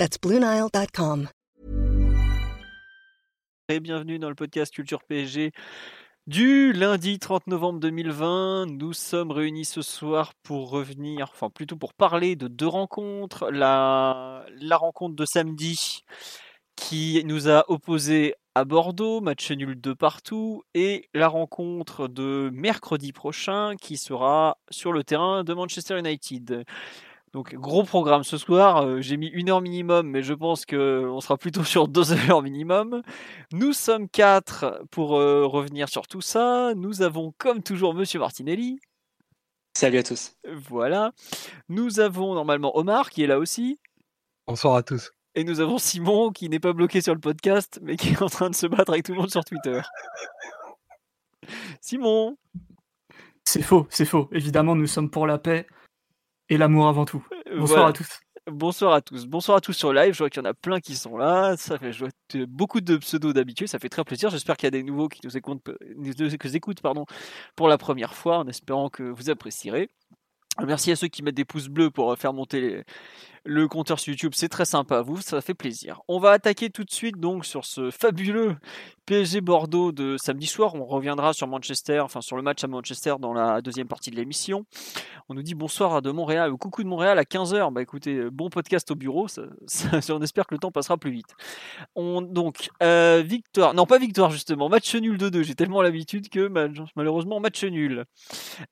That's BlueNile.com. Et bienvenue dans le podcast Culture PSG du lundi 30 novembre 2020. Nous sommes réunis ce soir pour revenir, enfin plutôt pour parler de deux rencontres. La, la rencontre de samedi qui nous a opposé à Bordeaux, match nul de partout, et la rencontre de mercredi prochain qui sera sur le terrain de Manchester United. Donc gros programme ce soir, euh, j'ai mis une heure minimum, mais je pense qu'on sera plutôt sur deux heures minimum. Nous sommes quatre pour euh, revenir sur tout ça. Nous avons comme toujours Monsieur Martinelli. Salut à tous. Voilà. Nous avons normalement Omar qui est là aussi. Bonsoir à tous. Et nous avons Simon qui n'est pas bloqué sur le podcast, mais qui est en train de se battre avec tout le monde sur Twitter. Simon C'est faux, c'est faux. Évidemment, nous sommes pour la paix et l'amour avant tout. Bonsoir Voilà. à tous. Bonsoir à tous. Bonsoir à tous sur live. Je vois qu'il y en a plein qui sont là. Ça fait je vois beaucoup de pseudos d'habitude. Ça fait très plaisir. J'espère qu'il y a des nouveaux qui nous écoutent, nous nous écoutent pardon, pour la première fois, en espérant que vous apprécierez. Merci à ceux qui mettent des pouces bleus pour euh, faire monter les- le compteur sur YouTube. C'est très sympa à vous. Ça fait plaisir. On va attaquer tout de suite donc sur ce fabuleux PSG Bordeaux de samedi soir. On reviendra sur Manchester, enfin sur le match à Manchester dans la deuxième partie de l'émission. On nous dit bonsoir de Montréal ou coucou de Montréal à 15h. Bah écoutez, euh, bon podcast au bureau. On espère que le temps passera plus vite. On, donc, euh, victoire. Non, pas victoire justement. Match nul 2-2. J'ai tellement l'habitude que mal- malheureusement, match nul.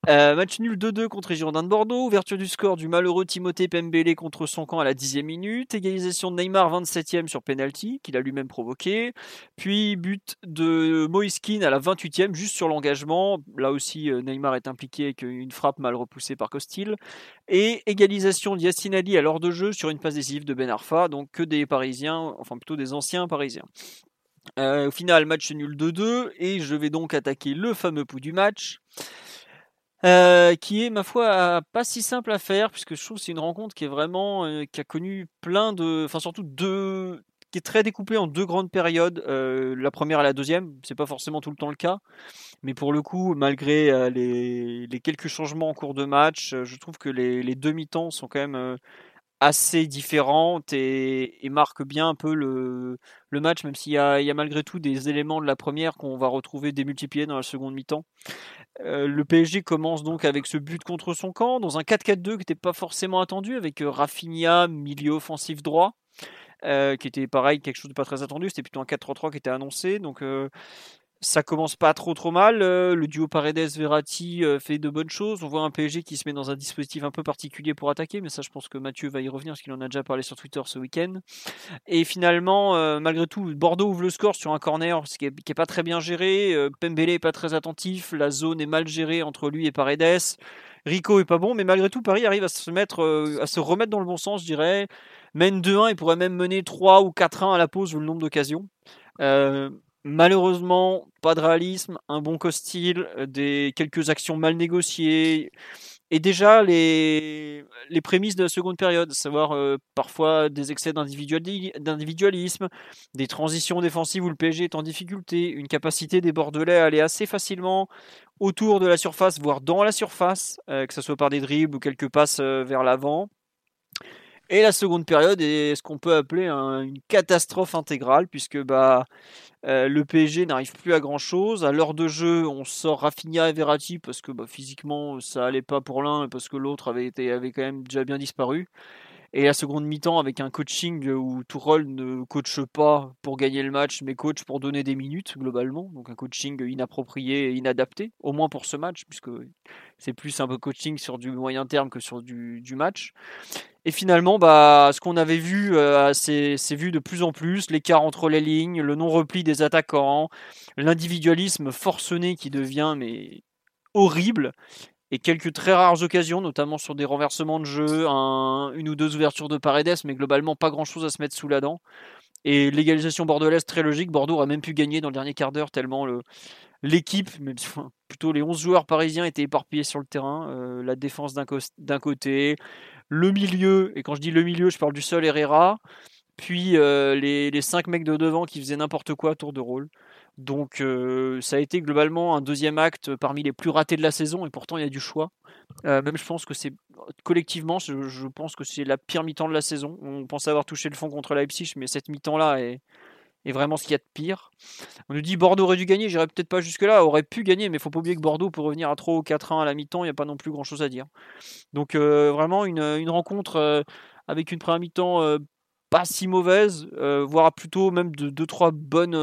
Euh, match nul 2-2 contre Girondins de Bordeaux. Ouverture du score du malheureux Timothée Pembele contre son camp à la 10e minute. Égalisation de Neymar 27e sur penalty qu'il a lui-même provoqué. Puis but de Moiskin à la 28e juste sur l'engagement. Là aussi euh, Neymar est impliqué avec une frappe mal repoussée par Costil. Et égalisation d'Yacine Ali à l'heure de jeu sur une passe décisive de Ben Arfa. Donc que des Parisiens, enfin plutôt des anciens Parisiens. Euh, au final, match nul 2-2 et je vais donc attaquer le fameux pouls du match. Euh, qui est ma foi pas si simple à faire puisque je trouve que c'est une rencontre qui est vraiment euh, qui a connu plein de enfin surtout deux qui est très découpée en deux grandes périodes euh, la première et la deuxième. C'est pas forcément tout le temps le cas. Mais pour le coup malgré euh, les, les quelques changements en cours de match je trouve que les, les demi-temps sont quand même assez différentes et, et marquent bien un peu le, le match même s'il y y a malgré tout des éléments de la première qu'on va retrouver démultipliés dans la seconde mi-temps euh, le PSG commence donc avec ce but contre son camp, dans un 4-4-2 qui n'était pas forcément attendu, avec euh, Rafinha, milieu offensif droit, euh, qui était pareil, quelque chose de pas très attendu, c'était plutôt un 4-3-3 qui était annoncé, donc ça commence pas trop trop mal. Euh, le duo Paredes-Verratti euh, fait de bonnes choses, on voit un PSG qui se met dans un dispositif un peu particulier pour attaquer, mais ça je pense que Mathieu va y revenir, parce qu'il en a déjà parlé sur Twitter ce week-end. Et finalement, euh, malgré tout, Bordeaux ouvre le score sur un corner ce qui est, pas très bien géré. Pembele est pas très attentif. La zone est mal gérée entre lui et Paredes. Rico est pas bon, mais malgré tout, Paris arrive à se remettre dans le bon sens, je dirais. Mène 2-1 et pourrait même mener 3 ou 4-1 à la pause vu le nombre d'occasions. Malheureusement, pas de réalisme, un bon costil, euh, des quelques actions mal négociées. Et déjà, les, prémices de la seconde période, savoir euh, parfois des excès d'individuali- d'individualisme, des transitions défensives où le PSG est en difficulté, une capacité des Bordelais à aller assez facilement autour de la surface, voire dans la surface, euh, que ce soit par des dribbles ou quelques passes vers l'avant. Et la seconde période est ce qu'on peut appeler un- une catastrophe intégrale, puisque bah, euh, le PSG n'arrive plus à grand chose. À l'heure de jeu, on sort Rafinha et Verratti parce que bah, physiquement ça allait pas pour l'un et parce que l'autre avait, avait quand même déjà bien disparu. Et la seconde mi-temps avec un coaching où Tourol ne coache pas pour gagner le match, mais coach pour donner des minutes globalement. Donc un coaching inapproprié et inadapté, au moins pour ce match, puisque c'est plus un peu coaching sur du moyen terme que sur du, match. Et finalement, bah, ce qu'on avait vu euh, s'est vu de plus en plus, l'écart entre les lignes, le non-repli des attaquants, l'individualisme forcené qui devient mais horrible, et quelques très rares occasions, notamment sur des renversements de jeu, un- une ou deux ouvertures de Paredes, mais globalement pas grand-chose à se mettre sous la dent. Et l'égalisation bordelaise, très logique. Bordeaux aurait même pu gagner dans le dernier quart d'heure, tellement l'équipe, plutôt les 11 joueurs parisiens étaient éparpillés sur le terrain. Euh, la défense d'un côté, le milieu, et quand je dis le milieu, je parle du seul Herrera, puis euh, les, les 5 mecs de devant qui faisaient n'importe quoi tour de rôle. Donc euh, ça a été globalement un deuxième acte parmi les plus ratés de la saison, et pourtant il y a du choix. même je pense que c'est collectivement, je, pense que c'est la pire mi-temps de la saison. On pensait avoir touché le fond contre Leipzig, mais cette mi-temps-là est, vraiment ce qu'il y a de pire. On nous dit Bordeaux aurait dû gagner, j'irai peut-être pas jusque-là, aurait pu gagner, mais faut pas oublier que Bordeaux, pour revenir à 3 ou 4-1 à la mi-temps, il n'y a pas non plus grand-chose à dire. Donc euh, vraiment une, rencontre euh, avec une première mi-temps euh, pas si mauvaise, voire plutôt même de 2-3 bonnes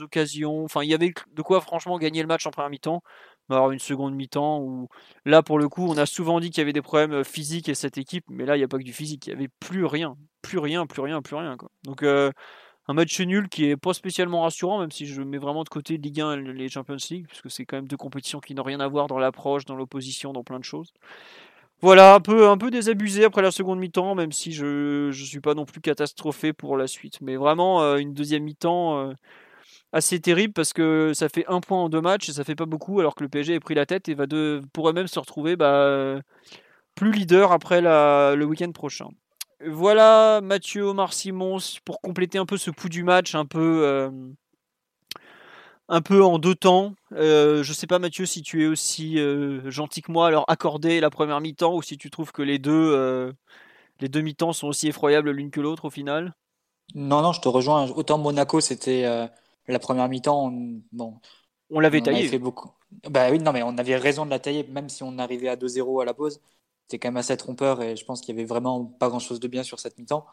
occasions. Enfin, il y avait de quoi franchement gagner le match en première mi-temps avoir une seconde mi-temps où là pour le coup on a souvent dit qu'il y avait des problèmes physiques et cette équipe mais là il n'y a pas que du physique il n'y avait plus rien plus rien plus rien plus rien quoi. donc un match nul qui est pas spécialement rassurant même si je mets vraiment de côté Ligue 1 et les Champions League parce que c'est quand même deux compétitions qui n'ont rien à voir dans l'approche dans l'opposition dans plein de choses voilà un peu un peu désabusé après la seconde mi-temps même si je ne suis pas non plus catastrophé pour la suite mais vraiment une deuxième mi-temps assez terrible parce que ça fait un point en deux matchs et ça fait pas beaucoup alors que le PSG a pris la tête et va de, pourrait même se retrouver bah, plus leader après le week-end prochain. Voilà Mathieu Omar Simon pour compléter un peu ce coup du match un peu euh, un peu en deux temps. Euh, je sais pas Mathieu si tu es aussi euh, gentil que moi alors accorder la première mi-temps ou si tu trouves que les deux les deux mi-temps sont aussi effroyables l'une que l'autre au final? Non non je te rejoins autant Monaco c'était la première mi-temps, on, bon, on l'avait taillé. Fait beaucoup. Bah oui, non, mais on avait raison de la tailler, même si on arrivait à 2-0 à la pause. C'était quand même assez trompeur et je pense qu'il y avait vraiment pas grand-chose de bien sur cette mi-temps.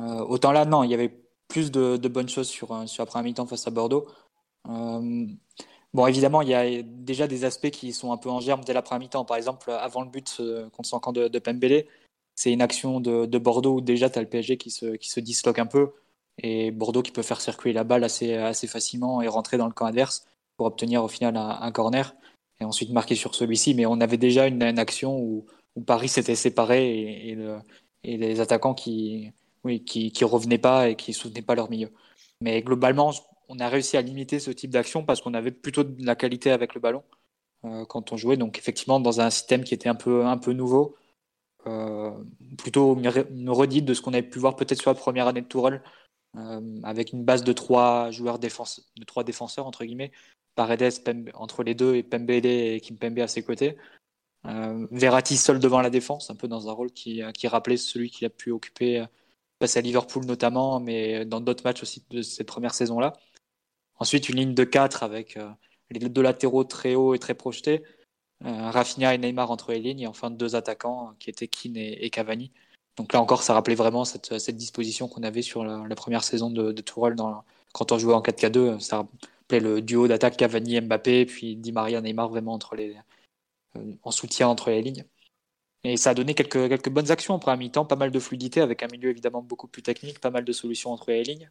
Euh, autant là, non, il y avait plus de, bonnes choses sur, euh, sur la première mi-temps face à Bordeaux. Euh, bon, évidemment, il y a déjà des aspects qui sont un peu en germe dès la première mi-temps. Par exemple, avant le but contre son camp de, de c'est une action de, Bordeaux où déjà tu as le PSG qui se, qui se disloque un peu et Bordeaux qui peut faire circuler la balle assez, assez facilement et rentrer dans le camp adverse pour obtenir au final un, corner et ensuite marquer sur celui-ci. Mais on avait déjà une, action où, Paris s'était séparé et, les attaquants qui, oui, qui revenaient pas et qui soutenaient pas leur milieu. Mais globalement, on a réussi à limiter ce type d'action parce qu'on avait plutôt de la qualité avec le ballon euh, quand on jouait. Donc effectivement, dans un système qui était un peu, un peu nouveau, euh, plutôt une redite de ce qu'on avait pu voir peut-être sur la première année de Tourelle, euh, avec une base de trois joueurs défense, de trois défenseurs entre guillemets, Paredes entre les deux et Pembele et Kimpembe à ses côtés. Verratti seul devant la défense, un peu dans un rôle qui, qui rappelait celui qu'il a pu occuper face à Liverpool notamment, mais dans d'autres matchs aussi de cette première saison-là. Ensuite, une ligne de 4 avec euh, les deux latéraux très hauts et très projetés, euh, Rafinha et Neymar entre les lignes, et enfin deux attaquants qui étaient Keane et Cavani. Donc là encore, ça rappelait vraiment cette, disposition qu'on avait sur la, première saison de, de quand on jouait en 4K2. Ça rappelait le duo d'attaque Cavani-Mbappé, puis Di Maria-Neymar vraiment entre les, euh, en soutien entre les lignes. Et ça a donné quelques, quelques bonnes actions en première mi-temps, pas mal de fluidité avec un milieu évidemment beaucoup plus technique, pas mal de solutions entre les lignes.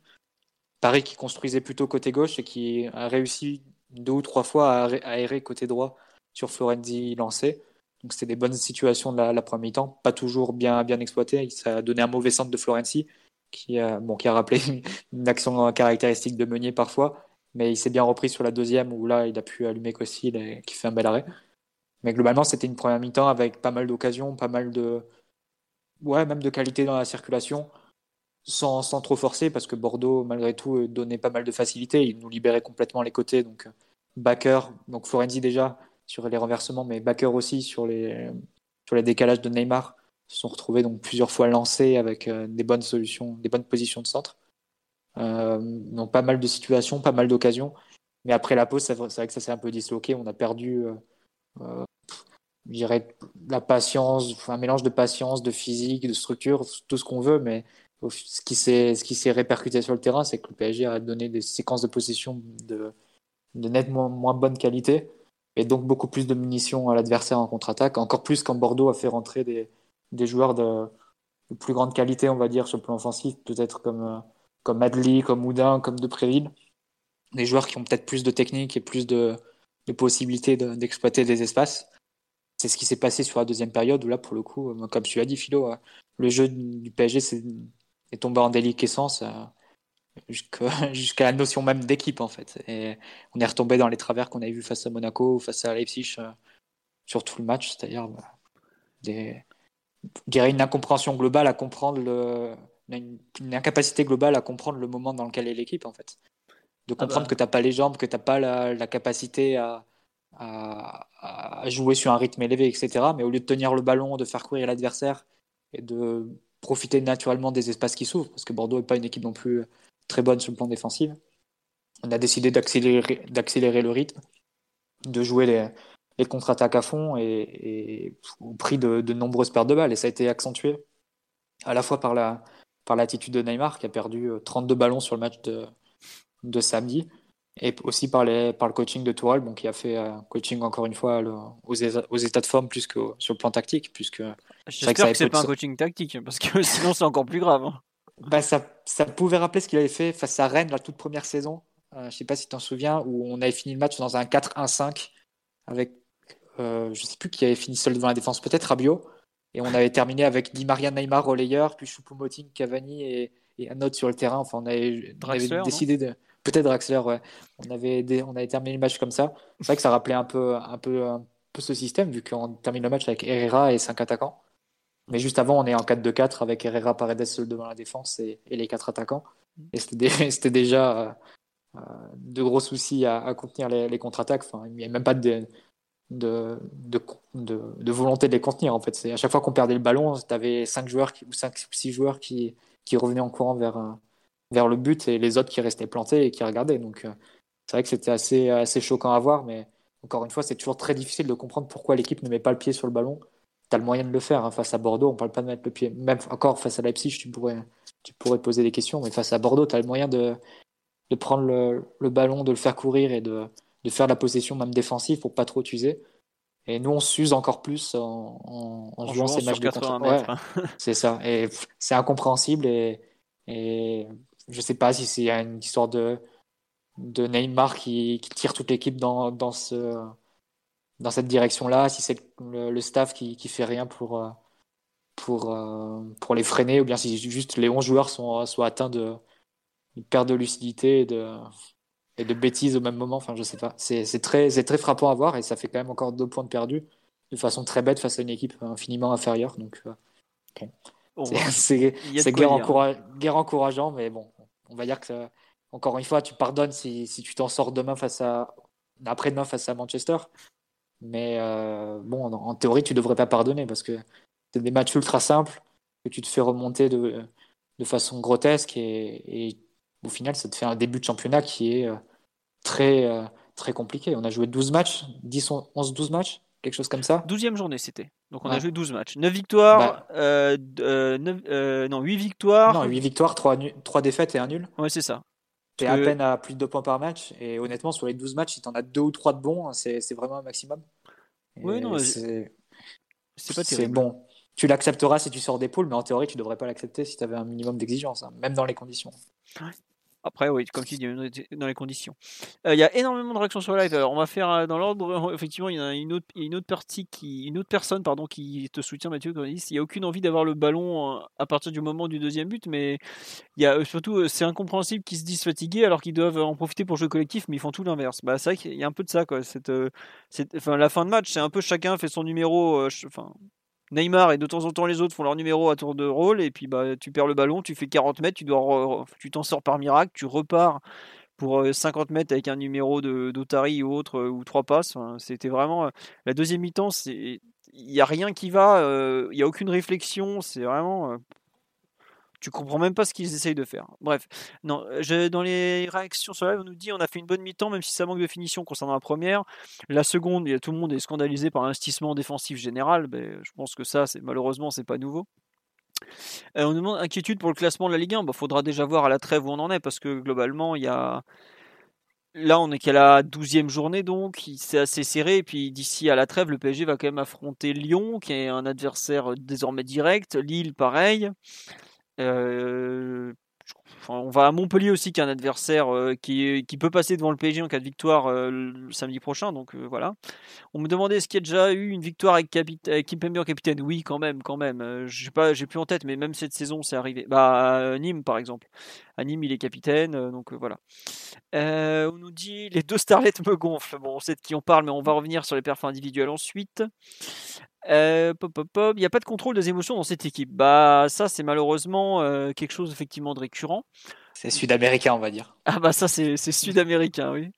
Paris qui construisait plutôt côté gauche et qui a réussi deux ou trois fois à aérer côté droit sur Florenzi lancé. Donc c'était des bonnes situations de la, première mi-temps, pas toujours bien, bien exploitées. Ça a donné un mauvais centre de Florenzi, qui a, bon, qui a rappelé une action caractéristique de Meunier parfois, mais il s'est bien repris sur la deuxième où là il a pu allumer Kossi qui fait un bel arrêt. Mais globalement c'était une première mi-temps avec pas mal d'occasions, pas mal de ouais même de qualité dans la circulation, sans, sans trop forcer parce que Bordeaux malgré tout donnait pas mal de facilité, il nous libérait complètement les côtés donc backer, donc Florenzi déjà sur les renversements, mais Backer aussi sur les, sur les décalages de Neymar se sont retrouvés donc plusieurs fois lancés avec euh, des bonnes solutions, des bonnes positions de centre. Euh, donc pas mal de situations, pas mal d'occasions. Mais après la pause, c'est vrai, que ça s'est un peu disloqué. On a perdu, euh, euh je dirais, la patience, un mélange de patience, de physique, de structure, tout ce qu'on veut. Mais ce qui s'est répercuté sur le terrain, c'est que le PSG a donné des séquences de possession de, nettement moins bonne qualité et donc beaucoup plus de munitions à l'adversaire en contre-attaque, encore plus quand Bordeaux a fait rentrer des, des joueurs de, plus grande qualité, on va dire, sur le plan offensif, peut-être comme, comme Adli, comme Moudin, comme Depréville, des joueurs qui ont peut-être plus de technique et plus de, de possibilités d'exploiter des espaces. C'est ce qui s'est passé sur la deuxième période, où là, pour le coup, euh, comme tu l'as dit, Philo, euh, le jeu du PSG est, est tombé en déliquescence. jusqu'à la notion même d'équipe en fait. Et on est retombé dans les travers qu'on avait vu face à Monaco ou face à Leipzig euh, sur tout le match, c'est-à-dire bah, des, une incompréhension globale à comprendre le, une, incapacité globale à comprendre le moment dans lequel est l'équipe en fait. De ah comprendre que bah. que t'as pas les jambes, que t'as pas la, capacité à, à, jouer sur un rythme élevé, etc. Mais au lieu de tenir le ballon, de faire courir l'adversaire et de profiter naturellement des espaces qui s'ouvrent, parce que Bordeaux n'est pas une équipe non plus très bonne sur le plan défensif. On a décidé d'accélérer le rythme, de jouer les, contre-attaques à fond et, au prix de, nombreuses pertes de balles. Et ça a été accentué à la fois par la par l'attitude de Neymar qui a perdu 32 euh, ballons sur le match de, samedi et aussi par, le coaching de Tourelle qui a fait un coaching encore une fois aux, aux, états de forme plus que sur le plan tactique puisque j'espère que, que c'est pas un coaching tactique parce que sinon c'est encore plus grave. Hein bah, ça, ça, pouvait rappeler ce qu'il avait fait face à Rennes la toute première saison. Euh, je ne sais pas si tu t'en souviens, où on avait fini le match dans un 4-1-5 avec, euh, je ne sais plus qui avait fini seul devant la défense, peut-être Rabiot. Et on avait terminé avec Di Maria Neymar relayeur, puis Choupo-Moting, Cavani et, et un autre sur le terrain. Enfin, on avait, décidé de. Peut-être Draxler, ouais. On avait, on avait terminé le match comme ça. C'est vrai que ça rappelait un peu, un peu, un peu ce système, vu qu'on termine le match avec Herrera et 5 attaquants. Mais juste avant, on est en 4-2-4 avec Herrera Paredes seul devant la défense et, les quatre attaquants. Et c'était déjà euh, euh, de gros soucis à, contenir les, contre-attaques. Il n'y a même pas de, volonté de les contenir. En fait. À chaque fois qu'on perdait le ballon, tu avais 5 joueurs ou 5 ou 6 joueurs qui, revenaient en courant vers, euh, vers le but et les autres qui restaient plantés et qui regardaient. Donc c'est vrai que c'était assez choquant à voir, mais encore une fois, c'est toujours très difficile de comprendre pourquoi l'équipe ne met pas le pied sur le ballon tu as le moyen de le faire. Hein. Face à Bordeaux, on parle pas de mettre le pied. Même encore face à Leipzig, tu pourrais, tu pourrais poser des questions, mais face à Bordeaux, tu as le moyen de, de prendre le, le, ballon, de le faire courir et de, de faire la possession même défensive pour pas trop t'user. Et nous, on s'use encore plus en, en, jouant ces matchs de contre. Ouais, c'est ça. Et c'est incompréhensible. Et, et je sais pas si c'est une histoire de, de Neymar qui, qui tire toute l'équipe dans, dans ce dans cette direction-là, si c'est le, staff qui, qui fait rien pour, euh, pour, euh, pour les freiner, ou bien si juste les 11 joueurs sont, sont atteints de perte de lucidité et de, et de bêtises au même moment. Enfin, je sais pas. C'est très, très frappant à voir et ça fait quand même encore deux points de perdus de façon très bête face à une équipe infiniment inférieure. Donc, euh, c'est guerre, guerre, encourageant, mais bon, on va dire que encore une fois, tu pardonnes si, si tu t'en sors demain face à après-demain face à Manchester. Mais euh, bon, en, théorie, tu devrais pas pardonner parce que c'est des matchs ultra simples que tu te fais remonter de, de façon grotesque et, et, au final, ça te fait un début de championnat qui est euh, très, euh, très compliqué. On a joué 12 matchs, 10, 11, 12 matchs, quelque chose comme ça. 12e journée, c'était. Donc on a joué 12 matchs. 9 victoires, bah. 9, non, 8 victoires. Non, 8 victoires, 3, 3 défaites et 1 nul. Ouais, c'est ça. T'es à peine à plus de 2 points par match. Et honnêtement, sur les 12 matchs, si t'en as 2 ou 3 de bons, c'est vraiment un maximum. Oui, non, c'est pas terrible. bon. Tu l'accepteras si tu sors des poules, mais en théorie, tu devrais pas l'accepter si tu avais un minimum d'exigence, hein, même dans les conditions. Ouais. Après, oui, comme tu dis, dans les conditions. Euh, il y a énormément de réactions sur live. Alors, on va faire euh, dans l'ordre. Effectivement, il y a une autre, une autre partie qui, une autre personne, pardon, qui te soutient, Mathieu. il n'y a aucune envie d'avoir le ballon euh, à partir du moment du deuxième but, mais il y a surtout, c'est incompréhensible qu'ils se disent fatigués alors qu'ils doivent en profiter pour jouer collectif, mais ils font tout l'inverse. Bah, c'est vrai qu'il y a un peu de ça. Cette, enfin, la fin de match, c'est un peu chacun fait son numéro. Enfin, Neymar et de temps en temps les autres font leur numéro à tour de rôle et puis bah tu perds le ballon, tu fais 40 mètres, tu dois tu t'en sors par miracle, tu repars pour 50 mètres avec un numéro de d'Otari ou autre ou trois passes. c'était vraiment la deuxième mi-temps, il n'y a rien qui va, il n'y a aucune réflexion, c'est vraiment tu comprends même pas ce qu'ils essayent de faire. Bref, non, dans les réactions sur live, on nous dit on a fait une bonne mi-temps, même si ça manque de finition concernant la première. La seconde, tout le monde est scandalisé par l'investissement défensif général. Ben, je pense que ça, c'est malheureusement, c'est pas nouveau. On nous demande inquiétude pour le classement de la Ligue 1. Il faudra déjà voir à la trêve où on en est, parce que globalement, il y a. Là, on est qu'à la 12e journée, donc c'est assez serré. Et puis d'ici à la trêve, le PSG va quand même affronter Lyon, qui est un adversaire désormais direct. Lille, pareil. Euh, on va à Montpellier aussi, qui est un adversaire euh, qui, peut passer devant le PSG en cas de victoire euh, le samedi prochain. Donc voilà. On me demandait est-ce qu'il y a déjà eu une victoire avec, avec Kimpembe en capitaine? Oui, quand même, quand même. pas, j'ai plus en tête, mais même cette saison, c'est arrivé. Bah, Nîmes, par exemple. À Nîmes, il est capitaine, donc voilà. on nous dit les deux starlets me gonflent. Bon, on sait de qui on parle, mais on va revenir sur les perfs individuels ensuite. Euh, Il n'y a pas de contrôle des émotions dans cette équipe. Bah ça c'est malheureusement euh, quelque chose effectivement de récurrent. C'est sud-américain, on va dire. Ah bah ça c'est sud-américain, oui.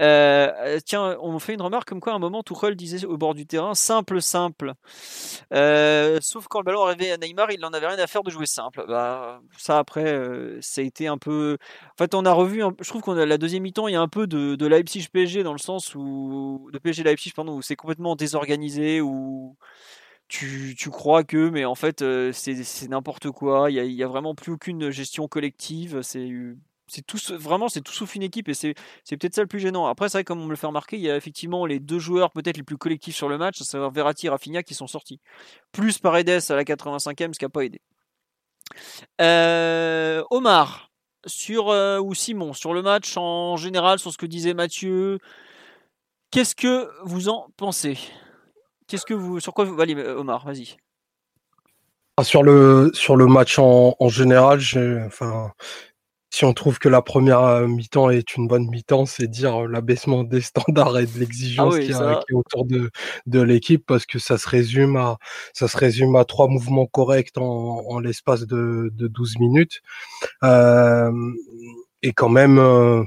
Euh, euh, tiens, on fait une remarque comme quoi à un moment Tuchel disait au bord du terrain simple, simple. Euh, sauf quand le ballon arrivait à Neymar, il n'en avait rien à faire de jouer simple. Bah ça après, ça a été un peu. En fait, on a revu. Je trouve qu'on a la deuxième mi-temps, il y a un peu de, de Leipzig PSG dans le sens où de PSG Leipzig pardon où c'est complètement désorganisé où tu, crois que, mais en fait, euh, c'est n'importe quoi. Il n'y a, vraiment plus aucune gestion collective. C'est tout vraiment c'est tout sauf une équipe et c'est peut-être ça le plus gênant. Après c'est vrai comme on me le fait remarquer, il y a effectivement les deux joueurs peut-être les plus collectifs sur le match, à savoir Verratti et Rafinha qui sont sortis. Plus Paredes à la 85e, ce qui n'a pas aidé. Euh, Omar sur euh, ou Simon sur le match en général sur ce que disait Mathieu. Qu'est-ce que vous en pensez? Qu'est-ce que vous, sur quoi vous, allez, Omar, vas-y. Ah, sur le sur le match en, en général, enfin, si on trouve que la première euh, mi-temps est une bonne mi-temps, c'est dire euh, l'abaissement des standards et de l'exigence ah qui, est autour de, de l'équipe, parce que ça se résume à ça se résume à trois mouvements corrects en, en l'espace de, de 12 minutes, euh, et quand même, euh,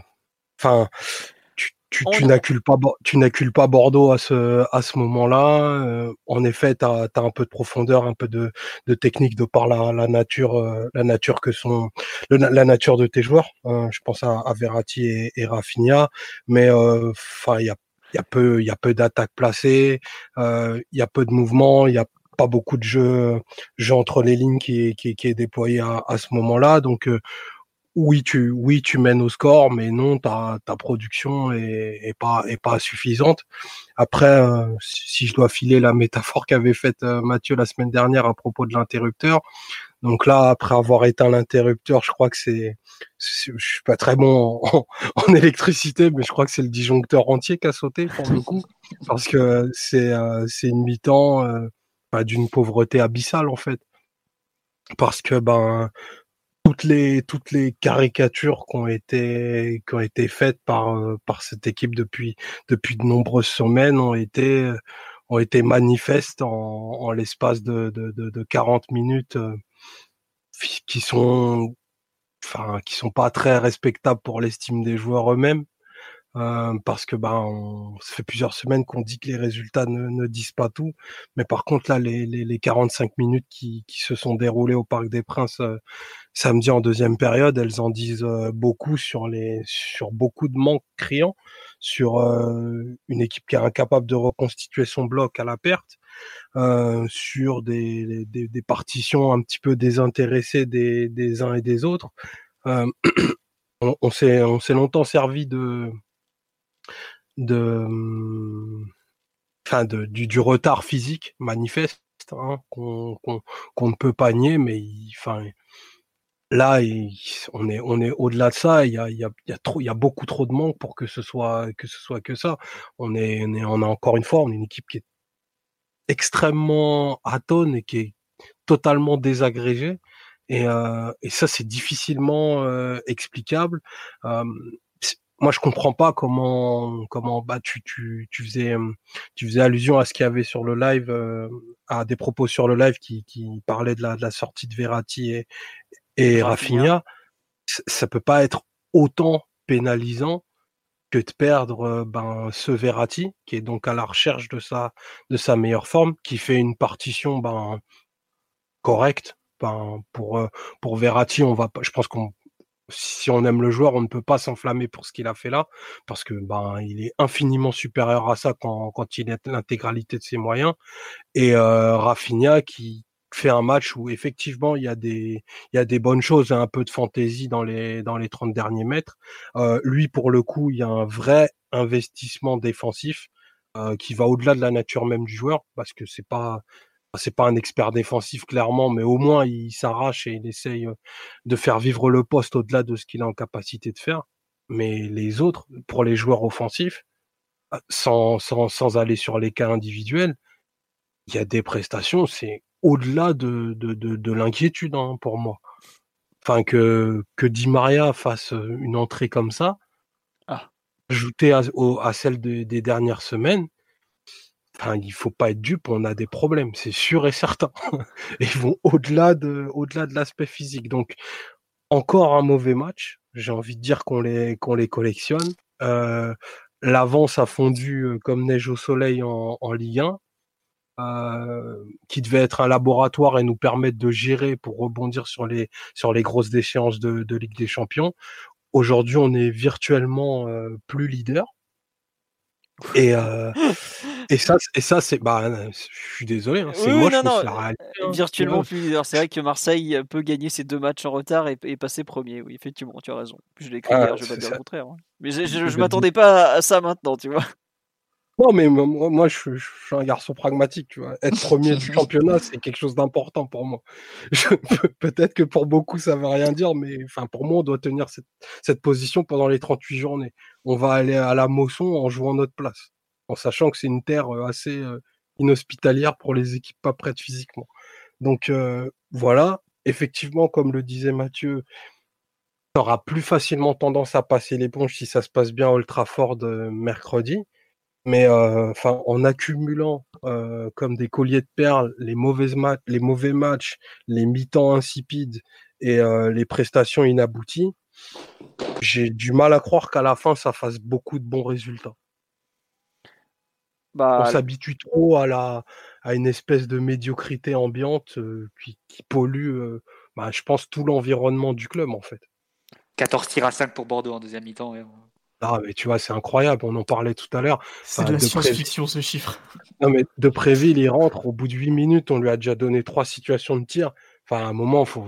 tu, tu n'accules pas tu n'accules pas Bordeaux à ce à ce moment-là. Euh, en effet, tu as, un peu de profondeur, un peu de, de technique de par la, la nature euh, la nature que sont la nature de tes joueurs. Hein. je pense à, à Verratti et, et Rafinha, mais euh, enfin il y a il y a peu il y a peu d'attaques placées, il y a peu de mouvements, il y a pas beaucoup de jeu, jeu entre les lignes qui est, qui, qui est déployé à, à ce moment-là. Donc oui, tu, oui, tu mènes au score, mais non, ta, ta production est, est, pas, est pas suffisante. Après, euh, si je dois filer la métaphore qu'avait faite euh, Mathieu la semaine dernière à propos de l'interrupteur, donc là, après avoir éteint l'interrupteur, je crois que c'est, je suis pas très bon en, électricité, mais je crois que c'est le disjoncteur entier qui a sauté pour le coup, parce que c'est, euh, c'est une mi-temps d'une pauvreté abyssale en fait, parce que ben toutes les toutes les caricatures qui ont été qui ont été faites par euh, par cette équipe depuis depuis de nombreuses semaines ont été ont été manifestes en, en l'espace de, de, de, de, 40 minutes euh, qui sont enfin qui sont pas très respectables pour l'estime des joueurs eux-mêmes euh, parce que ben on, ça fait plusieurs semaines qu'on dit que les résultats ne, ne, disent pas tout, mais par contre là les, les, les 45 minutes qui, qui, se sont déroulées au Parc des Princes euh, samedi en deuxième période, elles en disent euh, beaucoup sur les sur beaucoup de manques criants, sur une équipe qui est incapable de reconstituer son bloc à la perte. sur des, des, des, partitions un petit peu désintéressées des, des uns et des autres. on s'est on s'est longtemps servi de de, enfin de, du, du, retard physique manifeste hein, qu'on ne peut pas nier, mais enfin là on est on est au-delà de ça. Il y a, il y, a, il y a trop, il y a beaucoup trop de manque pour que ce soit que ce soit que ça. On est on est on a encore une fois on est une équipe qui est extrêmement atone et qui est totalement désagrégée. Et, euh, et ça, c'est difficilement euh, explicable. Euh, moi je comprends pas comment comment bah tu tu tu faisais tu faisais allusion à ce qu'il y avait sur le live euh, à des propos sur le live qui qui parlaient de la de la sortie de Verratti et et Rafinha, ça peut pas être autant pénalisant que de perdre euh, ben ce Verratti qui est donc à la recherche de sa de sa meilleure forme qui fait une partition ben correcte. Ben pour euh, pour Verratti on va je pense qu'on si on aime le joueur, on ne peut pas s'enflammer pour ce qu'il a fait là, parce que ben il est infiniment supérieur à ça quand, il a l'intégralité de ses moyens. Et euh, Rafinha qui fait un match où effectivement il y a des bonnes choses, un peu de fantaisie dans les dans les 30 derniers mètres. Euh, lui pour le coup, il y a un vrai investissement défensif euh, qui va au-delà de la nature même du joueur, parce que c'est pas c'est pas un expert défensif clairement, mais au moins il s'arrache et il essaye de faire vivre le poste au-delà de ce qu'il a en capacité de faire. Mais les autres, pour les joueurs offensifs, sans, sans, sans aller sur les cas individuels, il y a des prestations, c'est au-delà de, de, de, de l'inquiétude hein, pour moi. Enfin, que, que Di Maria fasse une entrée comme ça, ah. ajoutée à, à celle des dernières semaines, enfin, il faut pas être dupe, on a des problèmes, c'est sûr et certain. ils vont au-delà de, l'aspect physique. Donc, encore un mauvais match. J'ai envie de dire qu'on les, collectionne. Euh, L'avance a fondu comme neige au soleil en, Ligue 1. Euh, qui devait être un laboratoire et nous permettre de gérer pour rebondir sur les grosses déchéances de, Ligue des Champions. Aujourd'hui, on est virtuellement euh, plus leader. Et, euh, et ça, et ça c'est. Bah, je suis désolé, hein, c'est Oui, moche, non, non, c'est la réalité. hein, tu Virtuellement plus leader. C'est vrai que Marseille peut gagner ses deux matchs en retard et, et passer premier. Oui, effectivement, tu as raison. Je l'ai écrit Ah, hier, je vais pas dire ça. le contraire. hein. Mais je, je, m'attendais pas à ça maintenant, tu vois. Non, mais moi, moi, je, suis- je suis un garçon pragmatique, tu vois. Être premier du championnat, c'est quelque chose d'important pour moi. Peut-être que pour beaucoup, ça veut rien dire, mais enfin, pour moi, on doit tenir cette, cette position pendant les 38 journées. On va aller à la Mosson en jouant notre place, en sachant que c'est une terre assez inhospitalière pour les équipes pas prêtes physiquement. Donc voilà, effectivement, comme le disait Mathieu, tu auras plus facilement tendance à passer l'éponge si ça se passe bien à Old Trafford mercredi. Mais en accumulant comme des colliers de perles les les mauvais matchs, les mi-temps insipides et les prestations inabouties, j'ai du mal à croire qu'à la fin ça fasse beaucoup de bons résultats. On Bah, s'habitue trop à la à une espèce de médiocrité ambiante euh, qui, qui pollue, euh, bah, je pense, tout l'environnement du club en fait. 14 tirs à 5 pour Bordeaux en deuxième mi-temps. on- Ah, mais tu vois, c'est incroyable. On en parlait tout à l'heure. C'est Enfin, de la science-fiction ce chiffre. Non, mais de Préville, il rentre au bout de 8 minutes, on lui a déjà donné trois situations de tir. Enfin, à un moment, faut,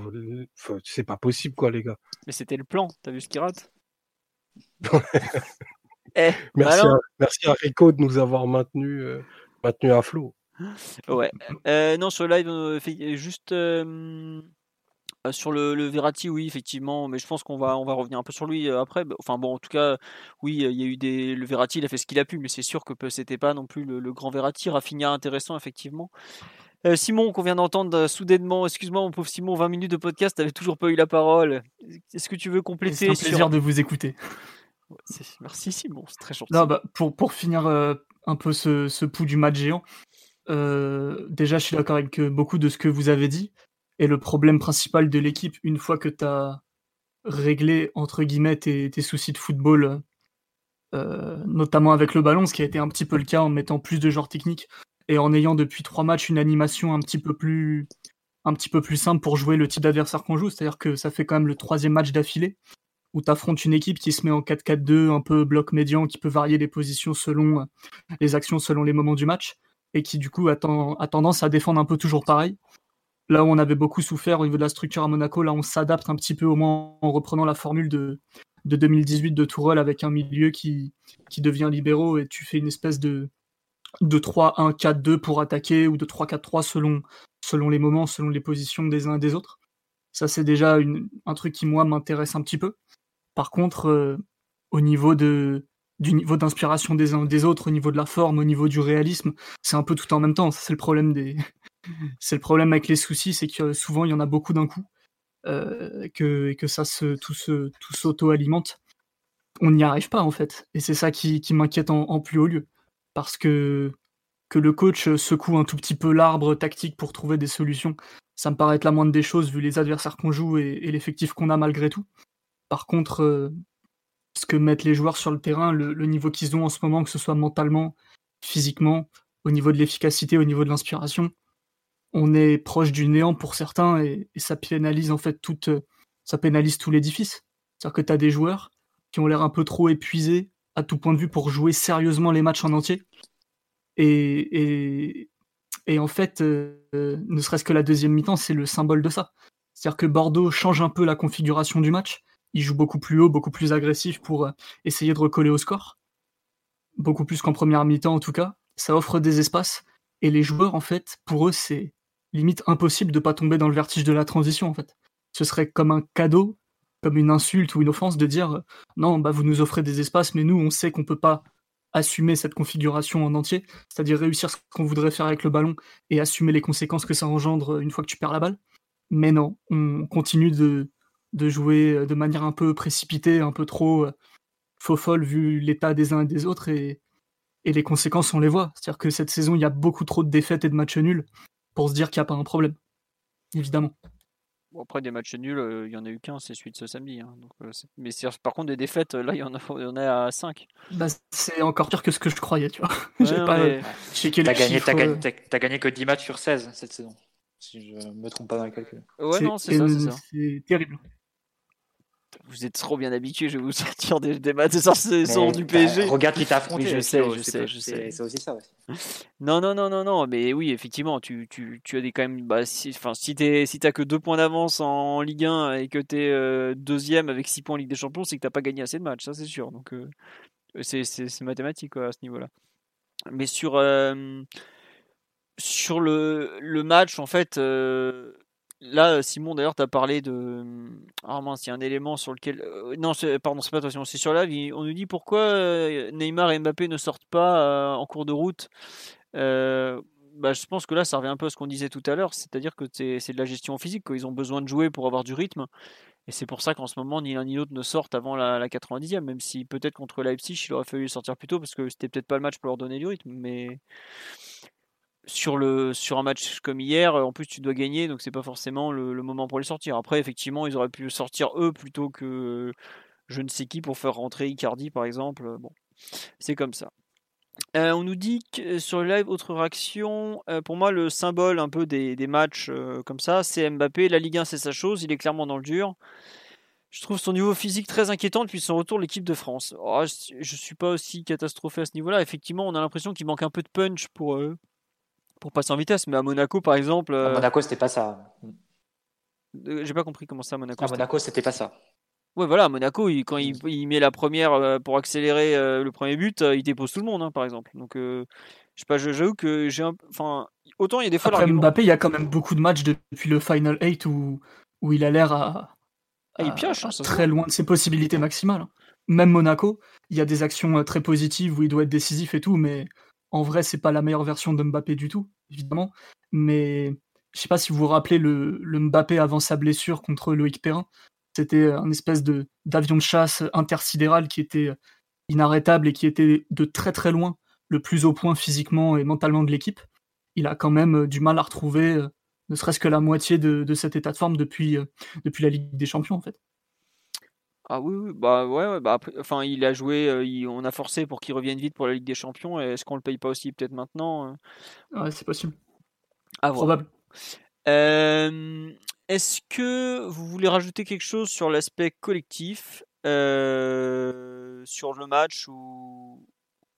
faut- c'est pas possible, quoi, les gars. mais c'était le plan. T'as vu ce qu'il rate? Eh, Merci, bah non. à, merci à Rico de nous avoir maintenu, euh, maintenu à flot. Ouais. Euh, non, sur le live, euh, juste euh, euh, sur le, le Verratti, oui, effectivement, mais je pense qu'on va, on va revenir un peu sur lui euh, après. Bah, Enfin bon, en tout cas, oui, euh, il y a eu des. Le Verratti, il a fait ce qu'il a pu, mais c'est sûr que c'était pas non plus le, le grand Verratti. Rafinha, intéressant, effectivement. Euh, Simon, qu'on vient d'entendre euh, soudainement, excuse-moi, mon pauvre Simon, 20 minutes de podcast, t'avais toujours pas eu la parole. Est-ce que tu veux C'est compléter un sur- plaisir de vous écouter. Ouais, c'est- Merci Simon, c'est très gentil. Non, bah, pour, pour finir euh, un peu ce, ce pouls du match géant, euh, déjà, je suis d'accord avec beaucoup de ce que vous avez dit. Et le problème principal de l'équipe, une fois que tu as réglé, entre guillemets, tes, tes soucis de football, notamment avec le ballon, ce qui a été un petit peu le cas en mettant plus de joueurs techniques et en ayant depuis trois matchs une animation un petit peu plus, simple pour jouer le type d'adversaire qu'on joue. C'est-à-dire que ça fait quand même le troisième match d'affilée où tu affrontes une équipe qui se met en 4-4-2, un peu bloc médian, qui peut varier les positions selon euh, les actions, selon les moments du match, et qui du coup a, ten- a tendance à défendre un peu toujours pareil. Là où on avait beaucoup souffert au niveau de la structure à Monaco, là on s'adapte un petit peu au moins en reprenant la formule de, de 2018 de Tourelle avec un milieu qui, qui devient libéraux et tu fais une espèce de, de 3-1-4-2 pour attaquer ou de 3-4-3 selon, selon les moments, selon les positions des uns et des autres. Ça c'est déjà une- un truc qui moi m'intéresse un petit peu. Par contre, euh, au niveau de du niveau d'inspiration des uns des autres, au niveau de la forme, au niveau du réalisme, c'est un peu tout en même temps. C'est le problème des, c'est le problème avec les soucis, c'est que souvent il y en a beaucoup d'un coup, euh, que, et que ça se tout se tout s'auto-alimente. On n'y arrive pas en fait, et c'est ça qui, qui m'inquiète en, en plus haut lieu, parce que que le coach secoue un tout petit peu l'arbre tactique pour trouver des solutions, ça me paraît être la moindre des choses vu les adversaires qu'on joue et, l'effectif qu'on a malgré tout. Par contre, euh, ce que mettent les joueurs sur le terrain, le, niveau qu'ils ont en ce moment, que ce soit mentalement, physiquement, au niveau de l'efficacité, au niveau de l'inspiration, on est proche du néant pour certains et, ça pénalise en fait toute, ça pénalise tout l'édifice. C'est-à-dire que tu as des joueurs qui ont l'air un peu trop épuisés à tout point de vue pour jouer sérieusement les matchs en entier. Et, et, et en fait, euh, ne serait-ce que la deuxième mi-temps, c'est le symbole de ça. C'est-à-dire que Bordeaux change un peu la configuration du match. Il joue beaucoup plus haut, beaucoup plus agressif pour euh, essayer de recoller au score. Beaucoup plus qu'en première mi-temps en tout cas. Ça offre des espaces. Et les joueurs, en fait, pour eux, c'est limite impossible de pas tomber dans le vertige de la transition, en fait. Ce serait comme un cadeau, comme une insulte ou une offense de dire non, bah vous nous offrez des espaces, mais nous, on sait qu'on peut pas assumer cette configuration en entier, c'est-à-dire réussir ce qu'on voudrait faire avec le ballon et assumer les conséquences que ça engendre une fois que tu perds la balle. Mais non, on continue de, jouer de manière un peu précipitée, un peu trop faux folle vu l'état des uns et des autres et, et les conséquences on les voit. C'est-à-dire que cette saison il y a beaucoup trop de défaites et de matchs nuls pour se dire qu'il n'y a pas un problème, évidemment. Bon, après des matchs nuls, il y en a eu qu'un, c'est celui de ce samedi. Hein, donc, mais par contre des défaites, là il y en a, il y en a à 5. Bah, c'est encore pire que ce que je croyais, tu vois. Ouais, pas mais... T'as gagné, gagné, gagné, que 10 matchs sur 16 cette saison, si je me trompe pas dans les calculs. Ouais, non, c'est ça, c'est ça. C'est terrible. Vous êtes trop bien habitué, je vais vous sortir des, des matchs du PSG. Regarde qui t'a affronté. Je sais, je sais, je sais. C'est aussi ça. Non, non, non, non, non, mais oui, effectivement, tu, tu, tu as des quand même. Bah, si, enfin, si t'es, si t'as que deux points d'avance en Ligue 1 et que t'es euh, deuxième avec 6 points en Ligue des Champions, c'est que t'as pas gagné assez de matchs, ça c'est sûr. Donc euh, c'est, mathématique à ce niveau-là. Mais sur euh, sur le, le match, en fait. Euh, Là, Simon, d'ailleurs, tu as parlé de. Ah mince, y a un élément sur lequel. Non, pardon, c'est pas toi, c'est sur live. On nous dit pourquoi Neymar et Mbappé ne sortent pas en cours de route. Euh, bah, je pense que là, ça revient un peu à ce qu'on disait tout à l'heure, c'est-à-dire que c'est de la gestion physique, qu'ils ont besoin de jouer pour avoir du rythme. Et c'est pour ça qu'en ce moment, ni l'un ni l'autre ne sortent avant la, la 90e, même si peut-être contre Leipzig, il aurait fallu sortir plus tôt parce que c'était peut-être pas le match pour leur donner du rythme. Mais sur, le, sur un match comme hier, en plus tu dois gagner, donc c'est pas forcément le, moment pour les sortir. Après, effectivement, ils auraient pu sortir eux plutôt que je ne sais qui pour faire rentrer Icardi par exemple. Bon, c'est comme ça. Euh, on nous dit que sur le live, autre réaction. Euh, pour moi, le symbole un peu des, des matchs euh, comme ça, c'est Mbappé. La Ligue 1, c'est sa chose. Il est clairement dans le dur. Je trouve son niveau physique très inquiétant depuis son retour l'équipe de France. Oh, je, ne suis pas aussi catastrophé à ce niveau-là. Effectivement, on a l'impression qu'il manque un peu de punch pour, pour passer en vitesse. Mais à Monaco, par exemple. À Monaco, c'était pas ça. J'ai pas compris comment ça à Monaco. À Monaco, c'était pas ça. Ouais, voilà, à Monaco, il, quand il, il, met la première pour accélérer le premier but, il dépose tout le monde, hein, par exemple. Donc, je sais pas, j'avoue que j'ai un. Enfin, autant il y a des fois. Après Mbappé, il y a quand même beaucoup de matchs depuis le Final 8 où, où il a l'air à. Ah, il pioche, hein, très loin de ses possibilités maximales. Hein. Même Monaco, il y a des actions très positives où il doit être décisif et tout, mais en vrai, c'est pas la meilleure version de Mbappé du tout, évidemment. Mais je sais pas si vous vous rappelez le, Mbappé avant sa blessure contre Loïc Perrin. C'était un espèce de d'avion de chasse intersidéral qui était inarrêtable et qui était de très très loin le plus au point physiquement et mentalement de l'équipe. Il a quand même du mal à retrouver ne serait-ce que la moitié de, cet état de forme depuis, depuis la Ligue des Champions en fait. Ah oui, oui, bah ouais, bah enfin il a joué, euh, on a forcé pour qu'il revienne vite pour la Ligue des Champions. Est-ce qu'on le paye pas aussi peut-être maintenant euh? Ouais, c'est possible. Probable. Est-ce que vous voulez rajouter quelque chose sur l'aspect collectif, euh, sur le match ou,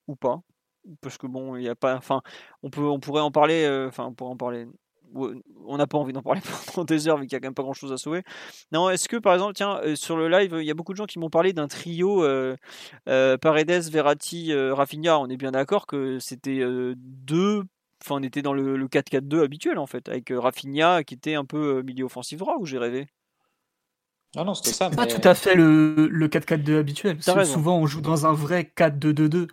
ou pas? Parce que bon, il y a pas, enfin, on peut, on pourrait en parler, enfin, on pourrait en parler on n'a pas envie d'en parler pendant des heures vu qu'il n'y a quand même pas grand chose à sauver. Non, est-ce que par exemple, tiens, euh, sur le live, il y a beaucoup de gens qui m'ont parlé d'un trio euh, euh, Paredes, Verratti, Rafinha. On est bien d'accord que c'était deux. Enfin, on était dans le, 4-4-2 habituel en fait, avec Rafinha qui était un peu milieu offensif droit où j'ai rêvé. Non, non, c'était ça. Pas tout à fait le, 4-4-2 habituel. souvent, on joue dans un vrai 4-2-2-2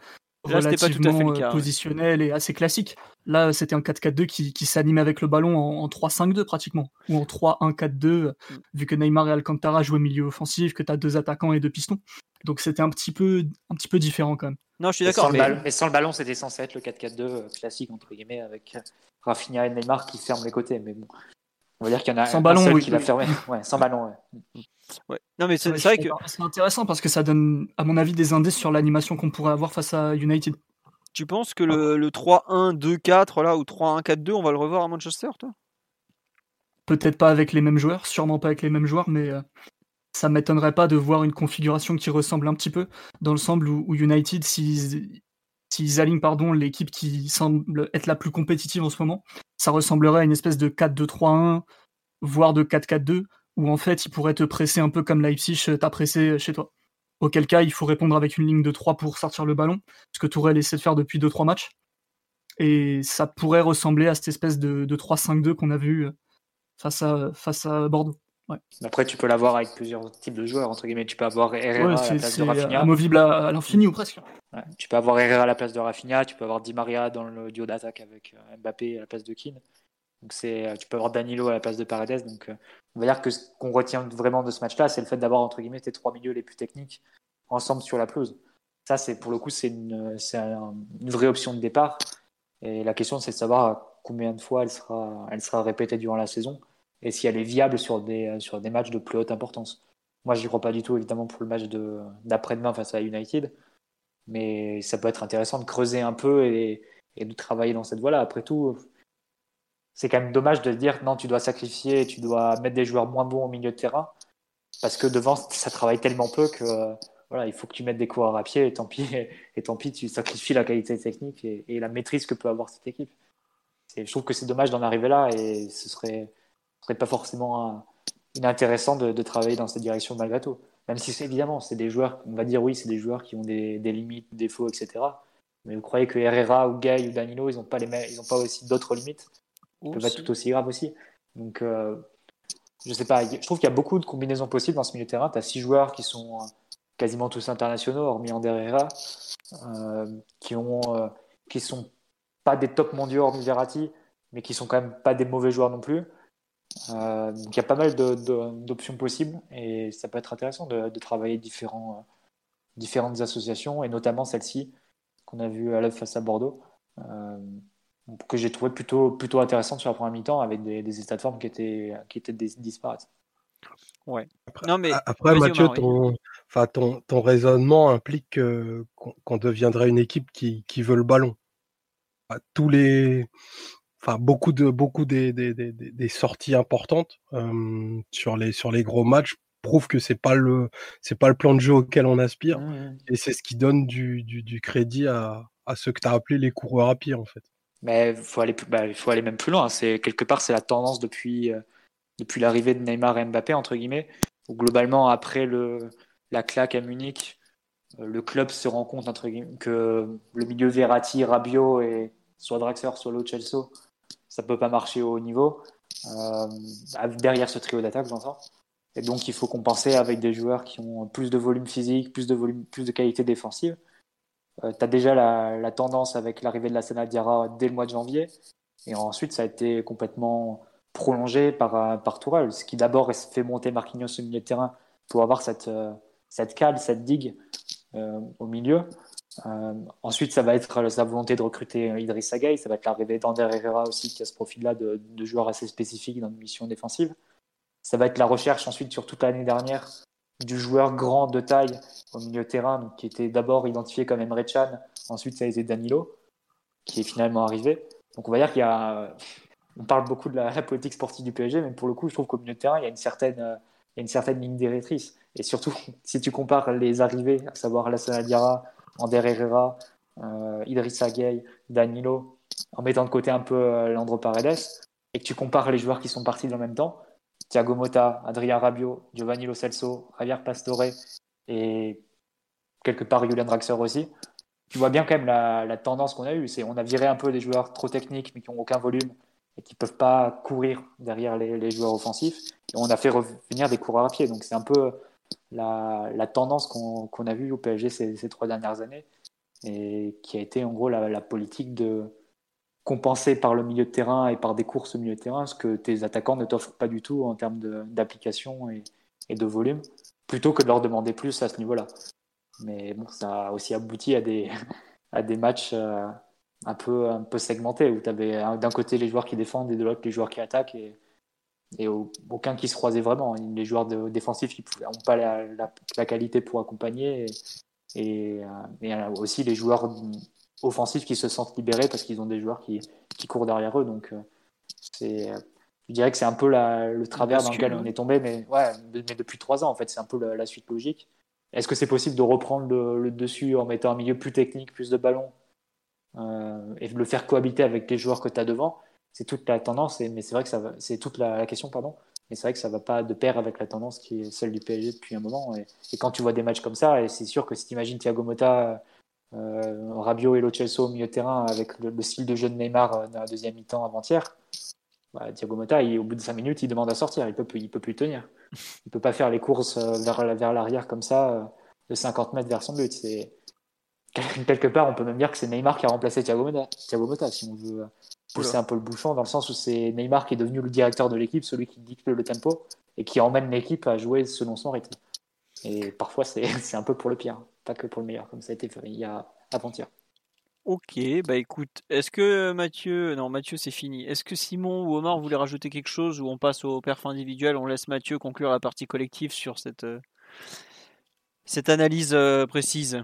relativement positionnel et assez classique. Là, c'était un 4-4-2 qui, qui s'anime avec le ballon en, 3-5-2 pratiquement, ou en 3-1-4-2, mm. vu que Neymar et Alcantara jouaient milieu offensif, que tu as deux attaquants et deux pistons. Donc c'était un petit peu un petit peu différent quand même. Non, je suis d'accord. Mais... mais... sans le ballon, c'était censé être le 4-4-2 euh, classique entre guillemets avec Rafinha et Neymar qui ferment les côtés. Mais bon, on va dire qu'il y en a sans un ballon, seul oui, qui l'a fermé. Ouais, sans ballon. Ouais. ouais. Non, mais c'est vrai que c'est intéressant parce que ça donne, à mon avis, des indices sur l'animation qu'on pourrait avoir face à United. Tu penses que le, le 3-1-2-4 là ou 3-1-4-2, on va le revoir à Manchester, toi? Peut-être pas avec les mêmes joueurs, sûrement pas avec les mêmes joueurs, mais euh, ça m'étonnerait pas de voir une configuration qui ressemble un petit peu, dans le sens où, United, s'ils alignent pardon l'équipe qui semble être la plus compétitive en ce moment, ça ressemblerait à une espèce de 4-2-3-1, voire de 4-4-2, où en fait ils pourraient te presser un peu comme Leipzig t'a pressé chez toi. Auquel cas, il faut répondre avec une ligne de 3 pour sortir le ballon, ce que Tourelle essaie de faire depuis 2-3 matchs. Et ça pourrait ressembler à cette espèce de, 3-5-2 qu'on a vu face à, face à Bordeaux. Après, tu peux l'avoir avec plusieurs types de joueurs, entre guillemets. Tu peux avoir Herrera à la place de Rafinha. amovible à, l'infini ou presque. tu peux avoir Herrera à la place de Rafinha, tu peux avoir Di Maria dans le duo d'attaque avec Mbappé à la place de Keane. Donc c'est, tu peux avoir Danilo à la place de Paredes. Donc on va dire que ce qu'on retient vraiment de ce match-là, c'est le fait d'avoir entre guillemets tes trois milieux les plus techniques ensemble sur la pelouse. Ça, c'est pour le coup, c'est une, une, vraie option de départ. Et la question, c'est de savoir combien de fois elle sera, elle sera répétée durant la saison et si elle est viable sur des, sur des matchs de plus haute importance. Moi, je n'y crois pas du tout, évidemment, pour le match d'après-demain face à United. Mais ça peut être intéressant de creuser un peu et, et de travailler dans cette voie-là. Après tout, c'est quand même dommage de dire non, tu dois sacrifier, tu dois mettre des joueurs moins bons au milieu de terrain parce que devant ça travaille tellement peu que voilà, il faut que tu mettes des coureurs à pied et tant pis, et, tant pis tu sacrifies la qualité technique et, la maîtrise que peut avoir cette équipe. je trouve que c'est dommage d'en arriver là et ce serait, serait pas forcément inintéressant de, travailler dans cette direction malgré tout. Même si évidemment, c'est des joueurs, on va dire oui, c'est des joueurs qui ont des, des limites, des défauts, etc. Mais vous croyez que Herrera ou Gay ou Danilo, ils n'ont pas, les ils ont pas aussi d'autres limites? Peut être tout aussi grave aussi. Donc, euh, je sais pas, je trouve qu'il y a beaucoup de combinaisons possibles dans ce milieu de terrain. Tu as six joueurs qui sont euh, quasiment tous internationaux, hormis Ander Herrera, euh, qui ont, qui sont pas des top mondiaux hormis Verratti, mais qui sont quand même pas des mauvais joueurs non plus. Donc il y a pas mal d'options possibles et ça peut être intéressant de, travailler différents, différentes associations et notamment celle-ci qu'on a vue à l'œuvre face à Bordeaux que j'ai trouvé plutôt, plutôt intéressante sur la première mi-temps avec des, des états de forme qui étaient, qui étaient disparates. Ouais. Après, non, mais... après Mathieu, ton, enfin, ton, ton, raisonnement implique qu'on deviendrait une équipe qui, qui, veut le ballon. Tous les, enfin, beaucoup, de, beaucoup des, des, des, des sorties importantes euh, sur, les, sur les gros matchs prouvent que c'est pas le c'est pas le plan de jeu auquel on aspire mmh. et c'est ce qui donne du, du, du crédit à, à ceux que tu as appelés les coureurs à pied en fait. Mais faut aller, bah, il faut aller même plus loin. C'est quelque part, c'est la tendance depuis, euh, depuis l'arrivée de Neymar et Mbappé entre guillemets. Où globalement, après le, la claque à Munich, euh, le club se rend compte entre guillemets, que le milieu Verratti, Rabiot et soit Draxler, soit Lo Celso, ça peut pas marcher au haut niveau. Euh, derrière ce trio d'attaque, j'entends. Et donc, il faut compenser avec des joueurs qui ont plus de volume physique, plus de volume, plus de qualité défensive. Euh, tu as déjà la, tendance avec l'arrivée de la Sana Diarra dès le mois de janvier. Et ensuite, ça a été complètement prolongé par, euh, par Tourelle, ce qui d'abord fait monter Marquinhos au milieu de terrain pour avoir cette, euh, cette cale, cette digue au milieu. Ensuite, ça va être sa volonté de recruter Idriss Gueye, ça va être l'arrivée d'Ander Herrera aussi, qui a ce profil-là de, de joueur assez spécifique dans une mission défensive. Ça va être la recherche ensuite sur toute l'année dernière du joueur grand de taille au milieu terrain, qui était d'abord identifié comme Emre Can, ensuite ça a été Danilo, qui est finalement arrivé. Donc on va dire qu'il y a. On parle beaucoup de la, politique sportive du PSG, mais pour le coup, je trouve qu'au milieu de terrain, il y a une certaine, il y a une certaine ligne directrice. Et surtout, si tu compares les arrivées, à savoir Lassana Diarra, Ander Herrera, euh, Idrissa Gueye, Danilo, en mettant de côté un peu euh, Landro Paredes, et que tu compares les joueurs qui sont partis dans le même temps, Thiago Motta, Adrien Rabiot, Giovanni Lo Celso, Javier Pastore et quelque part Julian Draxler aussi. Tu vois bien quand même la, tendance qu'on a eue. C'est on a viré un peu des joueurs trop techniques mais qui n'ont aucun volume et qui ne peuvent pas courir derrière les, joueurs offensifs. Et on a fait revenir des coureurs à pied. Donc c'est un peu la, tendance qu'on a vue au PSG ces, trois dernières années et qui a été en gros la politique de compensé par le milieu de terrain et par des courses au milieu de terrain, ce que tes attaquants ne t'offrent pas du tout en termes d'application et, de volume, plutôt que de leur demander plus à ce niveau-là. Mais bon, ça a aussi abouti à des, à des matchs euh, un, peu, un peu segmentés, où tu avais d'un côté les joueurs qui défendent et de l'autre les joueurs qui attaquent, et, et aucun qui se croisait vraiment. Les joueurs défensifs qui n'ont pas la, la, qualité pour accompagner, et, et, et euh, aussi les joueurs offensifs qui se sentent libérés parce qu'ils ont des joueurs qui, qui courent derrière eux. Donc, euh, c'est, je dirais que c'est un peu le travers dans lequel on est tombé, mais, ouais, mais depuis trois ans, en fait, c'est un peu la, suite logique. Est-ce que c'est possible de reprendre le, dessus en mettant un milieu plus technique, plus de ballons euh, et de le faire cohabiter avec les joueurs que tu as devant? C'est toute la tendance, mais c'est vrai que ça va, c'est toute la, question, pardon. Mais c'est vrai que ça va pas de pair avec la tendance qui est celle du PSG depuis un moment. Et, quand tu vois des matchs comme ça, et c'est sûr que si tu imagines Thiago Motta euh, Rabiot et Lo Celso au milieu de terrain avec le, style de jeu de Neymar dans la deuxième mi-temps avant-hier, bah, Thiago Motta, au bout de 5 minutes, il demande à sortir. Il peut, il peut plus tenir. Il peut pas faire les courses vers, vers l'arrière comme ça, de 50 mètres vers son but. C'est quelque part, on peut même dire que c'est Neymar qui a remplacé Thiago Motta si on veut pousser un peu le bouchon, dans le sens où c'est Neymar qui est devenu le directeur de l'équipe, celui qui dicte le tempo et qui emmène l'équipe à jouer selon son rythme. Et parfois, c'est un peu pour le pire, pas que pour le meilleur, comme ça a été fait il y a avant-hier. Ok, bah écoute, est-ce que Mathieu, non Mathieu c'est fini, est-ce que Simon ou Omar voulaient rajouter quelque chose ou on passe au perf individuel, on laisse Mathieu conclure la partie collective sur cette, euh, cette analyse euh, précise?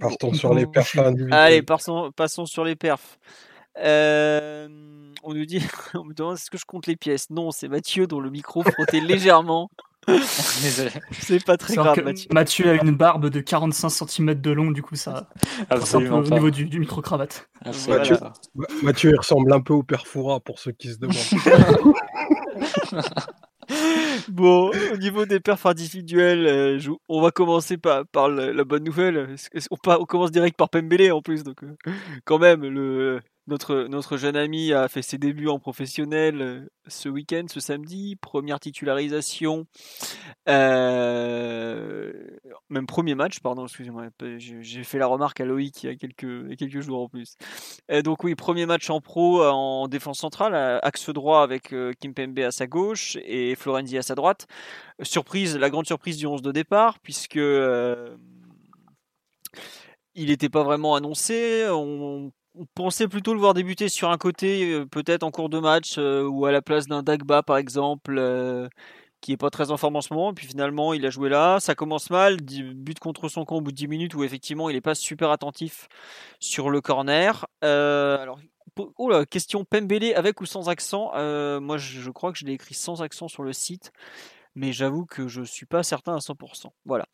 Partons sur les perfs individuels. Allez, passons, passons sur les perfs. Euh, on nous dit, on me demande est-ce que je compte les pièces? Non, c'est Mathieu dont le micro frottait légèrement. Désolé. C'est pas très grave, Mathieu. Mathieu. a une barbe de 45 cm de long, du coup, ça. Absolument. Au niveau du, micro-cravate. Mathieu, Mathieu, il ressemble un peu au père Foura pour ceux qui se demandent. bon, au niveau des perfs individuels, euh, on va commencer par, la, bonne nouvelle. On, commence direct par Pembele en plus, donc euh, quand même, le, notre, notre jeune ami a fait ses débuts en professionnel euh, ce week-end, ce samedi. Première titularisation. Euh, même premier match, pardon, excusez-moi. J'ai fait la remarque à Loïc il y a quelques, quelques jours en plus. Euh, donc oui, premier match en pro en défense centrale, axe droit avec Kim Pembe à sa gauche et Florenzi à sa droite. Surprise, la grande surprise du 11 de départ, puisque il n'était pas vraiment annoncé. On on pensait plutôt le voir débuter sur un côté, euh, peut-être en cours de match, euh, ou à la place d'un Dagba par exemple, euh, qui est pas très en forme en ce moment. Et puis finalement, il a joué là. Ça commence mal, but contre son camp au bout de 10 minutes, où effectivement, il n'est pas super attentif sur le corner. alors, oh question Pembele avec ou sans accent. moi, je, crois que je l'ai écrit sans accent sur le site mais j'avoue que je suis pas certain à 100%. Voilà.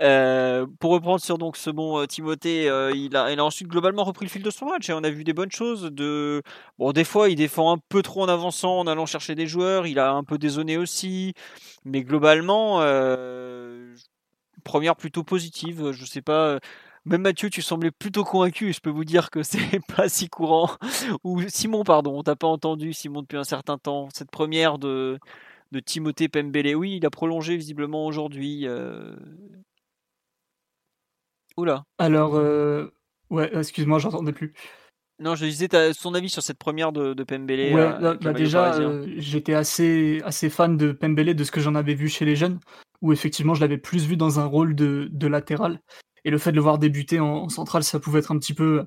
Euh, pour reprendre sur donc ce bon euh, Timothée, euh, il, a, ensuite globalement repris le fil de son match et on a vu des bonnes choses. Bon, des fois il défend un peu trop en avançant, en allant chercher des joueurs. Il a un peu dézonné aussi, mais globalement, première plutôt positive. Je sais pas. Même Mathieu, tu semblais plutôt convaincu je peux vous dire que c'est pas si courant. Ou Simon, pardon, on t'a pas entendu, Simon, depuis un certain temps. Cette première de, de Timothée Pembele. Oui, il a prolongé visiblement aujourd'hui. Euh. Oula. Alors, euh, ouais, excuse-moi, j'entendais plus. Non, je disais son avis sur cette première de, de Pembele. Ouais, euh, bah, déjà, j'étais assez, assez fan de Pembele, de ce que j'en avais vu chez les jeunes, où effectivement je l'avais plus vu dans un rôle de, de, latéral. Et le fait de le voir débuter en, centrale, ça pouvait être un petit peu,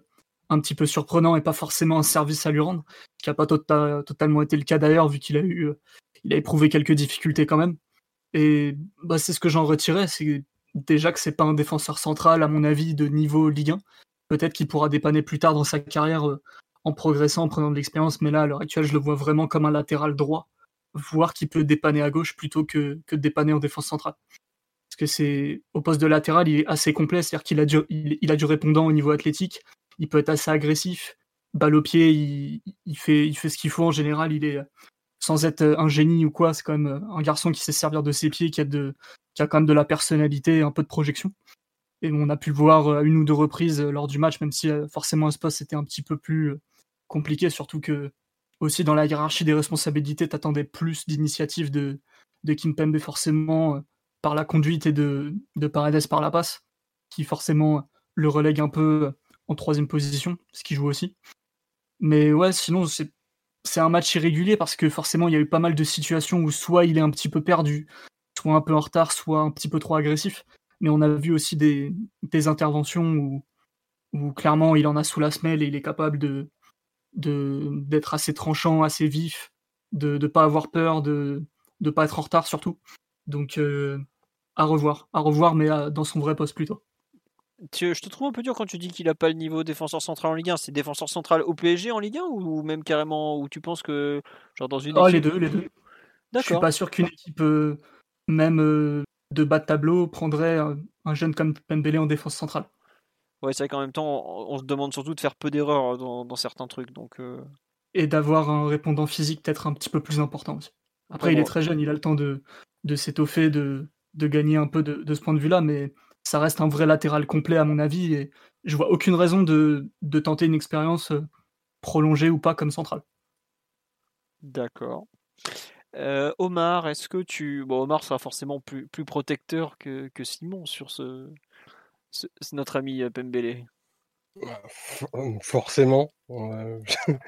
un petit peu surprenant et pas forcément un service à lui rendre, ce qui n'a pas tota-, totalement été le cas d'ailleurs, vu qu'il a eu il a éprouvé quelques difficultés quand même. Et bah, c'est ce que j'en retirais, c'est déjà que c'est pas un défenseur central, à mon avis, de niveau Ligue 1. Peut-être qu'il pourra dépanner plus tard dans sa carrière euh, en progressant, en prenant de l'expérience, mais là, à l'heure actuelle, je le vois vraiment comme un latéral droit, voire qu'il peut dépanner à gauche plutôt que, que dépanner en défense centrale. Parce que c'est au poste de latéral, il est assez complet, c'est-à-dire qu'il a, du, répondant au niveau athlétique, il peut être assez agressif, balle au pied, il fait ce qu'il faut en général, il est, sans être euh, un génie ou quoi, c'est quand même euh, un garçon qui sait servir de ses pieds, qui a, de, qui a quand même de la personnalité, un peu de projection. Et on a pu le voir à euh, une ou deux reprises lors du match, même si forcément un poste était un petit peu plus compliqué, surtout que aussi dans la hiérarchie des responsabilités, t'attendais plus d'initiatives de, de Kim Pembe forcément par la conduite et de, de Paredes par la passe, qui forcément le relègue un peu en troisième position, ce qui joue aussi. Mais ouais, sinon c'est c'est un match irrégulier parce que forcément il y a eu pas mal de situations où soit il est un petit peu perdu, soit un peu en retard, soit un petit peu trop agressif. Mais on a vu aussi des, interventions où, clairement il en a sous la semelle et il est capable d'être assez tranchant, assez vif, de ne pas avoir peur, de ne pas être en retard surtout. Donc euh, à revoir, à revoir, mais dans son vrai poste plutôt je te trouve un peu dur quand tu dis qu'il a pas le niveau défenseur central en Ligue 1. C'est défenseur central au PSG en Ligue 1 ou même carrément où tu penses que genre dans une oh, les deux, les deux. Je suis pas sûr qu'une équipe euh, même euh, de bas de tableau prendrait un, jeune comme Pembele en défense centrale. Ouais, c'est vrai qu'en même temps, on se demande surtout de faire peu d'erreurs dans, certains trucs. Donc, euh. Et d'avoir un répondant physique peut-être un petit peu plus important aussi. Après, il est très jeune, il a le temps de, de s'étoffer, de, de gagner un peu de, de ce point de vue-là, mais ça reste un vrai latéral complet à mon avis et je vois aucune raison de, de tenter une expérience euh, prolongée ou pas comme central. D'accord. Euh, Omar, est-ce que tu. Bon, Omar sera forcément plus, plus protecteur que, que Simon sur ce, ce- notre ami euh, Pembele? Bah, Forcément.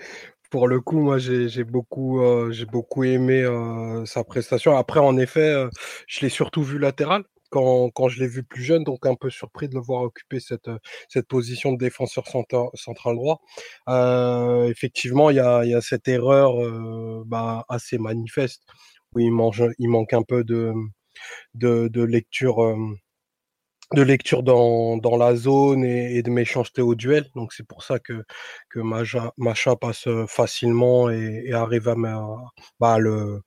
Pour le coup, moi, j'ai j'ai beaucoup, euh, j'ai beaucoup aimé euh, sa prestation. Après, en effet, euh, je l'ai surtout vu latéral quand, je l'ai vu plus jeune, donc un peu surpris de le voir occuper cette, cette position de défenseur central, droit. Euh, effectivement, il y a, y a cette erreur euh, bah, assez manifeste où il, manque un peu de, de, lecture. euh, de lecture dans, dans la zone et, de méchanceté au duel. Donc c'est pour ça que, que Macha, passe facilement et, arrive à, bah, à le,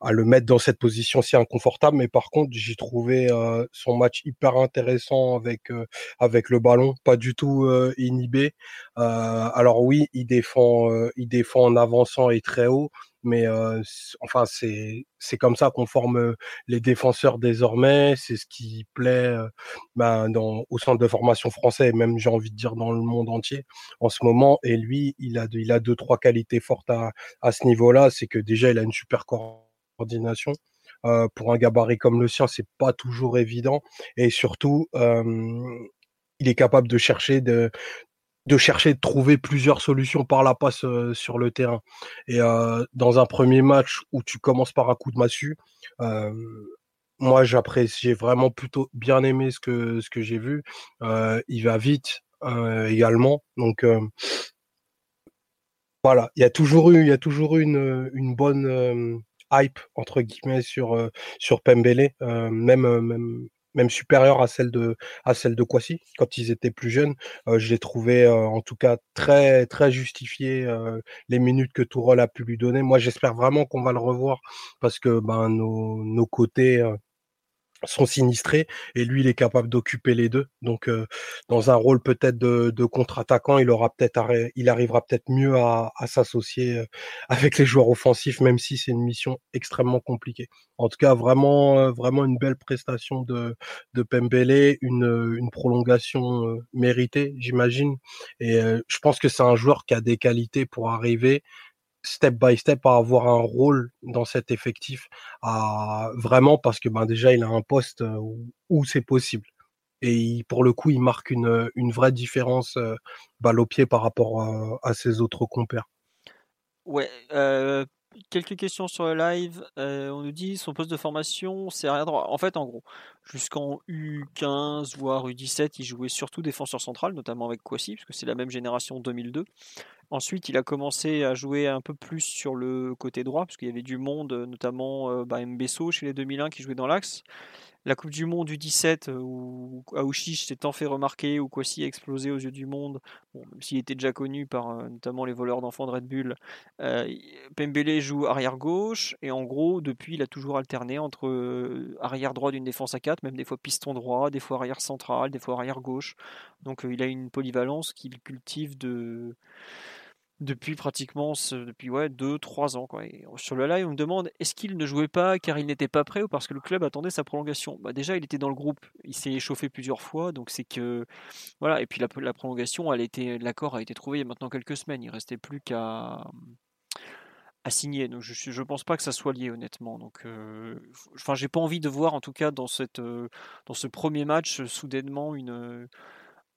à le mettre dans cette position si inconfortable. Mais par contre, j'ai trouvé euh, son match hyper intéressant avec, euh, avec le ballon, pas du tout euh, inhibé. Euh, alors oui, il défend, euh, il défend en avançant et très haut. Mais euh, enfin, c'est c'est comme ça qu'on forme euh, les défenseurs désormais. C'est ce qui plaît ben, dans, au centre de formation français et même j'ai envie de dire dans le monde entier en ce moment. Et lui, il a, il a deux, trois qualités fortes à, à ce niveau-là. C'est que déjà, il a une super coordination. Euh, pour un gabarit comme le sien, c'est pas toujours évident. Et surtout, il est capable de chercher de, de chercher de trouver plusieurs solutions par la passe euh, sur le terrain. Et euh, dans un premier match où tu commences par un coup de massue, euh, moi j'apprécie, j'ai vraiment plutôt bien aimé ce que ce que j'ai vu. Il va vite également, donc voilà, il y a toujours eu, il y a toujours une, une bonne hype entre guillemets sur sur Pembele, même même même supérieure à celle de à celle de Kwasi quand ils étaient plus jeunes. Euh, je l'ai trouvé euh, en tout cas très très justifié euh, les minutes que Tourelle a pu lui donner. Moi, j'espère vraiment qu'on va le revoir parce que ben nos nos côtés euh, sont sinistrés et lui il est capable d'occuper les deux. Donc euh, dans un rôle peut-être de, de contre-attaquant il aura peut-être il arrivera peut-être mieux à, à s'associer euh, avec les joueurs offensifs même si c'est une mission extrêmement compliquée. En tout cas vraiment euh, vraiment une belle prestation de de Pembele une euh, une prolongation méritée j'imagine. Et je pense que c'est un joueur qui a des qualités pour arriver step by step à avoir un rôle dans cet effectif à vraiment parce que ben déjà il a un poste où, c'est possible et pour le coup il marque une, une vraie différence euh, balle au pied par rapport à ses autres compères. Ouais, quelques questions sur le live. On nous dit son poste de formation, c'est arrière droit. En fait, en gros, jusqu'en U15 voire U17, il jouait surtout défenseur central, notamment avec Kwasi, parce que c'est la même génération 2002. Ensuite, il a commencé à jouer un peu plus sur le côté droit, parce qu'il y avait du monde, euh, notamment euh, bah, Mbesso chez les 2001 qui jouait dans l'axe. La Coupe du Monde du 17, euh, où Aouchiche s'est tant fait remarquer, où Kwasi a explosé aux yeux du monde, même s'il était déjà connu par notamment les voleurs d'enfants de Red Bull, euh, Pembele joue arrière gauche, et en gros, depuis, il a toujours alterné entre euh, arrière droit d'une défense à 4, même des fois piston droit, des fois arrière central, des fois arrière gauche. Donc il a une polyvalence qu'il cultive de depuis pratiquement ce- depuis ouais 2-3 ans quoi. Sur le live, on me demande est-ce qu'il ne jouait pas car il n'était pas prêt ou parce que le club attendait sa prolongation? Bah déjà, il était dans le groupe, il s'est échauffé plusieurs fois, donc c'est que voilà. Et puis la, prolongation, elle été l'accord a été trouvé il y a maintenant quelques semaines. Il restait plus qu'à signer. Donc je, je pense pas que ça soit lié honnêtement. Donc euh, enfin j'ai pas envie de voir en tout cas dans cette euh, dans ce premier match euh, soudainement une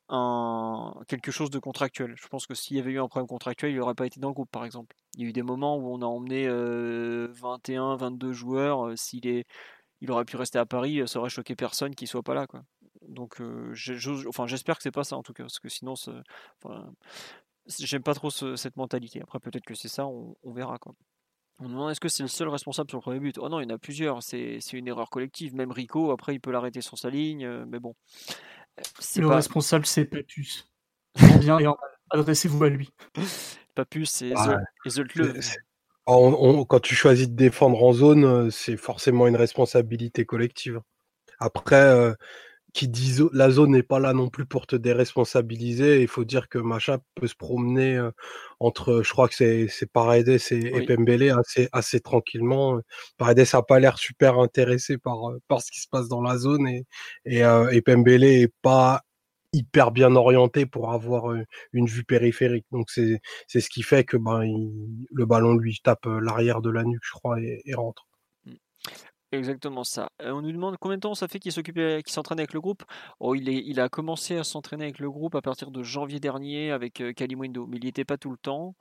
un, quelque chose de contractuel. Je pense que s'il y avait eu un problème contractuel, il n'aurait pas été dans le groupe, par exemple. Il y a eu des moments où on a emmené euh, 21, 22 joueurs. euh, S'il est, il aurait pu rester à Paris, euh, ça aurait choqué personne qu'il soit pas là, quoi. Donc, euh, enfin, j'espère que c'est pas ça en tout cas, parce que sinon, j'aime pas trop ce- cette mentalité. Après, peut-être que c'est ça, on, verra, quoi. On demande est-ce que c'est le seul responsable sur le premier but? Oh non, il y en a plusieurs. C'est une erreur collective. Même Rico, après, il peut l'arrêter sur sa ligne, euh, mais bon. Le pas responsable, c'est Papus. En bien et en mal. Adressez-vous à lui. Papus et c'est- on- on- quand tu choisis de défendre en zone, euh, c'est forcément une responsabilité collective. Après, euh, qui dit la zone n'est pas là non plus pour te déresponsabiliser. Il faut dire que Macha peut se promener entre, je crois que c'est Paredes et, oui. Pembele assez, assez tranquillement. Paredes n'a pas l'air super intéressé par, par ce qui se passe dans la zone et, et, et Pembele est pas hyper bien orienté pour avoir une vue périphérique. Donc c'est c'est ce qui fait que ben le ballon lui tape l'arrière de la nuque, je crois, et, et rentre. Exactement ça. on nous demande combien de temps ça fait qu'il s'entraîne avec le groupe? Oh, il, a commencé à s'entraîner avec le groupe à partir de janvier dernier avec euh, Kalimundo, mais il n'y était pas tout le temps.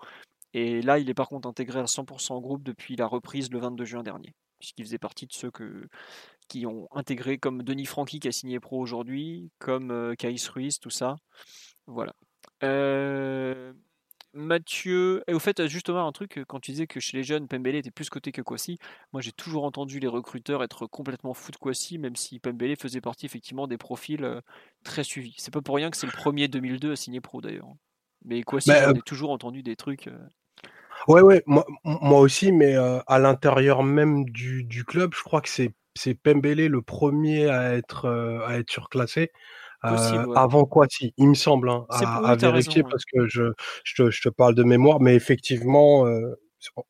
Et là, il est par contre intégré à 100% au groupe depuis la reprise le 22 juin dernier, puisqu'il faisait partie de ceux qui ont intégré, comme Denis Francky qui a signé pro aujourd'hui, comme euh, Ruiz, tout ça. Voilà. Mathieu, et au fait, justement, un truc, quand tu disais que chez les jeunes, Pembele était plus coté que Kwasi, moi j'ai toujours entendu les recruteurs être complètement fous de Kwasi, même si Pembele faisait partie effectivement des profils euh, très suivis. C'est pas pour rien que c'est le premier 2002 à signer pro d'ailleurs. Mais Kwasi, j'en ai toujours entendu des trucs. Euh. Ouais, ouais, moi, moi aussi, mais à l'intérieur même du, du, club, je crois que c'est Pembele le premier à être, à être surclassé. Euh, avant quoi, si, il me semble, hein, à, vérifier parce que je, je, te, parle de mémoire, mais effectivement, euh,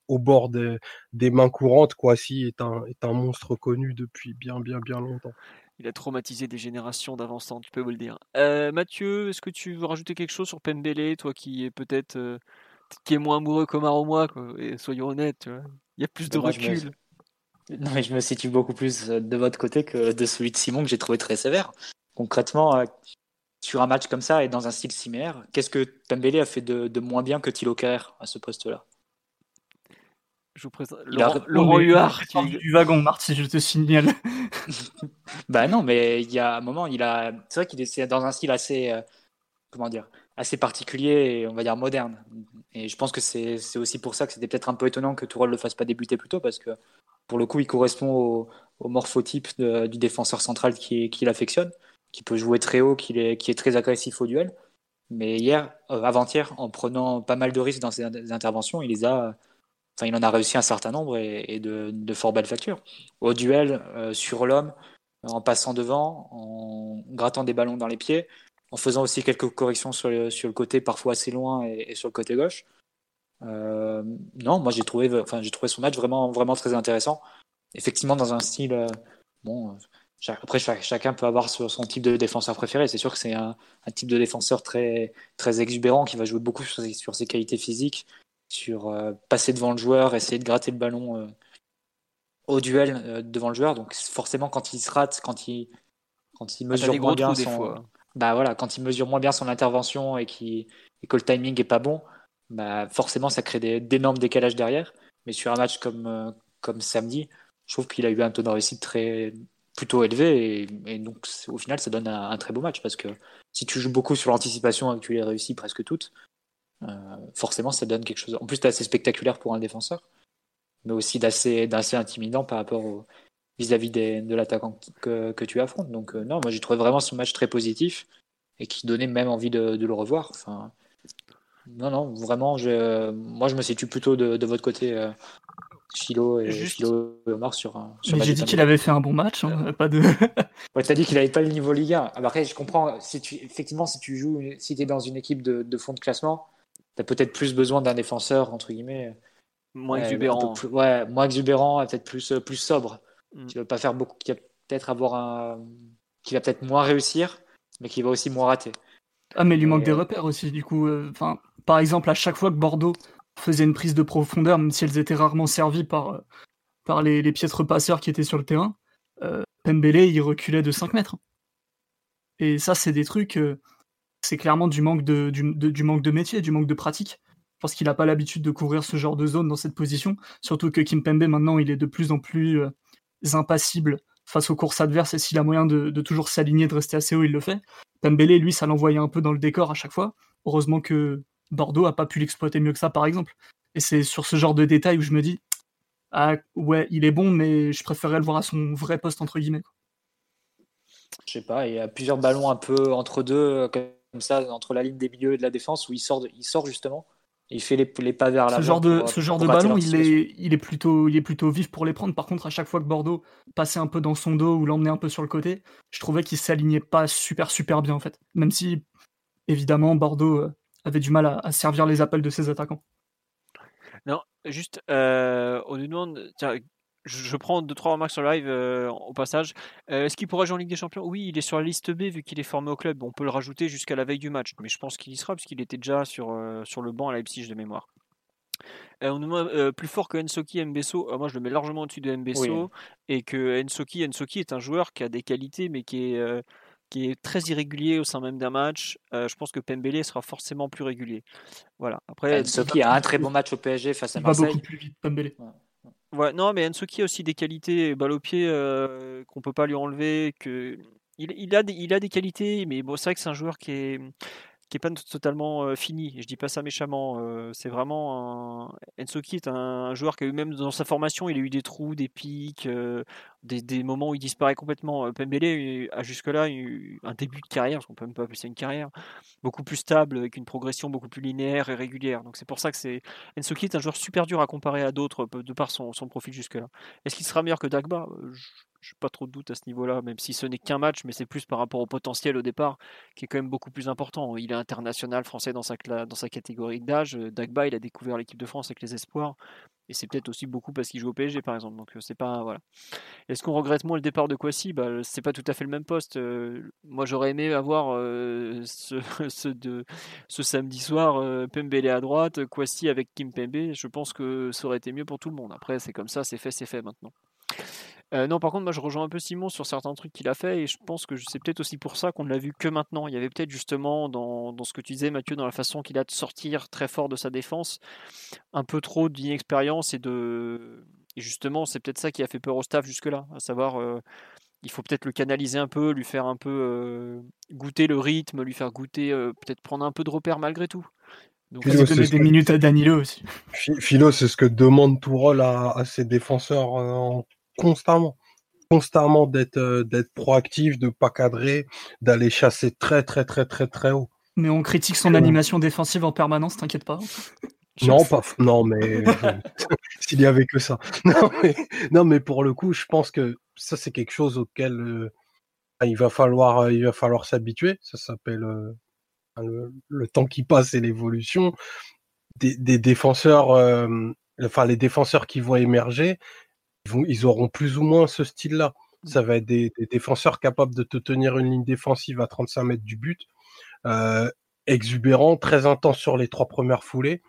au bord des, mains courantes, quoi, si est un, est un monstre connu depuis bien, bien, bien longtemps. Il a traumatisé des générations d'avant-temps, tu peux vous le dire. Euh, Mathieu, est-ce que tu veux rajouter quelque chose sur Pembele, toi qui est peut-être qui est moins amoureux qu'Omar moi, quoi, et soyons honnêtes, il y a plus de recul. Non, mais je me situe beaucoup plus de votre côté que de celui de Simon que j'ai trouvé très sévère concrètement, euh, sur un match comme ça et dans un style similaire, qu'est-ce que Tambélé a fait de, moins bien que Thilo Kerr à ce poste-là? Je vous présente Laurent, Laurent Huard. Du wagon, Marty, je te signale. bah non, mais il y a un moment, il a. C'est vrai qu'il est dans un style assez, euh, comment dire, assez particulier et on va dire moderne. Et je pense que c'est aussi pour ça que c'était peut-être un peu étonnant que Tourelle le fasse pas débuter plus tôt parce que pour le coup, il correspond au, morphotype du défenseur central qui, qui l'affectionne qui peut jouer très haut, qui est, très agressif au duel. Mais hier, euh, avant-hier, en prenant pas mal de risques dans ses interventions, il les a, enfin, il en a réussi un certain nombre et, de, fort belles factures. Au duel, euh, sur l'homme, en passant devant, en grattant des ballons dans les pieds, en faisant aussi quelques corrections sur le, côté, parfois assez loin, et, sur le côté gauche. Euh, non, moi j'ai trouvé, enfin, j'ai trouvé son match vraiment, vraiment très intéressant. Effectivement, dans un style, bon, après, chacun peut avoir son type de défenseur préféré. C'est sûr que c'est un, type de défenseur très, très exubérant qui va jouer beaucoup sur ses, qualités physiques, sur euh, passer devant le joueur, essayer de gratter le ballon euh, au duel euh, devant le joueur. Donc forcément, quand il se rate, quand il, quand il ah, mesure moins bien son, bah voilà, quand il mesure moins bien son intervention et, qui, et que le timing est pas bon, bah forcément ça crée d'énormes décalages derrière. Mais sur un match comme, comme samedi, je trouve qu'il a eu un taux de réussite très plutôt élevé et, donc au final ça donne un, très beau match parce que si tu joues beaucoup sur l'anticipation et que tu les réussis presque toutes, euh, forcément ça donne quelque chose. En plus, c'est assez spectaculaire pour un défenseur, mais aussi d'assez intimidant par rapport vis-à-vis de l'attaquant que, que, tu affrontes. Donc euh, non, moi j'ai trouvé vraiment ce match très positif et qui donnait même envie de, le revoir. Enfin, non, non, vraiment, je, moi je me situe plutôt de, votre côté euh, Philo et Philo et Omar sur, Mais j'ai dit qu'il avait fait un bon match, hein, pas de. ouais, t'as dit qu'il avait pas le niveau Ligue 1. Ah, bah, après, je comprends. Si tu, effectivement, si tu joues, si t'es dans une équipe de, de fond de classement, t'as peut-être plus besoin d'un défenseur entre guillemets. Moins exubérant. ouais, moins exubérant, peut-être plus plus sobre. Mm. Tu vas pas faire beaucoup, qui va peut-être avoir un, qui va peut-être moins réussir, mais qui va aussi moins rater. Ah, mais il lui manque des repères aussi, du coup. Euh, enfin, par exemple, à chaque fois que Bordeaux faisait une prise de profondeur, même si elles étaient rarement servies par, euh, par les, pièces repasseurs qui étaient sur le terrain. Euh, Pembele, il reculait de 5 mètres. Et ça, c'est des trucs, euh, c'est clairement du manque de, du, manque de métier, du manque de pratique. Je pense qu'il n'a pas l'habitude de couvrir ce genre de zone dans cette position. Surtout que Kim Pembe, maintenant, il est de plus en plus euh, impassible face aux courses adverses. Et s'il a moyen de, de toujours s'aligner, de rester assez haut, il le fait. Pembele, lui, ça l'envoyait un peu dans le décor à chaque fois. Heureusement que Bordeaux a pas pu l'exploiter mieux que ça, par exemple. Et c'est sur ce genre de détails où je me dis, ah ouais, il est bon, mais je préférerais le voir à son vrai poste, entre guillemets. Je sais pas, il y a plusieurs ballons un peu entre deux, comme ça, entre la ligne des milieux et de la défense, où il sort, il sort justement. il fait les, les pas vers Ce l'avant. genre de, pour- ce genre de ballon, il est, il, est plutôt, il est plutôt vif pour les prendre. Par contre, à chaque fois que Bordeaux passait un peu dans son dos ou l'emmenait un peu sur le côté, je trouvais qu'il s'alignait pas super super bien en fait. Même si, évidemment, Bordeaux euh, avait du mal à, à servir les appels de ses attaquants. Non, juste, euh, on nous demande, tiens, je, je prends deux trois remarques sur le live euh, au passage. Euh, Est-ce qu'il pourra jouer en Ligue des Champions? Oui, il est sur la liste B vu qu'il est formé au club. On peut le rajouter jusqu'à la veille du match, mais je pense qu'il y sera puisqu'il était déjà sur, euh, sur le banc à Leipzig de mémoire. Euh, on nous demande euh, plus fort que Ensoki Mbesso. Euh, moi, je le mets largement au-dessus de Mbesso et que Ensoki, Ensoki est un joueur qui a des qualités, mais qui est euh, qui est très irrégulier au sein même d'un match. Euh, je pense que Pembele sera forcément plus régulier. Voilà. Après, Ensoki a un très bon match au PSG face à Marseille. beaucoup plus vite, Pembele. Ouais, non, mais Ensoki a aussi des qualités, balle au pied, euh, qu'on peut pas lui enlever. Que... Il, il a des, il a des qualités, mais bon, c'est vrai que c'est un joueur qui est, qui est pas totalement fini. Je dis pas ça méchamment. c'est vraiment un... Ensoki est un, joueur qui a eu même dans sa formation, il a eu des trous, des pics, des, moments où il disparaît complètement. Pembele a jusque-là eu un début de carrière, parce qu'on peut même pas appeler ça une carrière, beaucoup plus stable, avec une progression beaucoup plus linéaire et régulière. Donc c'est pour ça que c'est Ensoki est un joueur super dur à comparer à d'autres de par son, profil jusque-là. Est-ce qu'il sera meilleur que Dagba Je n'ai pas trop de doute à ce niveau-là, même si ce n'est qu'un match, mais c'est plus par rapport au potentiel au départ, qui est quand même beaucoup plus important. Il est international français dans sa, dans sa catégorie d'âge. Euh, Dagba, il a découvert l'équipe de France avec les espoirs. Et c'est peut-être aussi beaucoup parce qu'il joue au PSG, par exemple. Donc euh, c'est pas voilà. Est-ce qu'on regrette moins le départ de Kwasi? Bah, C'est pas tout à fait le même poste. Euh, moi, j'aurais aimé avoir ce, samedi soir euh, à droite, Kwasi avec Kim Pembe. Je pense que ça aurait été mieux pour tout le monde. Après, c'est comme ça, c'est fait, c'est fait maintenant. Euh, non, par contre, moi je rejoins un peu Simon sur certains trucs qu'il a fait et je pense que c'est peut-être aussi pour ça qu'on ne l'a vu que maintenant. Il y avait peut-être justement dans, dans ce que tu disais, Mathieu, dans la façon qu'il a de sortir très fort de sa défense, un peu trop d'inexpérience et de. Et justement, c'est peut-être ça qui a fait peur au staff jusque-là, à savoir. euh, il faut peut-être le canaliser un peu, lui faire un peu euh, goûter le rythme, lui faire goûter, euh, peut-être prendre un peu de repères malgré tout. Donc, Philo, donner des minutes à Danilo aussi. Phi- Philo, c'est ce que demande Tourelle à, à ses défenseurs euh, constamment. Constamment d'être euh, d'être proactif, de pas cadrer, d'aller chasser très très très très très haut. Mais on critique son animation défensive en permanence, t'inquiète pas. Non, pas non, mais s'il y avait que ça. Non mais, non, mais pour le coup, je pense que ça c'est quelque chose auquel euh, il va falloir euh, il va falloir s'habituer. Ça s'appelle euh, le, le temps qui passe et l'évolution des, des défenseurs. enfin, les défenseurs qui vont émerger, ils, vont, ils auront plus ou moins ce style-là. Ça va être des, des défenseurs capables de te tenir une ligne défensive à 35 mètres du but, euh, exubérants, très intenses sur les trois premières foulées,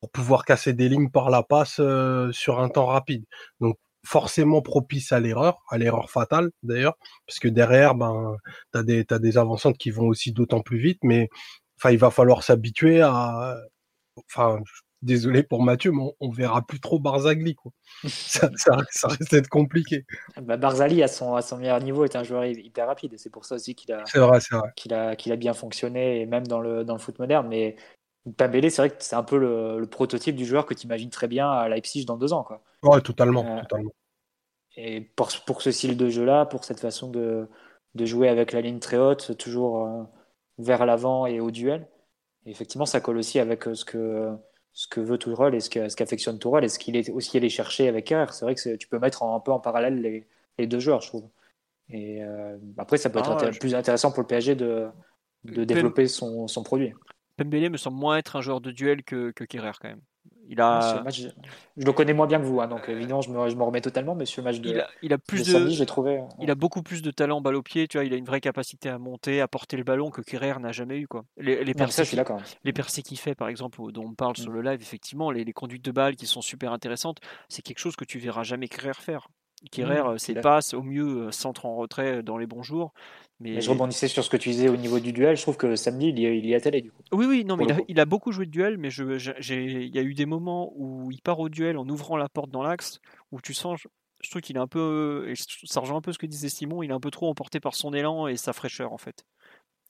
pour pouvoir casser des lignes par la passe euh, sur un temps rapide. Donc forcément propice à l'erreur, à l'erreur fatale d'ailleurs, parce que derrière, ben, t'as des t'as des avancantes qui vont aussi d'autant plus vite, mais enfin il va falloir s'habituer à, enfin désolé pour Mathieu, mais on, on verra plus trop Barzagli quoi. ça, ça, ça risque d'être compliqué. Bah, Barzali, à son, à son meilleur niveau, est un joueur hy- hyper rapide. C'est pour ça aussi qu'il a, qu'il qu'il bien fonctionné, et même dans le, dans le foot moderne. Mais Pambele, c'est vrai que c'est un peu le, le prototype du joueur que tu imagines très bien à Leipzig dans deux ans. Quoi. Ouais, totalement, Euh, totalement. Et pour, pour ce style de jeu-là, pour cette façon de, de jouer avec la ligne très haute, toujours euh, vers l'avant et au duel, et effectivement, ça colle aussi avec euh, ce que, ce que veut Tourelle et ce qu'affectionne Tourelle et ce qu'il est aussi allé chercher avec Kerr. C'est vrai que tu peux mettre en- un peu en parallèle les, les deux joueurs, je trouve. Et euh, après, ça peut être Ah ouais, intér- je- plus intéressant pour le PSG de, de Pem- développer son, son produit. Pembele me semble moins être un joueur de duel que, que Kerrer quand même. Il Sur a, le match, je, je le connais moins bien que vous, hein, donc évidemment, je me, je me remets totalement, mais sur le match de, il a, il a de plus samedi, de, je trouvé. euh, il a beaucoup plus de talent balle au pied, tu vois, il a une vraie capacité à monter, à porter le ballon que Kerrer n'a jamais eu quoi. Les, les ça, percées qu'il- d'accord. les percées qu'il fait par exemple, dont on parle Mm. sur le live, effectivement, les, les conduites de balles qui sont super intéressantes, c'est quelque chose que tu verras jamais Kerrer faire. Kerrer, Mm, euh, d'accord. passe au mieux centre en retrait dans les bons jours, mais Mais je rebondissais sur ce que tu disais au niveau du duel. Je trouve que samedi, il y, il y a télé, du coup. Oui, oui, non, mais il a, il a beaucoup joué de duel, mais je, il y a eu des moments où il part au duel en ouvrant la porte dans l'axe, où tu sens, je, je trouve qu'il est un peu, et ça rejoint un peu ce que disait Simon, il est un peu trop emporté par son élan et sa fraîcheur en fait.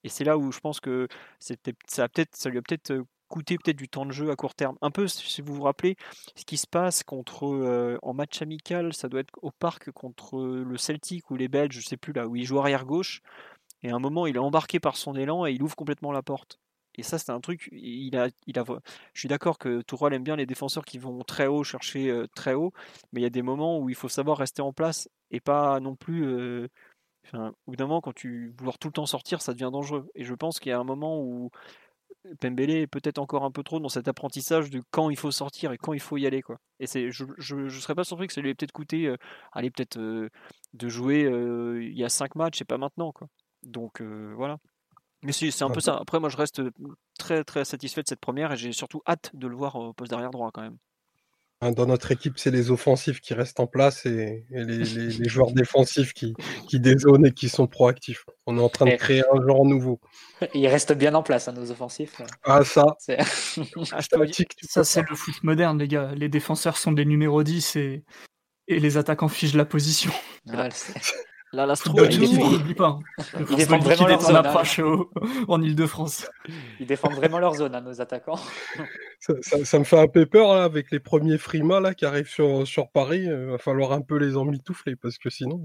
Et c'est là où je pense que c'était, ça a peut-être, ça lui a peut-être euh, coûté peut-être du temps de jeu à court terme. Un peu, si vous vous rappelez, ce qui se passe contre, euh, en match amical, ça doit être au parc contre le Celtic ou les Belges, je sais plus là, où il joue arrière gauche. Et à un moment, il est embarqué par son élan et il ouvre complètement la porte. Et ça, c'est un truc. Il a, il a, je suis d'accord que Tourelle aime bien les défenseurs qui vont très haut, chercher euh, très haut, mais il y a des moments où il faut savoir rester en place et pas non plus. Euh, au bout d'un moment, quand tu vouloir tout le temps sortir, ça devient dangereux. Et je pense qu'il y a un moment où Pembele est peut-être encore un peu trop dans cet apprentissage de quand il faut sortir et quand il faut y aller. Quoi. Et c'est, je ne serais pas surpris que ça lui ait peut-être coûté, euh, allez, peut-être de jouer il y a 5 matchs et pas maintenant. Quoi. Donc voilà. Mais c'est un peu ça. Après, moi, je reste très très satisfait de cette première et j'ai surtout hâte de le voir au poste derrière droit quand même. Hein, dans notre équipe, c'est les offensifs qui restent en place et, les, joueurs défensifs qui, qui dézonent et qui sont proactifs. On est en train de créer un genre nouveau. Ils restent bien en place, hein, nos offensifs. Ah, ça C'est ah, ça, c'est le foot moderne, les gars. Les défenseurs sont des numéros 10 et, et les attaquants fichent la position. Là, la il n'oublie pas. Hein. Ils défendent vraiment leur zone. Hein. en Ile-de-France. Ils défendent vraiment leur zone, hein, nos attaquants. Ça, me fait un peu peur là, avec les premiers frimas là, qui arrivent sur, sur Paris. Il euh, va falloir un peu les emmitoufler parce que sinon.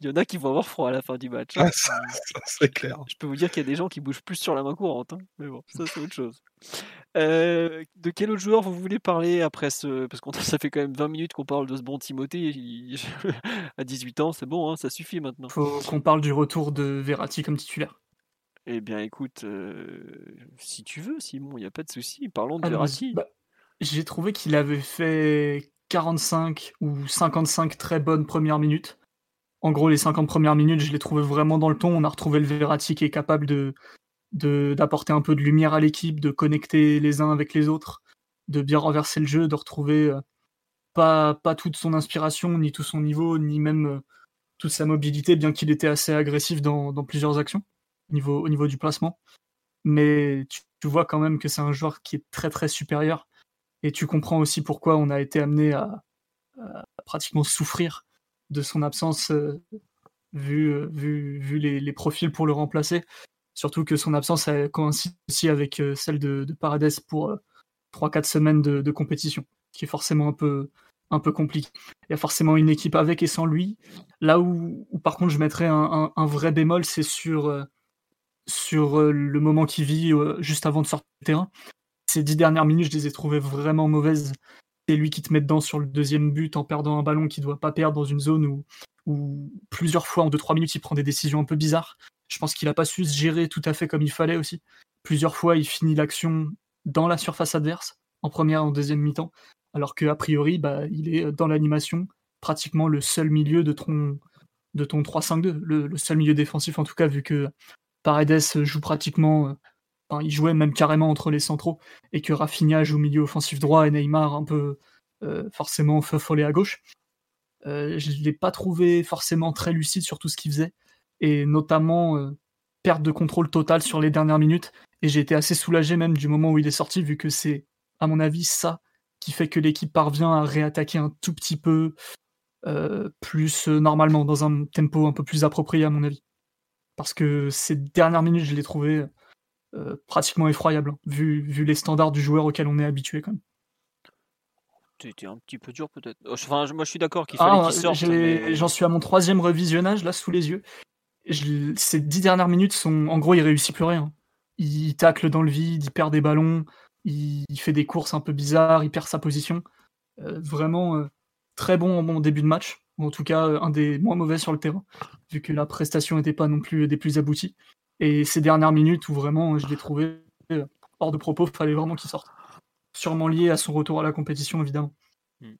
Il y en a qui vont avoir froid à la fin du match. Ah, ça, c'est clair. Je peux vous dire qu'il y a des gens qui bougent plus sur la main courante. Hein. Mais bon, ça, c'est autre chose. Euh, de quel autre joueur vous voulez parler après ce. Parce que ça fait quand même 20 minutes qu'on parle de ce bon Timothée. à 18 ans, c'est bon, hein, ça suffit maintenant. Faut qu'on parle du retour de Verratti comme titulaire. Eh bien, écoute, euh, si tu veux, Simon, il n'y a pas de souci. Parlons de ah, Verratti. Bah, j'ai trouvé qu'il avait fait 45 ou 55 très bonnes premières minutes en gros, les 50 premières minutes, je les trouvais vraiment dans le ton. On a retrouvé le Verratti qui est capable d'apporter un peu de lumière à l'équipe, de connecter les uns avec les autres, de bien renverser le jeu, de retrouver euh, pas, pas toute son inspiration, ni tout son niveau, ni même euh, toute sa mobilité, bien qu'il était assez agressif dans, plusieurs actions au niveau du placement. Mais tu, vois quand même que c'est un joueur qui est très très supérieur. Et tu comprends aussi pourquoi on a été amené à pratiquement souffrir de son absence euh, vu, euh, vu, vu les, profils pour le remplacer. Surtout que son absence coïncide aussi avec euh, celle de, de pour 3-4 semaines de, compétition, qui est forcément un peu, un peu compliqué. Il y a forcément une équipe avec et sans lui. Là où, par contre je mettrais un, vrai bémol, c'est sur, sur le moment qu'il vit juste avant de sortir du terrain. Ces dix dernières minutes, je les ai trouvées vraiment mauvaises c'est lui qui te met dedans sur le deuxième but en perdant un ballon qu'il doit pas perdre dans une zone où, plusieurs fois en 2-3 minutes il prend des décisions un peu bizarres. Je pense qu'il a pas su se gérer tout à fait comme il fallait aussi. Plusieurs fois il finit l'action dans la surface adverse, en première et en deuxième mi-temps, alors qu'a priori bah, il est dans l'animation, pratiquement le seul milieu de ton, de ton 3-5-2, le, seul milieu défensif en tout cas, vu que Paredes joue pratiquement il jouait même carrément entre les centraux, et que Rafinha joue au milieu offensif droit et Neymar un peu euh, forcément feu follet à gauche. Euh, je ne l'ai pas trouvé forcément très lucide sur tout ce qu'il faisait, et notamment euh, perte de contrôle total sur les dernières minutes. Et j'ai été assez soulagé même du moment où il est sorti, vu que c'est, à mon avis, ça qui fait que l'équipe parvient à réattaquer un tout petit peu plus normalement, dans un tempo un peu plus approprié, à mon avis. Parce que ces dernières minutes, je l'ai trouvé euh, pratiquement effroyable, hein, vu, vu les standards du joueur auquel on est habitué quand même. C'était un petit peu dur peut-être. Oh, enfin, moi je suis d'accord qu'il fallait ah, qu'il sorte. J'en suis à mon troisième revisionnage là sous les yeux. ces dix dernières minutes sont, en gros, il réussit plus rien. Il tacle dans le vide, il perd des ballons, il, fait des courses un peu bizarres, il perd sa position. Euh, vraiment euh, très bon en bon début de match, ou en tout cas un des moins mauvais sur le terrain, vu que la prestation n'était pas non plus des plus abouties. Et ces dernières minutes où vraiment je l'ai trouvé euh, hors de propos, il fallait vraiment qu'il sorte. Sûrement lié à son retour à la compétition, évidemment. Hmm.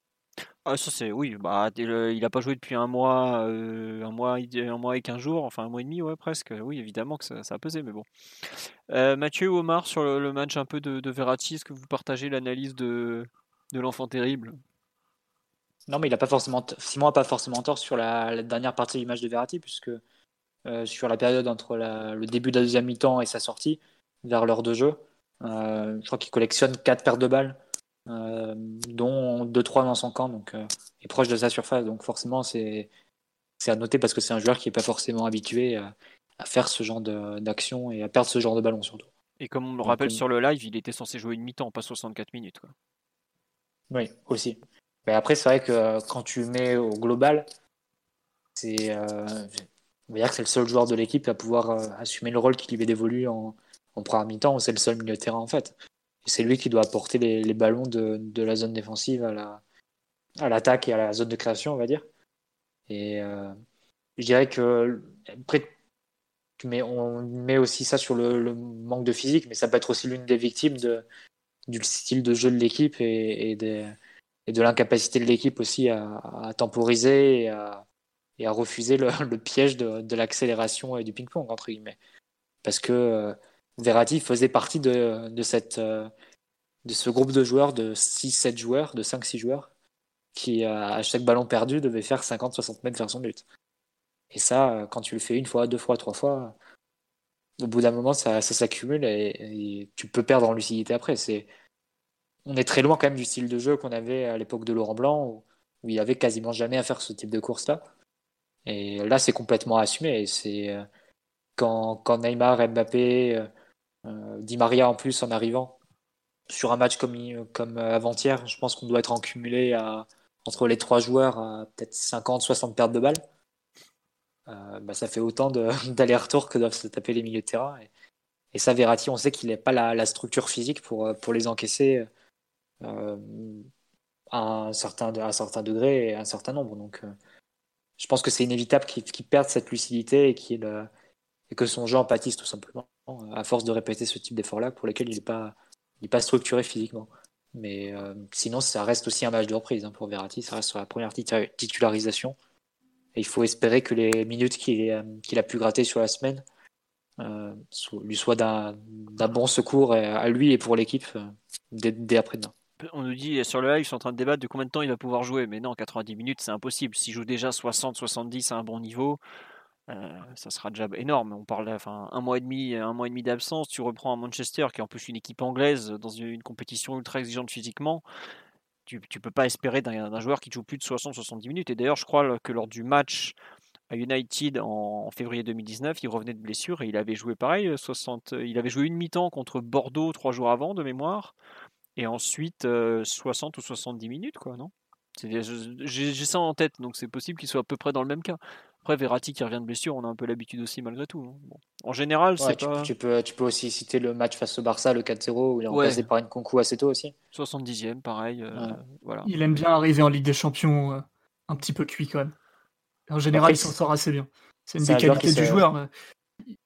Ah, ça c'est oui, bah, il n'a pas joué depuis un mois, euh, un mois, un mois et quinze jours, enfin un mois et demi, ouais presque. Oui, évidemment que ça, a pesé, mais bon. Euh, Mathieu ou Omar sur le, match un peu de, de Verratti, est-ce que vous partagez l'analyse de, de l'enfant terrible? Non, mais il a pas forcément, Simon n'a pas forcément tort sur la, la, dernière partie du match de Verratti, puisque euh, sur la période entre le début de la deuxième mi-temps et sa sortie vers l'heure de jeu. Euh, je crois qu'il collectionne 4 paires de balles, euh, dont 2-3 dans son camp, donc est proche de sa surface. Donc forcément, c'est à noter parce que c'est un joueur qui n'est pas forcément habitué à, faire ce genre d'action et à perdre ce genre de ballon surtout. Et comme on le rappelle sur le live, il était censé jouer une mi-temps, pas 64 minutes. Quoi. Oui, aussi. Mais après, c'est vrai que quand tu mets au global, c'est on va dire que c'est le seul joueur de l'équipe à pouvoir euh, assumer le rôle qui lui est dévolu en, en première mi-temps, c'est le seul milieu de terrain en fait. C'est lui qui doit apporter les, ballons de, la zone défensive à la à l'attaque et à la zone de création, on va dire. Et euh, je dirais que mais on met aussi ça sur le, manque de physique, mais ça peut être aussi l'une des victimes de, du style de jeu de l'équipe et, et, de l'incapacité de l'équipe aussi à, temporiser et à, et à refuser le, piège de, l'accélération et du ping-pong, entre guillemets. Parce que euh, faisait partie de, de, cette, euh, de ce groupe de joueurs, de 6-7 joueurs, de 5-6 joueurs, qui à chaque ballon perdu devait faire 50-60 mètres vers son but. Et ça, quand tu le fais une fois, deux fois, trois fois, au bout d'un moment, ça, s'accumule et, tu peux perdre en lucidité après. C'est, on est très loin quand même du style de jeu qu'on avait à l'époque de Laurent Blanc, où, où il avait quasiment jamais à faire ce type de course-là. Et là, c'est complètement assumé. C'est euh, quand, Neymar, Mbappé, euh, euh, Di Maria en plus en arrivant sur un match comme, avant-hier, je pense qu'on doit être en cumulé entre les trois joueurs à peut-être 50-60 pertes de balles. bah, ça fait autant d'aller-retour que doivent se taper les milieux de terrain. Et, ça, Verratti, on sait qu'il n'a pas la, structure physique pour, les encaisser à, un certain, à un certain degré et à un certain nombre. Donc, je pense que c'est inévitable qu'il perde cette lucidité et, et que son jeu en pâtisse tout simplement, à force de répéter ce type d'effort-là pour lesquels il n'est pas, pas structuré physiquement. Mais euh, sinon, ça reste aussi un match de reprise hein, pour Verratti, ça reste sur la première titularisation. Et il faut espérer que les minutes qu'il a pu gratter sur la semaine euh, lui soient d'un bon secours à lui et pour l'équipe euh, dès après-demain on nous dit sur le live, ils sont en train de débattre de combien de temps il va pouvoir jouer. Mais non, 90 minutes, c'est impossible. S'il joue déjà 60-70 à un bon niveau, euh, ça sera déjà énorme. On parle enfin un mois et demi, un mois et demi d'absence. Tu reprends à Manchester, qui est en plus une équipe anglaise dans une compétition ultra exigeante physiquement. Tu, ne peux pas espérer d'un joueur qui joue plus de 60-70 minutes. Et d'ailleurs, je crois que lors du match à United en, février 2019, il revenait de blessure et il avait joué pareil, 60, il avait joué une mi-temps contre Bordeaux trois jours avant de mémoire et ensuite 60 ou 70 minutes, quoi, non? J'ai ça en tête, donc c'est possible qu'il soit à peu près dans le même cas. Après, Verratti qui revient de blessure, on a un peu l'habitude aussi malgré tout. Hein. En général, c'est tu, tu, peux, tu peux aussi citer le match face au Barça, le 4-0, où il est remplacé par une concours assez tôt aussi. 70e, pareil. voilà. Il aime bien arriver en Ligue des Champions un petit peu cuit quand même. En général, il s'en sort assez bien. C'est une des qualités du joueur.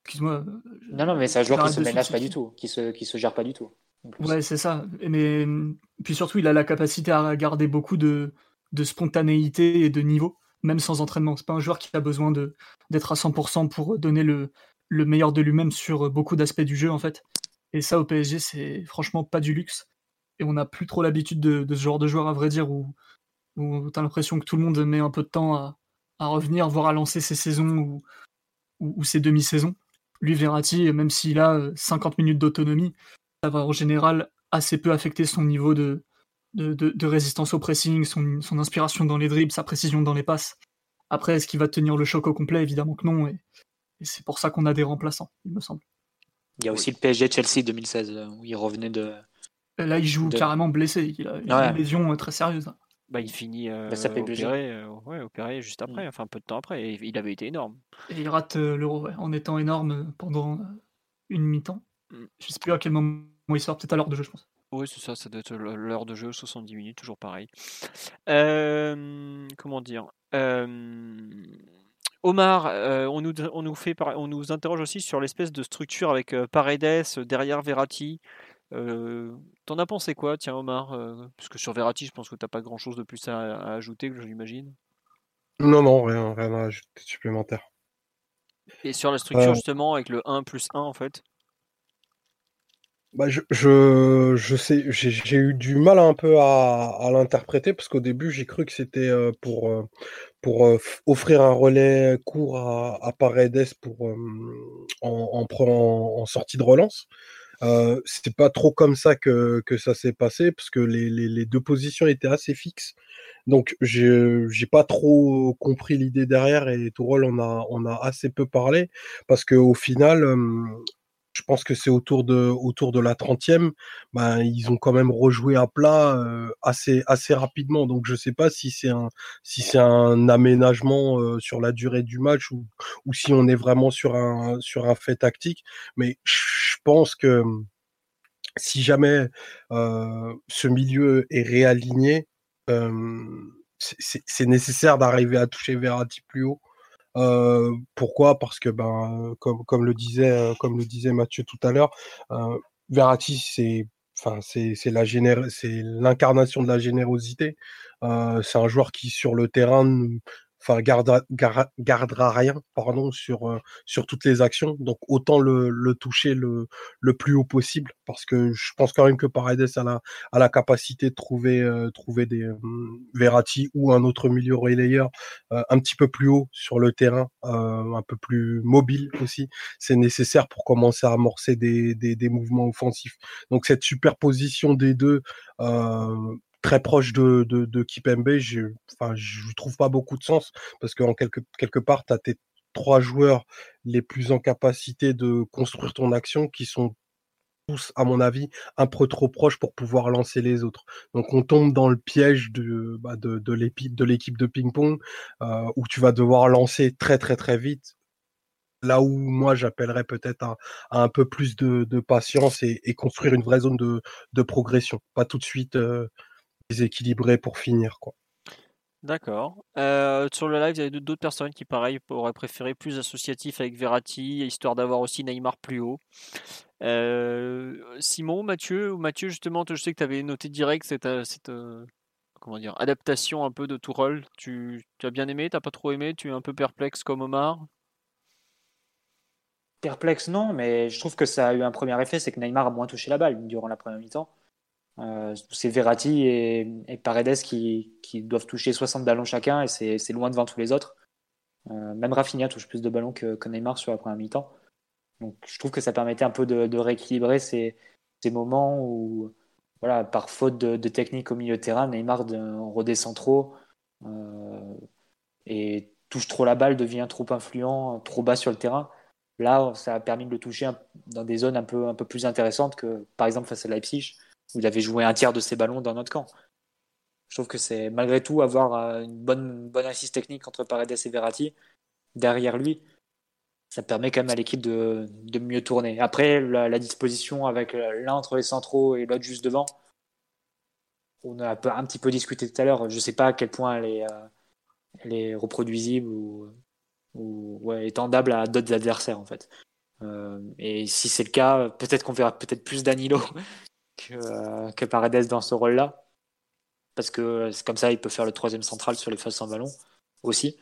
Excuse-moi. Non, non, mais c'est un joueur qui se ménage pas du tout, qui se, qui se gère pas du tout. Ouais, c'est ça. Mais puis surtout, il a la capacité à garder beaucoup de, spontanéité et de niveau, même sans entraînement. C'est pas un joueur qui a besoin de d'être à 100% pour donner le, le meilleur de lui-même sur beaucoup d'aspects du jeu, en fait. Et ça, au PSG, c'est franchement pas du luxe. Et on n'a plus trop l'habitude de, ce genre de joueur, à vrai dire, où, où tu as l'impression que tout le monde met un peu de temps à, à revenir, voire à lancer ses saisons ou, ou, ou ses demi-saisons. Lui, Verratti, même s'il a 50 minutes d'autonomie, ça va en général assez peu affecter son niveau de, de, résistance au pressing, son, inspiration dans les dribbles, sa précision dans les passes. Après, est-ce qu'il va tenir le choc au complet? Évidemment que non. Et, c'est pour ça qu'on a des remplaçants, il me semble. Il y a aussi le PSG Chelsea 2016, euh, où il revenait de. Là, il joue carrément blessé. Il a, une lésion euh, très sérieuse. Bah, il finit euh, bah, opéré, opéré, juste après, mm. enfin peu de temps après. Et il avait été énorme. Et il rate l'euro en étant énorme pendant une mi-temps. Mm. Je sais plus à quel moment il sort, peut-être à l'heure de jeu, je pense. Oui, c'est ça, ça doit être l'heure de jeu, 70 minutes, toujours pareil. Euh, comment dire euh, Omar, euh, on, nous, on, nous fait, on nous interroge aussi sur l'espèce de structure avec Paredes derrière Verratti. T'en as pensé quoi, tiens, Omar Parce que sur Verratti, je pense que t'as pas grand chose de plus à, à ajouter, j'imagine. Non, non, rien, rien à ajouter supplémentaire. Et sur la structure, justement, avec le 1 plus 1, en fait? Bah, je, je, je sais, j'ai eu du mal un peu à, à l'interpréter parce qu'au début j'ai cru que c'était euh, pour, euh, pour euh, offrir un relais court à, à Paredes pour, en, en, en, sortie de relance. Euh, c'était pas trop comme ça que, que ça s'est passé parce que les, les, deux positions étaient assez fixes. Donc j'ai pas trop compris l'idée derrière et Tourol on a on a assez peu parlé parce que au final je pense que c'est autour de autour de la 30e, ben ils ont quand même rejoué à plat euh, assez assez rapidement. Donc je sais pas si c'est un si c'est un aménagement euh, sur la durée du match ou ou si on est vraiment sur un sur un fait tactique. Mais je pense que si jamais euh, ce milieu est réaligné, c'est nécessaire d'arriver à toucher Verratti plus haut. Euh, pourquoi? Parce que ben comme comme le disait euh, comme le disait Mathieu tout à l'heure, euh, c'est enfin c'est la c'est l'incarnation de la générosité. c'est un joueur qui sur le terrain enfin gardera, gardera rien pardon sur euh, sur toutes les actions. Donc autant le, toucher le, le plus haut possible parce que je pense quand même que Paredes a la a la capacité de trouver euh, trouver des euh, Verratti ou un autre milieu relayeur un petit peu plus haut sur le terrain un peu plus mobile aussi. C'est nécessaire pour commencer à amorcer des, des, des mouvements offensifs. Donc cette superposition des deux très proche de, de, de Kipembe, je enfin, je trouve pas beaucoup de sens parce qu'en quelque, quelque part, tu as tes trois joueurs les plus en capacité de construire ton action qui sont tous, à mon avis, un peu trop proches pour pouvoir lancer les autres. Donc on tombe dans le piège de, bah, de, de l'équipe de ping-pong euh, où tu vas devoir lancer très très très vite. Là où moi j'appellerais peut-être à, un peu plus de, de patience et, et, construire une vraie zone de, de progression. Pas tout de suite euh, déséquilibré pour finir. quoi. D'accord. Euh, sur le live, il y a d'autres personnes qui, pareil, auraient préféré plus associatif avec Verratti, histoire d'avoir aussi Neymar plus haut. Euh, Simon, Mathieu, ou Mathieu, justement, je sais que tu avais noté direct cette, euh, cette comment dire, adaptation un peu de tout rôle. Tu, tu as bien aimé, t'as pas trop aimé, tu es un peu perplexe comme Omar? Perplexe, non, mais je trouve que ça a eu un premier effet, c'est que Neymar a moins touché la balle durant la première mi-temps. Euh, c'est Verratti et, Paredes qui, doivent toucher 60 ballons chacun et c'est loin devant tous les autres. Euh, même Rafinha touche plus de ballons que, Neymar sur la première mi-temps. Donc je trouve que ça permettait un peu de, rééquilibrer ces, moments où, voilà, par faute de, technique au milieu de terrain, Neymar redescend trop euh, et touche trop la balle, devient trop influent, trop bas sur le terrain. Là, ça a permis de le toucher dans des zones un peu plus intéressantes que, par exemple, face à Leipzig où il avait joué un tiers de ses ballons dans notre camp. Je trouve que c'est malgré tout avoir euh, une bonne, assise technique entre Paredes et Verratti derrière lui. Ça permet quand même à l'équipe de, mieux tourner. Après, la, disposition avec l'un entre les centraux et l'autre juste devant, on a un petit peu discuté tout à l'heure. Je ne sais pas à quel point elle est, euh, reproduisible ou, étendable à d'autres adversaires en fait. Euh, et si c'est le cas, peut-être qu'on verra peut-être plus Danilo que, euh, que Paredes dans ce rôle-là. Parce que c'est comme ça, il peut faire le troisième central sur les phases sans ballon aussi.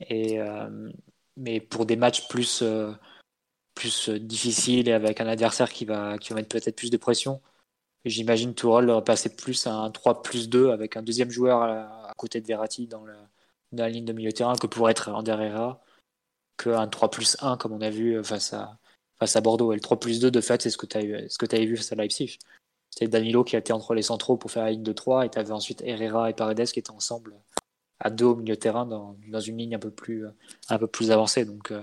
Et, euh, mais pour des matchs plus, euh, plus difficiles et avec un adversaire qui va, qui va mettre peut-être plus de pression, j'imagine Tourelle passer plus à un 3 plus 2 avec un deuxième joueur à, côté de Verratti dans la, ligne de milieu terrain que pour être Ander Herrera qu'un 3 plus 1 comme on a vu face à, face à Bordeaux. Et le 3 plus 2, de fait, c'est ce que tu as, vu face à Leipzig. C'était Danilo qui était entre les centraux pour faire la ligne de 3 et tu avais ensuite Herrera et Paredes qui étaient ensemble à deux au milieu de terrain dans, une ligne un peu plus, un peu plus avancée. Donc euh,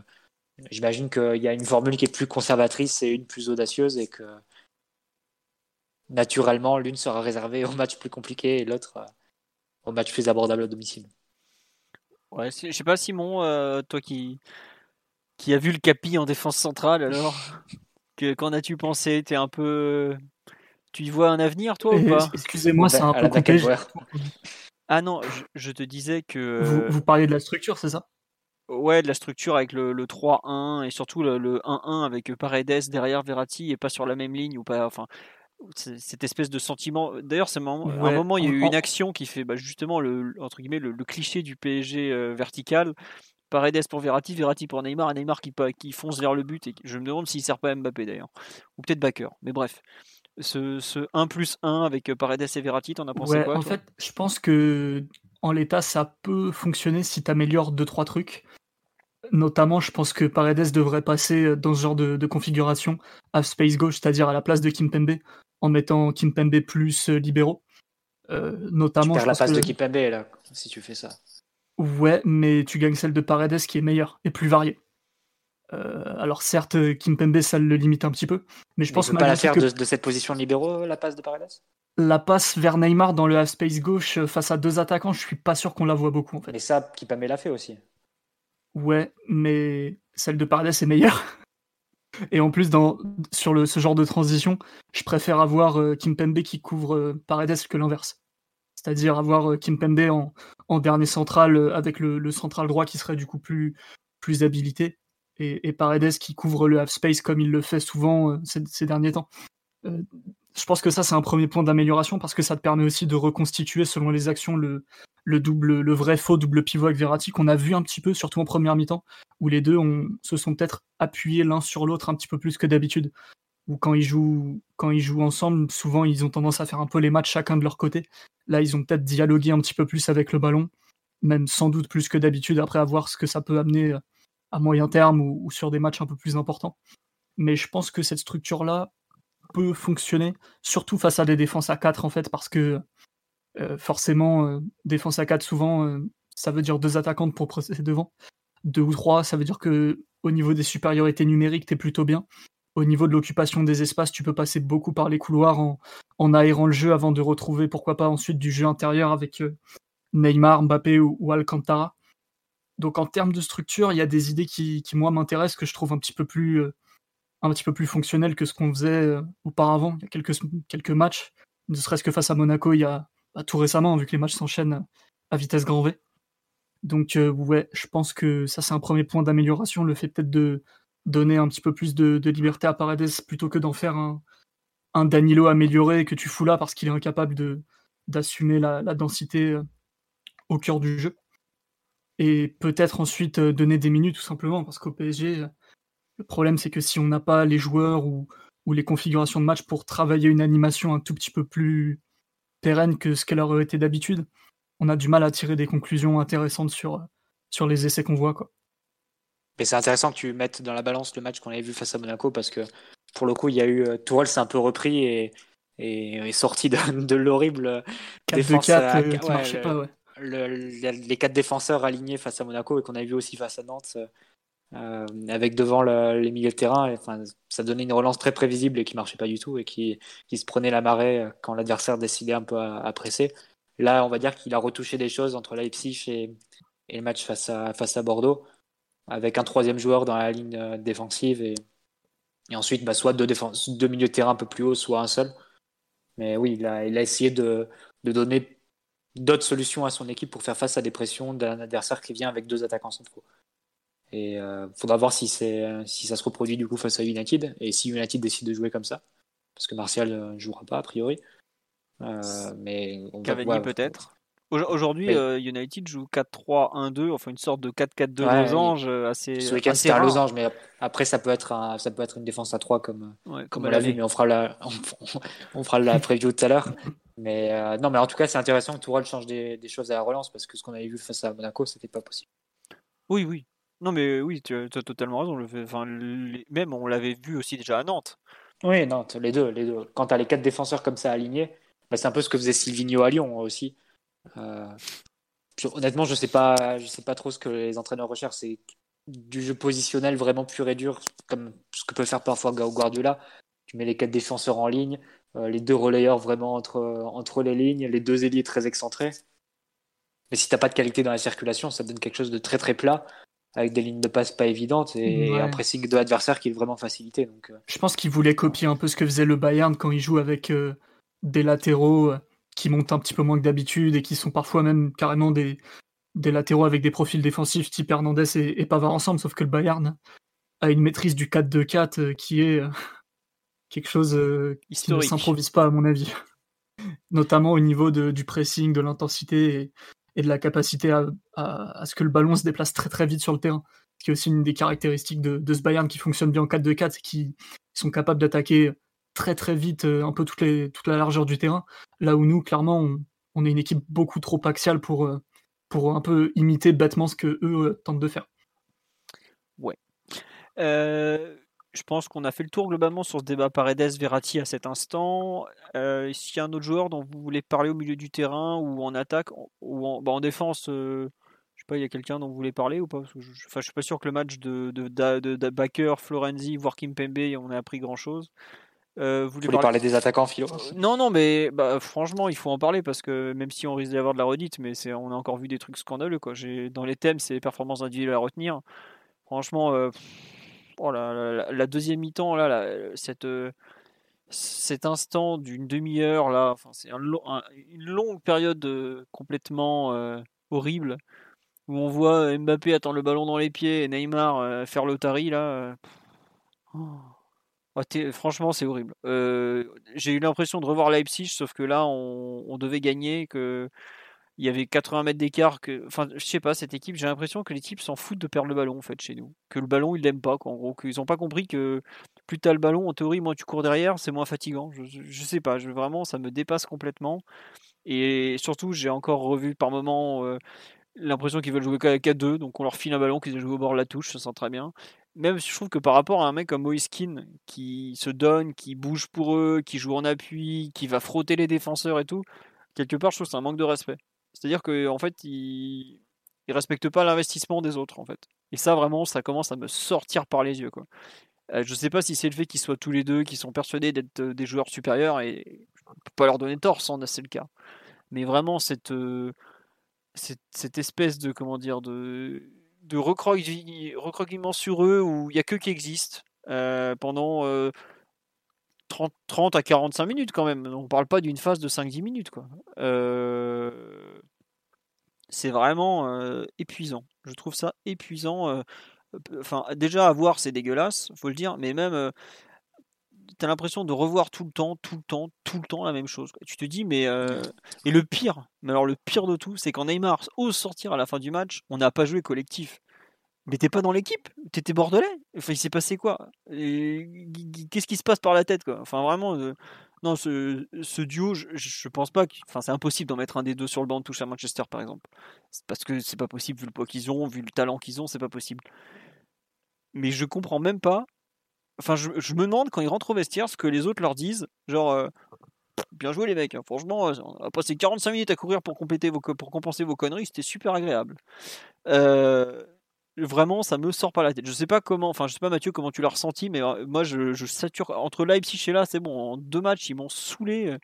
j'imagine qu'il y a une formule qui est plus conservatrice et une plus audacieuse et que naturellement l'une sera réservée aux matchs plus compliqués et l'autre euh, aux matchs plus abordables à domicile. Ouais, je sais pas Simon, euh, toi qui qui a vu le Capi en défense centrale alors que qu'en as-tu pensé? T'es un peu tu y vois un avenir toi ou pas? Excusez-moi, c'est un peu coupé. Ah non, je, te disais que vous, vous parliez de la structure, c'est ça? Ouais, de la structure avec le, 3-1 et surtout le 1-1 avec Paredes derrière Verratti et pas sur la même ligne ou pas enfin cette espèce de sentiment. D'ailleurs, c'est un moment, il y a eu une action qui fait bah, justement le entre guillemets le, cliché du PSG euh, vertical Paredes pour Verratti, Verratti pour Neymar, Neymar qui, qui fonce vers le but. Et je me demande s'il sert pas Mbappé d'ailleurs. Ou peut-être Backer. Mais bref, ce, ce 1 plus 1 avec euh, Paredes et Verratti, t'en as pensé quoi En fait, je pense que en l'état, ça peut fonctionner si tu améliores 2-3 trucs. Notamment, je pense que Paredes devrait passer euh, dans ce genre de, configuration à space gauche, c'est-à-dire à la place de Kimpembe, en mettant Kimpembe plus euh, libéraux. notamment, tu perds la place de Kimpembe là, si tu fais ça. Ouais, mais tu gagnes celle de Paredes qui est meilleure et plus variée. Alors certes, Kimpembe, ça le limite un petit peu, mais je pense pas la faire de, de, cette position de libéraux, la passe de Paredes? La passe vers Neymar dans le half-space gauche face à deux attaquants, je suis pas sûr qu'on la voit beaucoup en fait. Mais ça, Kimpembe l'a fait aussi. Ouais, mais celle de Paredes est meilleure. Et en plus, dans, sur le, ce genre de transition, je préfère avoir euh, Kimpembe qui couvre euh, Paredes que l'inverse. C'est-à-dire avoir euh, Kimpembe en, en dernier central avec le, central droit qui serait du coup plus, plus habilité et, Paredes qui couvre le half space comme il le fait souvent ces, derniers temps. je pense que ça, c'est un premier point d'amélioration parce que ça te permet aussi de reconstituer selon les actions le, vrai faux double pivot avec Verratti qu'on a vu un petit peu, surtout en première mi-temps, où les deux se sont peut-être appuyés l'un sur l'autre un petit peu plus que d'habitude. Ou quand ils jouent, quand ils jouent ensemble, souvent ils ont tendance à faire un peu les matchs chacun de leur côté. Là, ils ont peut-être dialogué un petit peu plus avec le ballon, même sans doute plus que d'habitude, après à voir ce que ça peut amener euh, à moyen terme ou sur des matchs un peu plus importants. Mais je pense que cette structure-là peut fonctionner, surtout face à des défenses à 4 en fait, parce que euh, forcément, euh, défense à 4, souvent, euh, ça veut dire deux attaquantes pour procéder devant. Deux ou trois, ça veut dire que au niveau des supériorités numériques, t'es plutôt bien. Au niveau de l'occupation des espaces, tu peux passer beaucoup par les couloirs en, aérant le jeu avant de retrouver, pourquoi pas, ensuite du jeu intérieur avec Neymar, Mbappé ou, Alcantara. Donc en termes de structure, il y a des idées qui, moi m'intéressent, que je trouve un petit peu plus, plus fonctionnelles que ce qu'on faisait auparavant. Il y a quelques, matchs, ne serait-ce que face à Monaco il y a, bah, tout récemment, vu que les matchs s'enchaînent à vitesse grand V. Donc euh, ouais, je pense que ça c'est un premier point d'amélioration, le fait peut-être de donner un petit peu plus de, liberté à Paredes plutôt que d'en faire un, Danilo amélioré que tu fous là parce qu'il est incapable d'assumer la, densité euh, au cœur du jeu. Et peut-être ensuite euh, donner des minutes tout simplement parce qu'au PSG, le problème c'est que si on n'a pas les joueurs ou, ou les configurations de match pour travailler une animation un tout petit peu plus pérenne que ce qu'elle aurait été d'habitude, on a du mal à tirer des conclusions intéressantes sur, sur les essais qu'on voit. Quoi. Mais c'est intéressant que tu mettes dans la balance le match qu'on avait vu face à Monaco parce que pour le coup, il y a eu euh, Tourelle s'est un peu repris et, et est sorti de, de l'horrible défense. 4 euh, pas, les quatre défenseurs alignés face à Monaco et qu'on a vu aussi face à Nantes. Euh, avec devant les milieux de terrain. Enfin, ça donnait une relance très prévisible et qui marchait pas du tout et qui, qui se prenait la marée quand l'adversaire décidait un peu à, presser. Là, on va dire qu'il a retouché des choses entre Leipzig et, et, le match face à, face à Bordeaux, avec un troisième joueur dans la ligne euh, défensive et, et ensuite bah, soit deux, deux milieux de terrain un peu plus haut, soit un seul. Mais oui, il a, il a essayé de, de donner d'autres solutions à son équipe pour faire face à des pressions d'un adversaire qui vient avec deux attaquants centraux. Et il euh, faudra voir si, si ça se reproduit du coup face à United et si United décide de jouer comme ça. Parce que Martial ne euh, jouera pas a priori. Euh, mais Cavani peut-être. Aujourd'hui, United joue 4-3-1-2, enfin une sorte de 4-4-2 losange assez. Ce week-end c'était un losange, mais après ça peut être un, ça peut être une défense à 3 comme, comme, on l'a vu, mais on fera la, on, fera la preview tout à l'heure. Mais non, mais en tout cas, c'est intéressant que Tourelle change des, des, choses à la relance parce que ce qu'on avait vu face à Monaco, c'était pas possible. Oui, oui, non, mais oui, tu as, totalement raison. Le enfin, même, on l'avait vu aussi déjà à Nantes. Oui, Nantes, les deux. Les deux. Quand tu as les quatre défenseurs comme ça alignés, bah, c'est un peu ce que faisait Silvino à Lyon aussi. Euh, honnêtement, je sais pas, je sais pas trop ce que les entraîneurs recherchent. C'est du jeu positionnel vraiment pur et dur, comme ce que peut faire parfois Guardiola. Tu mets les quatre défenseurs en ligne, euh, les deux relayeurs vraiment entre, entre les lignes, les deux ailiers très excentrés. Mais si t'as pas de qualité dans la circulation, ça donne quelque chose de très très plat avec des lignes de passe pas évidentes et un pressing de l'adversaire qui est vraiment facilité. Donc, euh. Je pense qu'il voulait copier un peu ce que faisait le Bayern quand il joue avec euh, des latéraux qui montent un petit peu moins que d'habitude et qui sont parfois même carrément des, des latéraux avec des profils défensifs type Hernandez et, et Pavard ensemble, sauf que le Bayern a une maîtrise du 4-2-4 qui est quelque chose qui ne s'improvise pas à mon avis. Notamment au niveau de, du pressing, de l'intensité et, et de la capacité à, à, ce que le ballon se déplace très très vite sur le terrain. Ce qui est aussi une des caractéristiques de, de ce Bayern qui fonctionne bien en 4-2-4, c'est qu'ils sont capables d'attaquer très très vite euh, un peu toute, la largeur du terrain. Là où nous, clairement, on, est une équipe beaucoup trop axiale pour, euh, pour un peu imiter bêtement ce que eux euh, tentent de faire. Ouais. Je pense qu'on a fait le tour globalement sur ce débat Paredes-Verratti à cet instant. S'il y a un autre joueur dont vous voulez parler au milieu du terrain ou en attaque ou en, bah, défense, euh, Je sais pas, il y a quelqu'un dont vous voulez parler ou pas? Je, enfin, je suis pas sûr que le match de, de, de, de Florenzi, voire Kimpembe, on a appris grand chose. Euh, vous voulez parler... des attaquants, Philo euh, Non, non, mais bah, franchement, il faut en parler parce que même si on risque d'avoir de la redite, mais c'est, on a encore vu des trucs scandaleux. Quoi. J'ai, dans les thèmes, c'est les performances individuelles à retenir. Franchement, euh, oh la, deuxième mi-temps, là, cette, cet instant d'une demi-heure, là, enfin, c'est une longue période complètement horrible où on voit Mbappé attendre le ballon dans les pieds et Neymar faire l'Otari, là. Oh franchement, c'est horrible. j'ai eu l'impression de revoir Leipzig, sauf que là, on, devait gagner, que il y avait 80 mètres d'écart. Que, enfin, je sais pas, cette équipe, j'ai l'impression que l'équipe s'en fout de perdre le ballon en fait chez nous. Que le ballon, ils l'aiment pas, En gros, qu'ils ont pas compris que plus tu as le ballon, en théorie, moins tu cours derrière, c'est moins fatigant. Je, sais pas, vraiment, ça me dépasse complètement. Et surtout, j'ai encore revu par moments l'impression qu'ils veulent jouer qu'à deux, donc on leur file un ballon qu'ils aient joué au bord de la touche, ça sent très bien même je trouve que par rapport à un mec comme Moiskin qui se donne, qui bouge pour eux, qui joue en appui, qui va frotter les défenseurs et tout, quelque part je trouve que c'est un manque de respect. C'est-à-dire qu'en en fait, il ne respecte pas l'investissement des autres en fait. Et ça vraiment, ça commence à me sortir par les yeux quoi. Euh, je sais pas si c'est le fait qu'ils soient tous les deux, qu'ils sont persuadés d'être euh, des joueurs supérieurs et je peux pas leur donner tort sans c'est le cas. Mais vraiment cette, euh, cette, cette espèce de comment dire de de recroquement sur eux où il n'y a que qui existent euh, pendant 30, euh, 30, à 45 minutes quand même. On ne parle pas d'une phase de 5-10 minutes. Euh, c'est vraiment épuisant. Je trouve ça épuisant. Enfin, déjà à voir, c'est dégueulasse, faut le dire, mais même tu as l'impression de revoir tout le temps, tout le temps, tout le temps la même chose. Tu te dis, mais. Et le pire, mais alors le pire de tout, c'est quand Neymar ose sortir à la fin du match, on n'a pas joué collectif. Mais t'es pas dans l'équipe, t'étais bordelais. Enfin, il s'est passé quoi? Qu'est-ce qui se passe par la tête quoi? Enfin, vraiment, non, ce, ce, duo, je, je pense pas. Enfin, c'est impossible d'en mettre un des deux sur le banc de touche à Manchester, par exemple. Parce que c'est pas possible vu le poids qu'ils ont, vu le talent qu'ils ont, c'est pas possible. Mais je comprends même pas Enfin, je, me demande quand ils rentrent au vestiaire ce que les autres leur disent. Genre, euh, bien joué les mecs. Hein. Franchement, euh, on a passé 45 minutes à courir pour, compléter vos, pour compenser vos conneries. C'était super agréable. Euh, vraiment, ça me sort par la tête. Je sais pas comment, enfin, je sais pas Mathieu comment tu l'as ressenti, mais moi, je, je sature entre Leipzig et là, c'est bon. En deux matchs, ils m'ont saoulé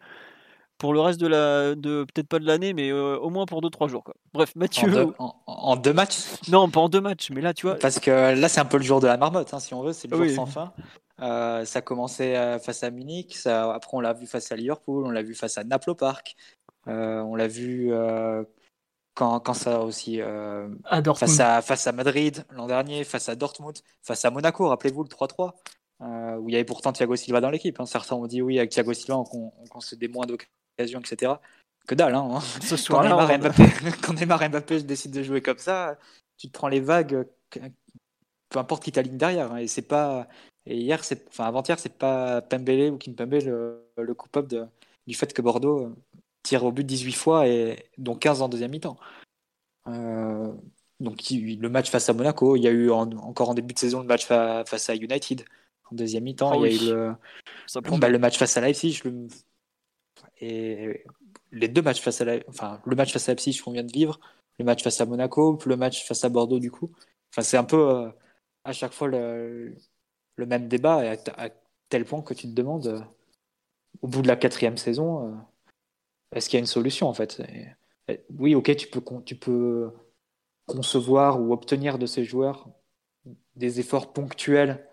pour le reste de la, de peut-être pas de l'année, mais euh, au moins pour 2-3 jours. Quoi. Bref, Mathieu. En deux, matchs? Non, pas en deux matchs, mais là, tu vois. Parce que là, c'est un peu le jour de la marmotte, hein, si on veut, c'est le jour sans fin. Euh, ça a commencé euh, face à Munich, ça, après on l'a vu face à Liverpool, on l'a vu face à Naples Park, on l'a vu quand, quand, ça aussi à face, à, face à Madrid l'an dernier, face à Dortmund, face à Monaco, rappelez-vous le 3-3. où il y avait pourtant Thiago Silva dans l'équipe. Hein. Certains ont dit oui, avec Thiago Silva, on, on, se des moins etc. Que dalle, hein. Ce soir quand, Neymar Mbappé, quand Neymar Mbappé décide de jouer comme ça, tu te prends les vagues, peu importe qui t'aligne derrière. Hein, et c'est pas. Et hier, c'est, enfin avant-hier, c'est pas Pembele ou Kimpembe le, le coupable de, du fait que Bordeaux euh, tire au but 18 fois et dont 15 en deuxième mi-temps. Euh, donc le match face à Monaco, il y a eu encore en début de saison le match face à United en deuxième mi-temps, ah il y a eu le, bah, le match face à Leipzig, le, et les deux matchs face à la, enfin, le match face à Leipzig qu'on vient de vivre, le match face à Monaco, le match face à Bordeaux du coup. Enfin, c'est un peu euh, à chaque fois le, même débat à, tel point que tu te demandes euh, au bout de la quatrième saison, euh, est-ce qu'il y a une solution en fait? Oui, ok, tu peux, tu peux concevoir ou obtenir de ces joueurs des efforts ponctuels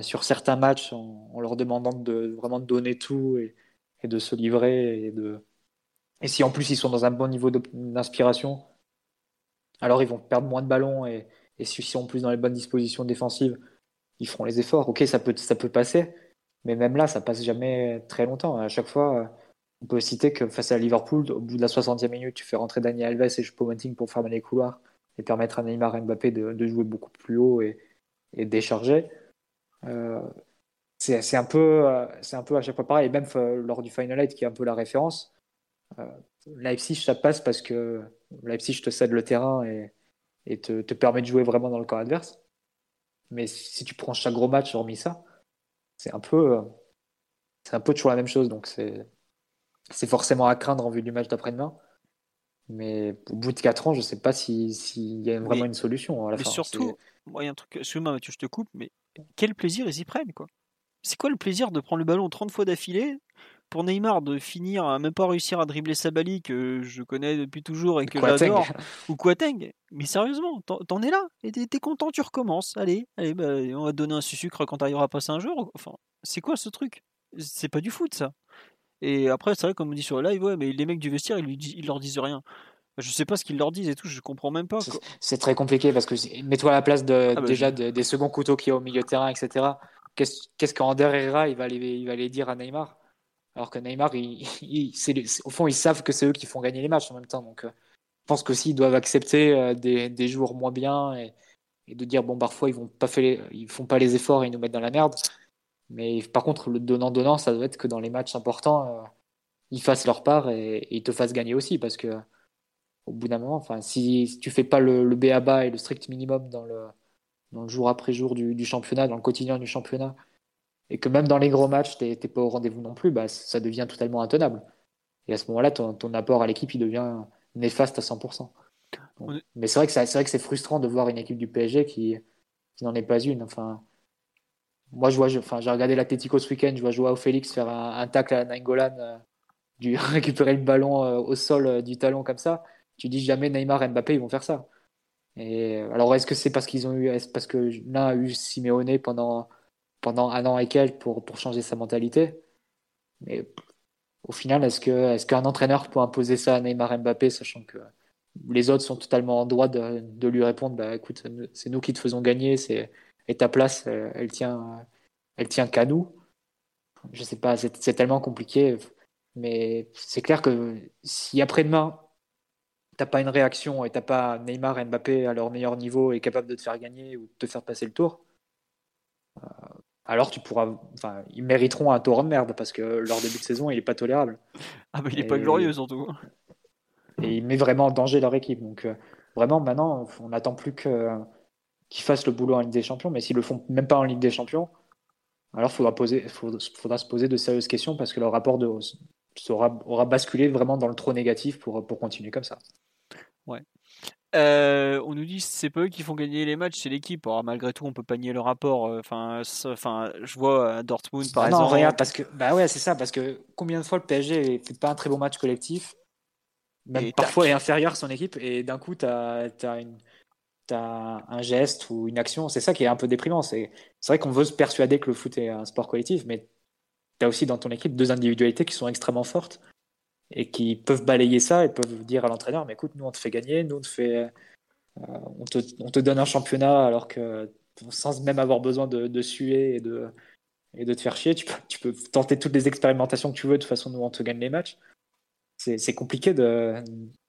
sur certains matchs en, leur demandant de vraiment de donner tout et de se livrer. Et, de... et si en plus ils sont dans un bon niveau d'inspiration, alors ils vont perdre moins de ballons et, et si ils sont plus dans les bonnes dispositions défensives, ils feront les efforts. Ok, ça peut, ça peut passer, mais même là, ça passe jamais très longtemps. À chaque fois, on peut citer que face à Liverpool, au bout de la 60e minute, tu fais rentrer Daniel Alves et Choupo-Moting pour fermer les couloirs et permettre à Neymar et Mbappé de, de jouer beaucoup plus haut et, et décharger. Euh, c'est un peu euh, c'est un peu à chaque fois pareil. Et même euh, lors du Final Eight, qui est un peu la référence, euh, Leipzig, ça passe parce que Leipzig te cède le terrain et, et te, te, permet de jouer vraiment dans le camp adverse. Mais si tu prends chaque gros match, hormis ça, c'est un peu c'est un peu toujours la même chose. Donc c'est c'est forcément à craindre en vue du match d'après-demain. Mais au bout de 4 ans, je ne sais pas s'il y a vraiment une solution à la mais fin. surtout, moi, il y a un truc, excuse-moi Mathieu, je te coupe, mais quel plaisir ils y prennent, quoi. C'est quoi le plaisir de prendre le ballon 30 fois d'affilée pour Neymar de finir à même pas réussir à dribbler Sabali que je connais depuis toujours et que j'adore ou Quateng mais sérieusement t'en es là? Et t'es content tu recommences. Allez allez bah, on va te donner un sucre quand t'arriveras à passer un jour. Enfin c'est quoi ce truc? C'est pas du foot ça. Et après c'est vrai comme on dit sur le live ouais mais les mecs du vestiaire ils, lui ils leur disent rien. Je sais pas ce qu'ils leur disent et tout, je comprends même pas. C'est très compliqué parce que mets-toi à la place de, ah bah, déjà des seconds couteaux qui y a au milieu de terrain, etc. Qu'est-ce qu'Ander Herrera va, aller, dire à Neymar? Alors que Neymar, au fond, ils savent que c'est eux qui font gagner les matchs en même temps. Donc, euh, je pense qu'aussi ils doivent accepter euh, des, des, jours moins bien et, de dire bon, parfois ils vont font pas les efforts et ils nous mettent dans la merde. Mais par contre, le donnant-donnant, ça doit être que dans les matchs importants, euh, ils fassent leur part et, ils te fassent gagner aussi parce que au bout d'un moment, enfin, si, si tu fais pas le, le B à bas et le strict minimum dans le dans le jour après jour du, championnat, dans le quotidien du championnat, et que même dans les gros matchs, tu n'es pas au rendez-vous non plus, bah, ça devient totalement intenable. Et à ce moment-là, ton, apport à l'équipe, il devient néfaste à 100%. mais c'est vrai que c'est vrai que c'est frustrant de voir une équipe du PSG qui, qui n'en est pas une. Enfin, moi, je vois, enfin, j'ai regardé l'Atletico ce week-end, je vois Joao Félix faire un, tacle à Nainggolan, euh, du récupérer le ballon euh, au sol euh, du talon comme ça. Tu dis jamais Neymar et Mbappé ils vont faire ça. Et alors, est-ce que c'est parce qu'ils ont eu, est parce que l'un a eu Simeone pendant, pendant un an et quelques pour, pour changer sa mentalité? Mais au final, est-ce que, est-ce qu'un entraîneur peut imposer ça à Neymar Mbappé, sachant que les autres sont totalement en droit de, de lui répondre, bah écoute, c'est nous qui te faisons gagner, et ta place, elle, tient, elle tient qu'à nous. Je sais pas, c'est tellement compliqué, mais c'est clair que si après-demain t'as pas une réaction et t'as pas Neymar et Mbappé à leur meilleur niveau et capable de te faire gagner ou de te faire passer le tour, euh, alors tu pourras. Enfin, ils mériteront un tour de merde parce que leur début de saison, il est pas tolérable. Ah, mais il est pas glorieux surtout. Et il met vraiment en danger leur équipe. Donc, euh, vraiment, maintenant, on n'attend plus que, qu'ils fassent le boulot en Ligue des Champions. Mais s'ils le font même pas en Ligue des Champions, alors il faudra, poser, faudra, se poser de sérieuses questions parce que leur rapport de, sera, aura basculé vraiment dans le trop négatif pour, pour continuer comme ça. Ouais. Euh, on nous dit c'est pas eux qui font gagner les matchs, c'est l'équipe. malgré tout, on peut pas nier le rapport. Euh, enfin, enfin, je vois Dortmund par exemple. Non, rien, parce que bah ouais, c'est ça, parce que combien de fois le PSG fait pas un très bon match collectif, même parfois est inférieur à son équipe, et d'un coup, tu as, un geste ou une action. C'est ça qui est un peu déprimant. C'est vrai qu'on veut se persuader que le foot est un sport collectif, mais tu as aussi dans ton équipe deux individualités qui sont extrêmement fortes et qui peuvent balayer ça et peuvent dire à l'entraîneur mais écoute nous on te fait gagner nous on te fait euh, on, te, on, te, donne un championnat alors que sans même avoir besoin de, de suer et de de te faire chier tu peux, tenter toutes les expérimentations que tu veux. De toute façon nous on te gagne les matchs. C'est compliqué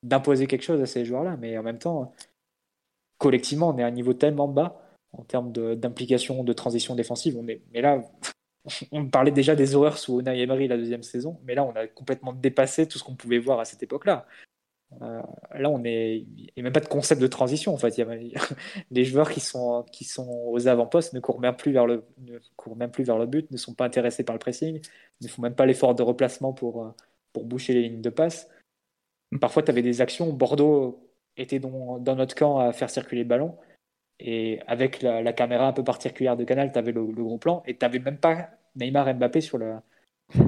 d'imposer quelque chose à ces joueurs là mais en même temps collectivement on est à un niveau tellement bas en termes d'implication de, transition défensive. On est mais là on parlait déjà des horreurs sous Unai Emery la deuxième saison, mais là, on a complètement dépassé tout ce qu'on pouvait voir à cette époque-là. Euh, là, on est, il n'y a même pas de concept de transition. En fait, il les joueurs qui sont qui sont aux avant-postes ne courent même plus vers le ne courent même plus vers le but, ne sont pas intéressés par le pressing, ne font même pas l'effort de replacement pour euh, pour boucher les lignes de passe. Parfois, tu avais des actions. Bordeaux était dans, dans, notre camp à faire circuler le ballon. Et avec la, caméra un peu particulière de Canal, tu avais le, le, gros plan et tu n'avais même pas Neymar Mbappé sur le,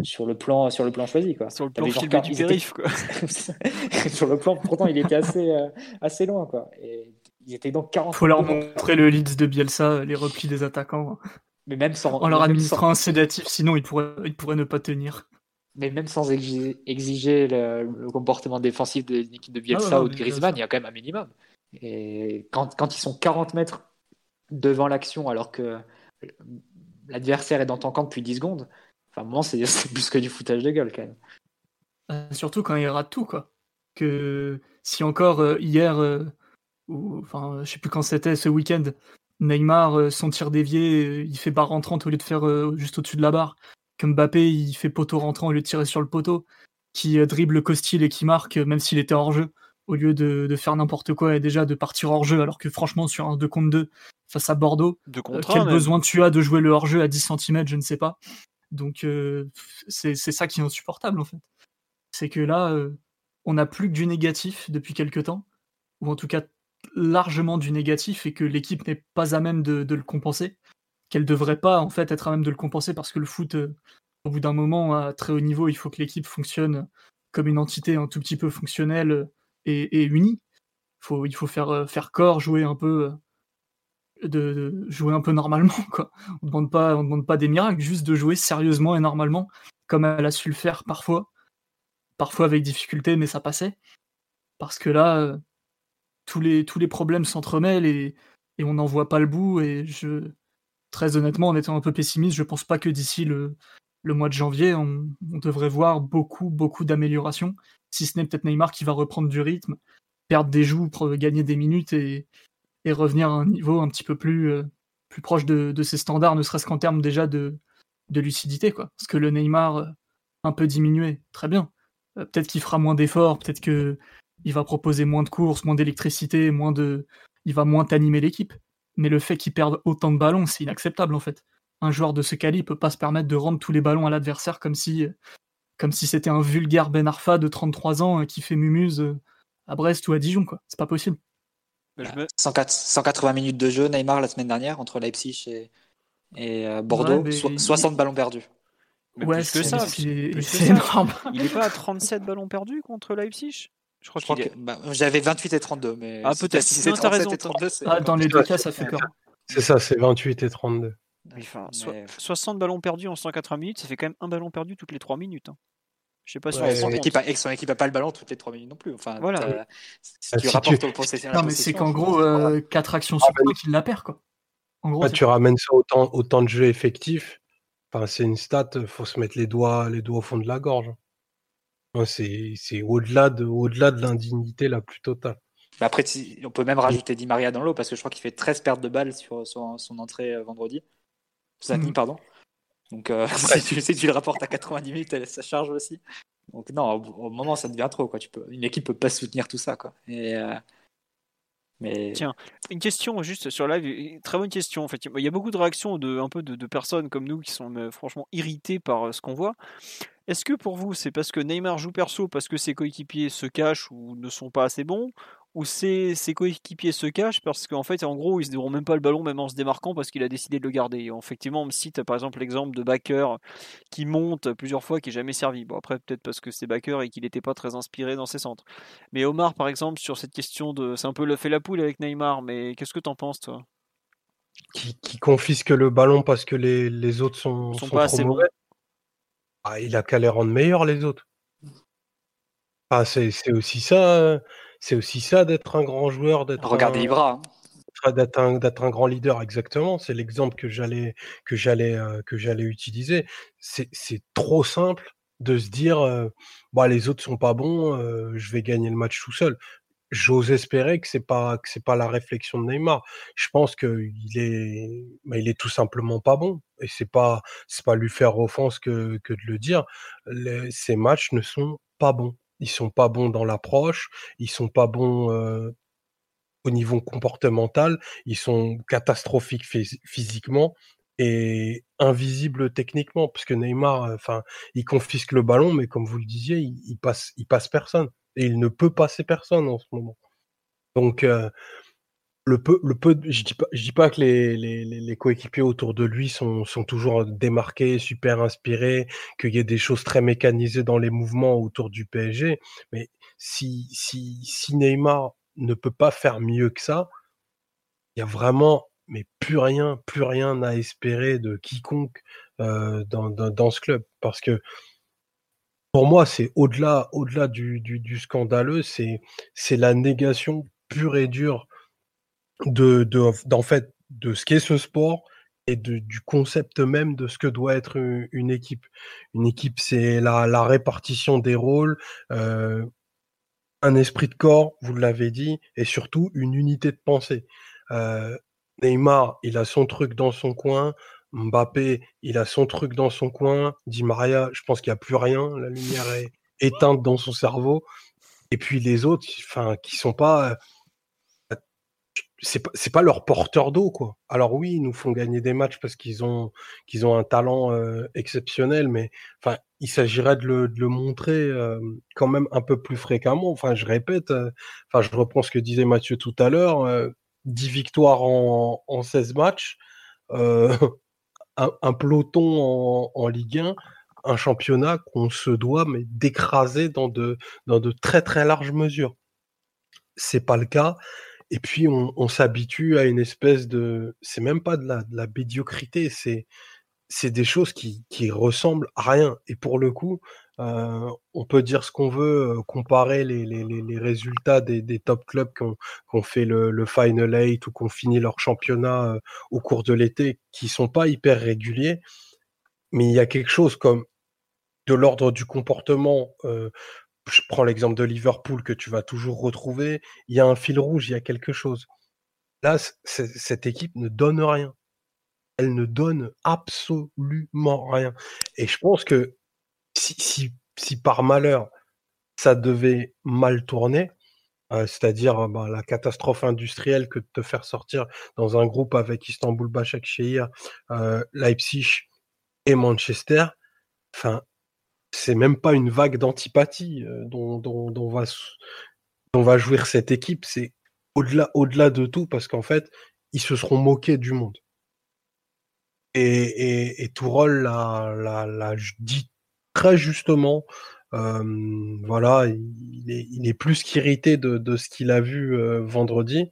sur le plan sur le plan choisi quoi. Sur le plan du périph, quoi. sur le plan pourtant il était assez euh, assez loin quoi. Et ils étaient donc 40 Faut leur montrer le leads de Bielsa, les replis des attaquants. Mais même sans en leur administrant un sédatif sinon ils pourraient ils pourraient ne pas tenir. Mais même sans exiger, le, comportement défensif de l'équipe de Bielsa ah ou de Griezmann, il y a quand même un minimum. Et quand, quand ils sont 40 mètres devant l'action alors que l'adversaire est dans ton camp depuis 10 secondes, enfin, moi, c'est plus que du foutage de gueule quand même. Euh, surtout quand il rate tout, quoi. Que si encore euh, hier, euh, ou enfin, je sais plus quand c'était, ce week-end, Neymar, son tir dévié, il fait barre rentrante au lieu de faire juste au-dessus de la barre. Comme Mbappé, il fait poteau rentrant au lieu de tirer sur le poteau. Qui dribble Costil et qui marque, même s'il était hors jeu au lieu de, faire n'importe quoi et déjà de partir hors jeu, alors que franchement, sur un 2 contre 2 face à Bordeaux, euh, quel besoin tu as de jouer le hors jeu à 10 cm, je ne sais pas. Donc, euh, c'est ça qui est insupportable en fait. C'est que là, euh, on n'a plus que du négatif depuis quelques temps, ou en tout cas largement du négatif, et que l'équipe n'est pas à même de, le compenser, qu'elle devrait pas en fait être à même de le compenser parce que le foot, euh, au bout d'un moment, à très haut niveau, il faut que l'équipe fonctionne comme une entité un tout petit peu fonctionnelle et, unie. Faut, il faut faire, euh, faire corps, jouer un peu de, jouer un peu normalement. Quoi. On ne demande pas, on demande pas des miracles, juste de jouer sérieusement et normalement, comme elle a su le faire parfois, parfois avec difficulté, mais ça passait. Parce que là, euh, tous les, tous les problèmes s'entremêlent et, et on n'en voit pas le bout. Et je, très honnêtement, en étant un peu pessimiste, je pense pas que d'ici le, le mois de janvier, on, devrait voir beaucoup, beaucoup d'améliorations. Si ce n'est peut-être Neymar qui va reprendre du rythme, perdre des joues, gagner des minutes et, revenir à un niveau un petit peu plus, euh, proche de, ses standards, ne serait-ce qu'en termes déjà de, lucidité. Quoi. Parce que le Neymar euh, un peu diminué, très bien. Euh, peut-être qu'il fera moins d'efforts, peut-être qu'il va proposer moins de courses, moins d'électricité, moins de... il va moins animer l'équipe. Mais le fait qu'il perde autant de ballons, c'est inacceptable en fait. Un joueur de ce calibre peut pas se permettre de rendre tous les ballons à l'adversaire comme si comme si c'était un vulgaire Ben Arfa de 33 ans qui fait mumuse à Brest ou à Dijon quoi. C'est pas possible. 180 minutes de jeu, Neymar la semaine dernière entre Leipzig et, et euh, Bordeaux, 60 ballons perdus. ouais, plus que ça, c'est énorme. Il n'est pas à 37 ballons perdus contre Leipzig? Je crois, que bah, j'avais 28 et 32, mais ah peut-être si c'est 37 et 32, ah, dans les deux cas ça fait peur. C'est ça, c'est 28 et 32. 60 ballons perdus en 180 minutes, ça fait quand même un ballon perdu toutes les 3 minutes. Hein. Je sais pas si son, équipe a, son équipe a pas le ballon toutes les 3 minutes non plus. Enfin, voilà. Si tu rapportes au possession. Non, mais c'est qu'en gros, 4 euh, actions sur 5 qu'il la perd. Quoi. En gros, tu ramènes ça autant, autant de jeux effectifs. Enfin, c'est une stat, faut se mettre les doigts, les doigts au fond de la gorge. C'est au-delà de, au -delà de l'indignité la plus totale. après, on peut même rajouter Di Maria dans l'eau parce que je crois qu'il fait 13 pertes de balles sur, son entrée euh, vendredi. Samedi, mmh. pardon. Donc, euh, si, tu, le rapportes à 90 minutes, ça charge aussi. Donc, non, au, moment, ça devient trop. Quoi. Tu peux, une équipe peut pas soutenir tout ça. Quoi. Et, euh, mais... Tiens, une question juste sur live, très bonne question. En fait, il y a beaucoup de réactions de un peu de, personnes comme nous qui sont euh, franchement irritées par ce qu'on voit. Est-ce que pour vous, c'est parce que Neymar joue perso parce que ses coéquipiers se cachent ou ne sont pas assez bons, où ses, coéquipiers se cachent parce qu'en fait, en gros, ils se déroulent même pas le ballon, même en se démarquant, parce qu'il a décidé de le garder. Et effectivement, on me cite par exemple l'exemple de Backer qui monte plusieurs fois, qui n'est jamais servi. Bon, après, peut-être parce que c'est Backer et qu'il n'était pas très inspiré dans ses centres. Mais Omar, par exemple, sur cette question de. C'est un peu le fait la poule avec Neymar, mais qu'est-ce que tu en penses, toi? Qui, confisque le ballon parce que les, autres sont, sont, pas trop assez mauvais? Ah, il a qu'à les rendre meilleurs, les autres. Ah, c'est aussi ça c'est aussi ça d'être un grand joueur, d'être Regardez Ibra. Hein. D'être un, un, grand leader, exactement. C'est l'exemple que j'allais que j'allais euh, que j'allais utiliser. C'est trop simple de se dire euh, bah, les autres sont pas bons, euh, je vais gagner le match tout seul. J'ose espérer que c'est pas que c'est pas la réflexion de Neymar. Je pense que il est bah, il est tout simplement pas bon et c'est pas c'est pas lui faire offense que, que de le dire. ces matchs ne sont pas bons. Ils sont pas bons dans l'approche, ils sont pas bons au niveau comportemental, ils sont catastrophiques physiquement et invisibles techniquement, parce que Neymar, enfin, il confisque le ballon, mais comme vous le disiez, il, passe, il passe personne et il ne peut passer personne en ce moment. Donc le peu, le peu, je dis pas, je dis pas que les, les, les coéquipiers autour de lui sont, sont toujours démarqués, super inspirés, qu'il y ait des choses très mécanisées dans les mouvements autour du PSG. Mais si, si, si Neymar ne peut pas faire mieux que ça, il y a vraiment, mais plus rien, plus rien à espérer de quiconque euh, dans, dans, dans, ce club, parce que pour moi, c'est au-delà, au-delà du, du, du scandaleux, c'est, c'est la négation pure et dure de, de, d'en fait, de ce qu'est ce sport et du concept même de ce que doit être une, équipe. Une équipe, c'est la, la répartition des rôles, euh, un esprit de corps, vous l'avez dit, et surtout une unité de pensée. Euh, Neymar, il a son truc dans son coin. Mbappé, il a son truc dans son coin. Di Maria, je pense qu'il n'y a plus rien. La lumière est éteinte dans son cerveau. Et puis les autres, enfin, qui sont pas c'est pas, pas leur porteur d'eau, quoi. Alors oui, ils nous font gagner des matchs parce qu'ils ont, qu'ils ont un talent exceptionnel, mais enfin, il s'agirait de le, de le montrer quand même un peu plus fréquemment. Enfin, je répète, enfin, je reprends ce que disait Mathieu tout à l'heure, 10 victoires en, en 16 matchs, un, un, peloton en, en Ligue 1, un championnat qu'on se doit mais d'écraser dans de, dans de très très larges mesures. C'est pas le cas. Et puis on, s'habitue à une espèce de, c'est même pas de la, de médiocrité, c'est c'est des choses qui, qui ressemblent à rien. Et pour le coup, euh, on peut dire ce qu'on veut, euh, comparer les, les, les, résultats des, des, top clubs qui ont, fait le, le, Final Eight ou qui ont fini leur championnat euh, au cours de l'été, qui sont pas hyper réguliers. Mais il y a quelque chose comme de l'ordre du comportement je prends l'exemple de Liverpool que tu vas toujours retrouver. Il y a un fil rouge, il y a quelque chose. Là, cette équipe ne donne rien. Elle ne donne absolument rien. Et je pense que si, par malheur ça devait mal tourner, euh, c'est-à-dire bah, la catastrophe industrielle que de te faire sortir dans un groupe avec Istanbul Başakşehir, euh, Leipzig et Manchester, enfin, c'est même pas une vague d'antipathie euh, dont, va, dont va jouir cette équipe. C'est au-delà, au-delà de tout parce qu'en fait, ils se seront moqués du monde. Et, Tourol l'a, dit très justement. Voilà, il est, plus qu'irrité de, ce qu'il a vu euh, vendredi.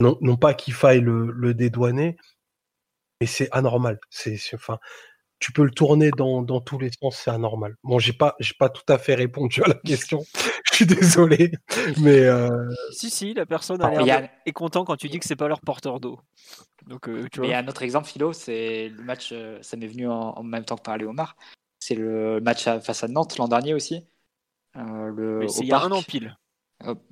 Non, pas qu'il faille le, le dédouaner, mais c'est anormal. C'est, enfin, tu peux le tourner dans, dans tous les sens, c'est anormal. Bon, j'ai pas, j'ai pas tout à fait répondu à la question. Je suis désolé, mais euh... si si, la personne a l'air est content quand tu dis que c'est pas leur porteur d'eau. Donc, euh, tu vois. Il y a un autre exemple, Philo, c'est le match. Euh, ça m'est venu en, même temps que parler Omar. C'est le match face à Nantes l'an dernier aussi. Euh, le, il y a un an pile.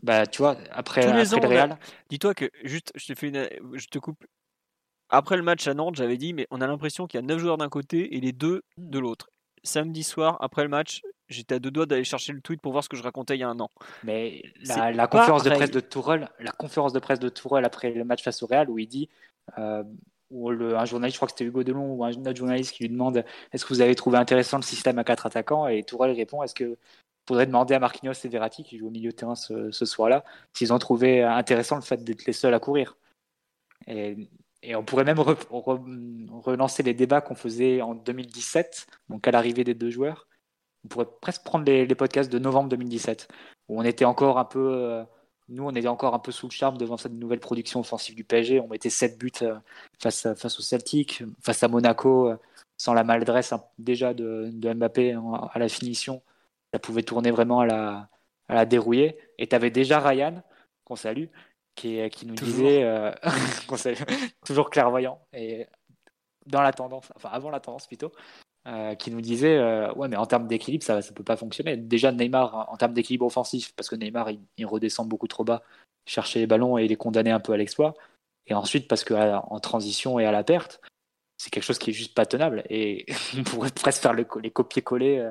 bah, tu vois, après, après le Real. Dis-toi que juste, je te fais une, je te coupe après le match à Nantes, j'avais dit, mais on a l'impression qu'il y a 9 joueurs d'un côté et les deux de l'autre. Samedi soir, après le match, j'étais à deux doigts d'aller chercher le tweet pour voir ce que je racontais il y a un an. Mais la, conférence de presse de Tourelle, la conférence de presse de Tourelle après le match face au Real, où il dit, euh, où le, un journaliste, je crois que c'était Hugo Delon ou un autre journaliste qui lui demande, est-ce que vous avez trouvé intéressant le système à quatre attaquants? Et Tourelle répond, est-ce que faudrait demander à Marquinhos et Verratti qui jouent au milieu de terrain ce, ce soir-là, s'ils ont trouvé intéressant le fait d'être les seuls à courir? Et et on pourrait même relancer les débats qu'on faisait en 2017, donc à l'arrivée des deux joueurs. On pourrait presque prendre les, podcasts de novembre 2017, où on était encore un peu, euh, nous, on était encore un peu sous le charme devant cette nouvelle production offensive du PSG. On mettait 7 buts euh, face, face au Celtic, face à Monaco, euh, sans la maladresse hein, déjà de, Mbappé à la finition. Ça pouvait tourner vraiment à la, à la dérouiller. Et tu avais déjà Ryan, qu'on salue, qui, qui nous disait, euh, toujours clairvoyant, et dans la tendance, enfin avant la tendance plutôt, euh, qui nous disait euh, ouais mais en termes d'équilibre ça ne peut pas fonctionner. Déjà Neymar en termes d'équilibre offensif parce que Neymar il, redescend beaucoup trop bas chercher les ballons et il est condamné un peu à l'exploit. Et ensuite parce que en transition et à la perte c'est quelque chose qui est juste pas tenable. Et on pourrait presque faire le, les copier-coller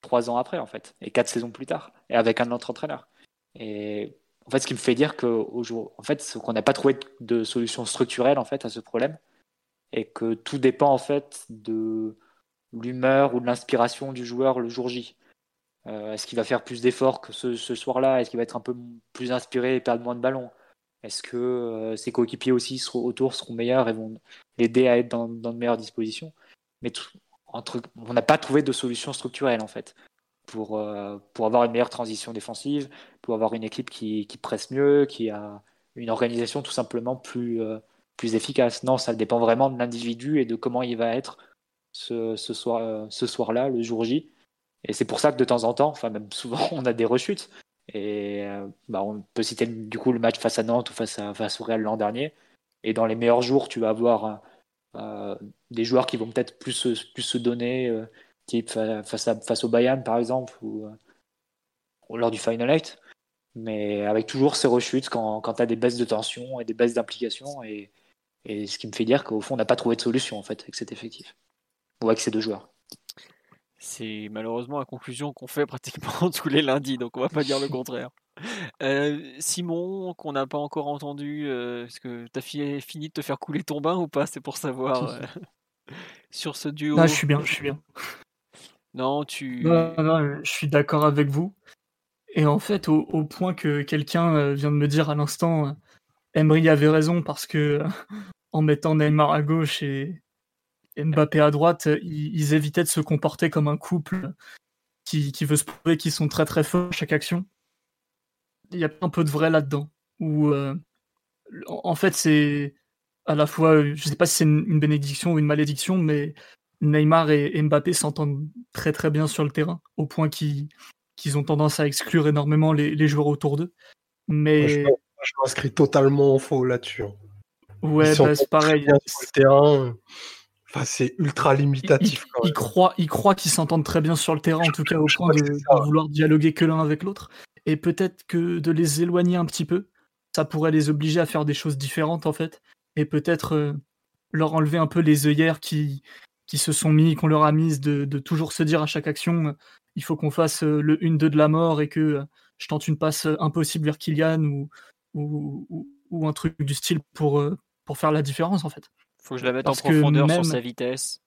trois ans après en fait et quatre saisons plus tard et avec un autre entraîneur. Et en fait, ce qui me fait dire jour, en fait, qu'on n'a pas trouvé de solution structurelle en fait à ce problème, et que tout dépend en fait de l'humeur ou de l'inspiration du joueur le jour J. Euh, est-ce qu'il va faire plus d'efforts que ce, soir-là? Est-ce qu'il va être un peu plus inspiré et perdre moins de ballons? Est-ce que euh, ses coéquipiers aussi autour seront meilleurs et vont l'aider à être dans, de meilleures dispositions? Mais entre, on n'a pas trouvé de solution structurelle en fait pour, euh, pour avoir une meilleure transition défensive, pour avoir une équipe qui, qui presse mieux, qui a une organisation tout simplement plus, euh, plus efficace. Non, ça dépend vraiment de l'individu et de comment il va être ce, ce soir, euh, ce soir-là, le jour J. Et c'est pour ça que de temps en temps, enfin souvent, on a des rechutes. Et bah, on peut citer du coup le match face à Nantes ou face, à, face au Real l'an dernier. Et dans les meilleurs jours, tu vas avoir des joueurs qui vont peut-être plus, plus se donner, face, à, face au Bayern par exemple ou, euh, lors du Final Eight. Mais avec toujours ces rechutes quand, quand tu as des baisses de tension et des baisses d'implication et, et, ce qui me fait dire qu'au fond on n'a pas trouvé de solution en fait avec cet effectif. Ou avec ces deux joueurs. C'est malheureusement la conclusion qu'on fait pratiquement tous les lundis donc on va pas dire le contraire. Simon, qu'on n'a pas encore entendu, est-ce que tu as fini de te faire couler ton bain ou pas? C'est pour savoir sur ce duo. Non, je suis bien, je suis bien. Non, tu. Non, non, je suis d'accord avec vous. Et en fait, au, point que quelqu'un vient de me dire à l'instant, Emery avait raison parce que en mettant Neymar à gauche et Mbappé à droite, ils, évitaient de se comporter comme un couple qui, qui veut se prouver qu'ils sont très très forts à chaque action. Il y a un peu de vrai là-dedans. En fait, c'est à la fois, je sais pas si c'est une, bénédiction ou une malédiction, mais Neymar et, Mbappé s'entendent très très bien sur le terrain, au point qu'ils ont tendance à exclure énormément les, joueurs autour d'eux. Mais je, m'inscris totalement en faux là-dessus. Hein. Ouais, bah, c'est pareil. Sur le terrain, enfin, c'est ultra limitatif. Ils, croient, ils croient qu'ils s'entendent très bien sur le terrain, en tout cas au point de, vouloir dialoguer que l'un avec l'autre. Et peut-être que de les éloigner un petit peu, ça pourrait les obliger à faire des choses différentes en fait, et peut-être euh, leur enlever un peu les œillères qui, qui se sont mis, qu'on leur a mises de, toujours se dire à chaque action, euh, il faut qu'on fasse euh, le 1-2 de la mort et que je tente une passe impossible vers Kylian ou, ou, ou, un truc du style pour, pour faire la différence en fait. Faut que je la mette en profondeur sur sa vitesse.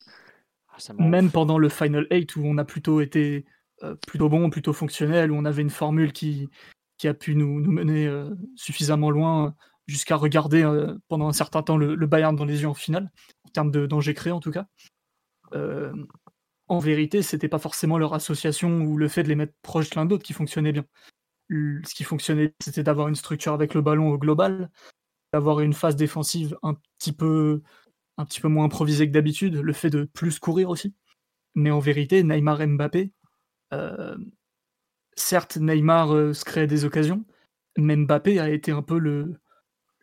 Ah, même pendant le Final 8 où on a plutôt été plutôt bon, plutôt fonctionnel, où on avait une formule qui, qui a pu nous, nous mener suffisamment loin jusqu'à regarder euh, pendant un certain temps le, Bayern dans les yeux en finale, en termes de danger créé en tout cas. Euh, en vérité, c'était pas forcément leur association ou le fait de les mettre proches l'un d'autre qui fonctionnait bien. Ce qui fonctionnait, c'était d'avoir une structure avec le ballon au global, d'avoir une phase défensive un petit peu, un petit peu moins improvisée que d'habitude, le fait de plus courir aussi. Mais en vérité, Neymar et Mbappé, euh, certes, Neymar se crée des occasions, mais Mbappé a été un peu le,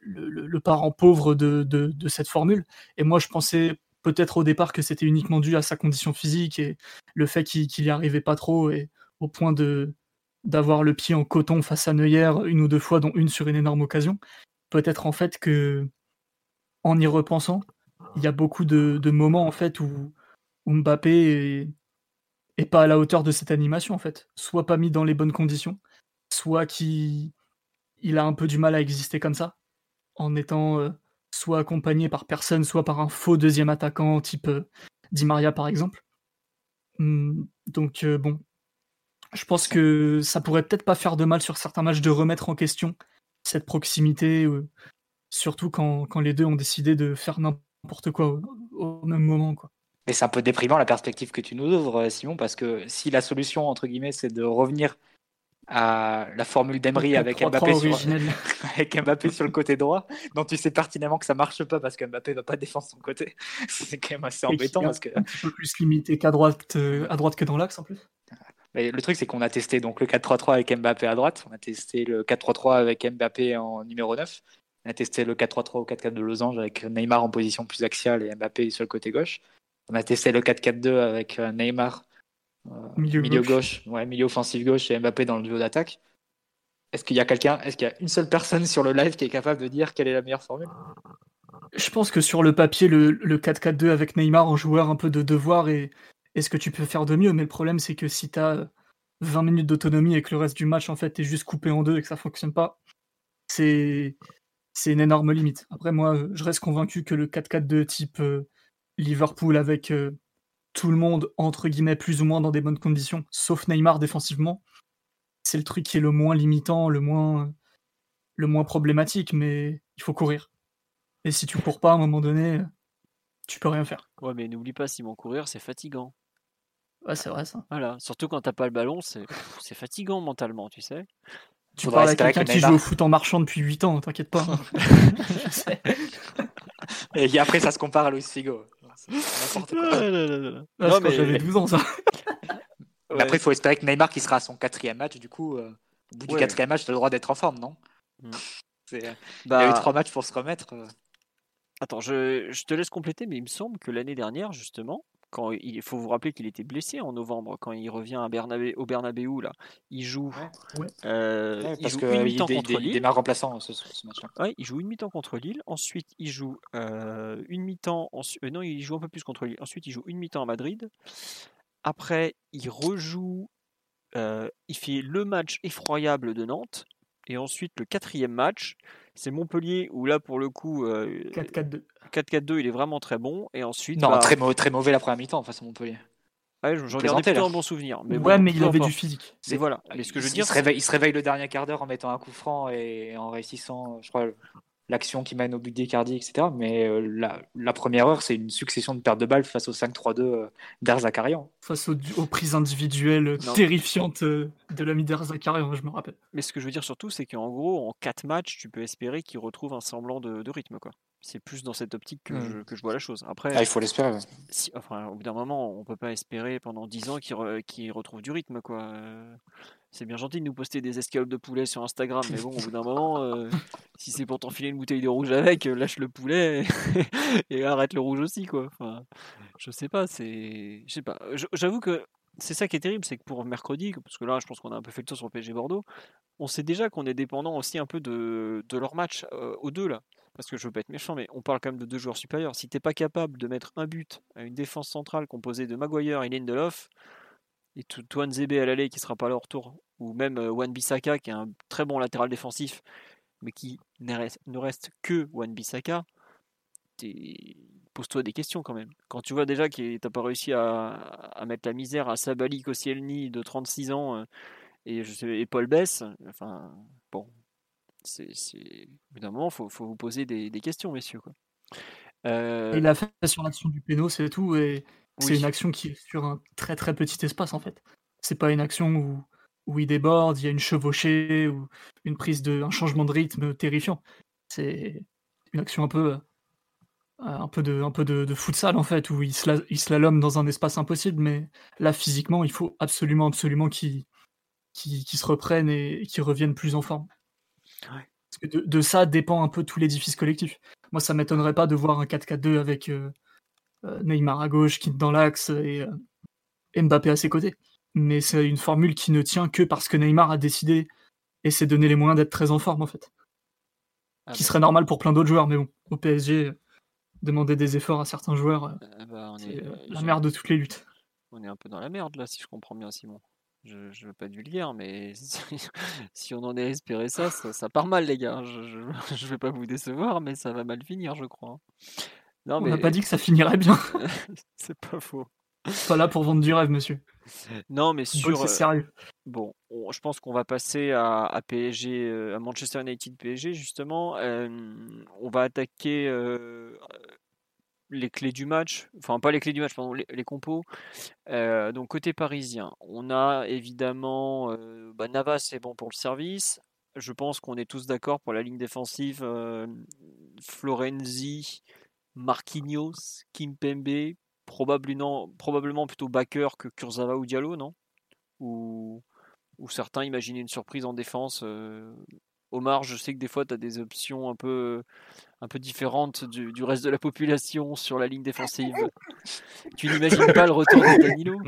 le, parent pauvre de, cette formule. Et moi, je pensais peut-être au départ que c'était uniquement dû à sa condition physique et le fait qu'il n'y arrivait pas trop et au point d'avoir le pied en coton face à Neuer une ou deux fois, dont une sur une énorme occasion. Peut-être en fait que, en y repensant, il y a beaucoup de, moments en fait où, Mbappé est, pas à la hauteur de cette animation en fait, soit pas mis dans les bonnes conditions, soit qu'il il a un peu du mal à exister comme ça en étant euh, soit accompagné par personne, soit par un faux deuxième attaquant type euh, Di Maria par exemple. Hum, donc euh, bon, je pense que ça pourrait peut-être pas faire de mal sur certains matchs de remettre en question cette proximité, surtout quand, les deux ont décidé de faire n'importe quoi au, même moment. Quoi. Mais c'est un peu déprimant la perspective que tu nous ouvres, Simon, parce que si la solution, entre guillemets, c'est de revenir à la formule d'Emery avec Mbappé, sur, avec Mbappé sur le côté droit, dont tu sais pertinemment que ça marche pas parce que Mbappé va pas défendre son côté. C'est quand même assez embêtant. parce que... Un petit peu plus limité qu'à droite, euh, à droite que dans l'axe en plus. Mais le truc, c'est qu'on a testé donc le 4-3-3 avec Mbappé à droite, on a testé le 4-3-3 avec Mbappé en numéro 9, on a testé le 4-3-3 ou 4-4 de Losange avec Neymar en position plus axiale et Mbappé sur le côté gauche. On a testé le 4-4-2 avec euh, Neymar euh, milieu, gauche. ouais, milieu offensif gauche et Mbappé dans le duo d'attaque. Est-ce qu'il y a quelqu'un, est-ce qu'il y a une seule personne sur le live qui est capable de dire quelle est la meilleure formule? Je pense que sur le papier, le, 4-4-2 avec Neymar en joueur un peu de devoir et, est ce que tu peux faire de mieux. Mais le problème, c'est que si tu as 20 minutes d'autonomie et que le reste du match, en fait, est juste coupé en deux et que ça fonctionne pas, c'est c'est une énorme limite. Après, moi, je reste convaincu que le 4-4-2 type euh, Liverpool avec euh, tout le monde, entre guillemets, plus ou moins dans des bonnes conditions, sauf Neymar défensivement. C'est le truc qui est le moins limitant, le moins, le moins problématique, mais il faut courir. Et si tu cours pas à un moment donné, tu peux rien faire. Ouais, mais n'oublie pas, Simon, courir, c'est fatigant. Ouais, c'est vrai ça. Voilà, surtout quand t'as pas le ballon, c'est fatigant mentalement, tu sais. Tu parles à quelqu'un qui joue au foot en marchant depuis 8 ans, t'inquiète pas. Et après, ça se compare à Luis Figo. N'importe quoi. Mais... j'avais 12 ans, ça. Après, il faut espérer que Neymar, qui sera à son quatrième match, du coup, euh, au bout du quatrième match, tu as le droit d'être en forme, non mm. Il y a eu bah, trois matchs pour se remettre. Euh. Attends, je, je, te laisse compléter, mais il me semble que l'année dernière, justement, quand il faut vous rappeler qu'il était blessé en novembre quand il revient à Bernabé, au Bernabéu là, il joue, euh, il joue une mi-temps contre Lille. Il démarre remplaçant ce, match-là. il joue une mi-temps contre Lille. Ensuite, il joue euh, une mi-temps. Euh, non, il joue un peu plus contre Lille. Ensuite, il joue une mi-temps à Madrid. Après, il rejoue. il fait le match effroyable de Nantes Et ensuite, le quatrième match, c'est Montpellier, où là, pour le coup, 4-4-2. 4-4-2, il est vraiment très bon. Et ensuite, Non, bah, très, mauvais, très mauvais la première mi-temps face à Montpellier. ouais, j'en gardais plutôt un bon souvenir. Mais ouais, bon, mais il avait du physique. Mais voilà. Mais ce que je veux il, dire, il se réveille, il se réveille le dernier quart d'heure en mettant un coup franc et en réussissant, je crois, l'action qui mène au but d'Icardi, etc. Mais euh, la, la première heure, c'est une succession de pertes de balles face au 5-3-2 euh, d'Erzakarian. Face aux, aux prises individuelles Non. terrifiantes euh, de l'ami Zakarian, je me rappelle. Mais ce que je veux dire surtout, c'est qu'en gros, en 4 matchs, tu peux espérer qu'il retrouve un semblant de, de rythme. quoi. C'est plus dans cette optique que, je, que je vois la chose. Après, Ah, il faut l'espérer. ouais. si- enfin, au bout d'un moment, on peut pas espérer pendant 10 ans qu'il re- qu'il retrouve du rythme. quoi. C'est bien gentil de nous poster des escalopes de poulet sur Instagram, mais bon, au bout d'un moment, euh, si c'est pour t'enfiler une bouteille de rouge avec, euh, lâche le poulet et, arrête le rouge aussi. quoi. Je sais pas, c'est. Je sais pas. J'avoue que c'est ça qui est terrible, c'est que pour mercredi, parce que là, je pense qu'on a un peu fait le tour sur le PSG Bordeaux, on sait déjà qu'on est dépendant aussi un peu de, de leur match euh, aux deux là. Parce que je veux pas être méchant, mais on parle quand même de deux joueurs supérieurs. Si t'es pas capable de mettre un but à une défense centrale composée de Maguire et Lindelof, et Toine Zebe à l'aller qui sera pas là au retour, ou même euh, Wan Bissaka qui est un très bon latéral défensif, mais qui ne reste, ne que Wan Bissaka, pose-toi des questions quand même. Quand tu vois déjà que t'as pas réussi à, à mettre la misère à Sabali Koscielny de 36 ans euh, et, je sais, et Paul Bess, enfin bon, c'est, au d'un moment, faut, faut vous poser des, questions, messieurs. Quoi. Euh, Il a fait sur l'action du péno, c'est tout. C'est une action qui est sur un très très petit espace en fait. C'est pas une action où, où il déborde, il y a une chevauchée ou une prise de un changement de rythme terrifiant. C'est une action un peu euh, un peu de un peu de, de futsal en fait où il, il slalome dans un espace impossible. Mais là physiquement, il faut absolument absolument qu'il qu'il qu'il se reprenne et qu'il revienne plus en forme. Ouais. Parce que de, de ça dépend un peu tout l'édifice collectif. Moi, ça m'étonnerait pas de voir un 4-4-2 avec euh, Neymar à gauche, Kit dans l'axe et euh, Mbappé à ses côtés. Mais c'est une formule qui ne tient que parce que Neymar a décidé et s'est donné les moyens d'être très en forme en fait. ah Qui bah, serait normal pour plein d'autres joueurs, mais bon, au PSG, euh, demander des efforts à certains joueurs, euh, ah bah, c'est est, euh, euh, la merde de toutes les luttes. on est un peu dans la merde là, si je comprends bien, Simon. Je, je veux pas vulgaire, mais si, si on en est à espérer ça, ça, ça part mal, les gars. Je, je, je vais pas vous décevoir, mais ça va mal finir, je crois. Non, On mais n'a pas dit que ça finirait bien. c'est pas faux. pas là pour vendre du rêve, monsieur. Non, mais sur. c'est euh, sérieux. Bon, on- je pense qu'on va passer à, à PSG, euh, à Manchester United PSG justement. Euh, on va attaquer euh, les clés du match, enfin pas les clés du match, pardon, les, les compos. Euh, donc côté parisien, on a évidemment bah, Navas, c'est bon pour le service. Je pense qu'on est tous d'accord pour la ligne défensive. Florenzi, Marquinhos, Kimpembe, probablement, probablement plutôt Baker que Kurzawa ou Diallo, non? Ou, ou certains imaginaient une surprise en défense. euh, Omar, je sais que des fois tu as des options un peu, un peu différentes du, du reste de la population sur la ligne défensive. Tu n'imagines pas le retour de Danilo?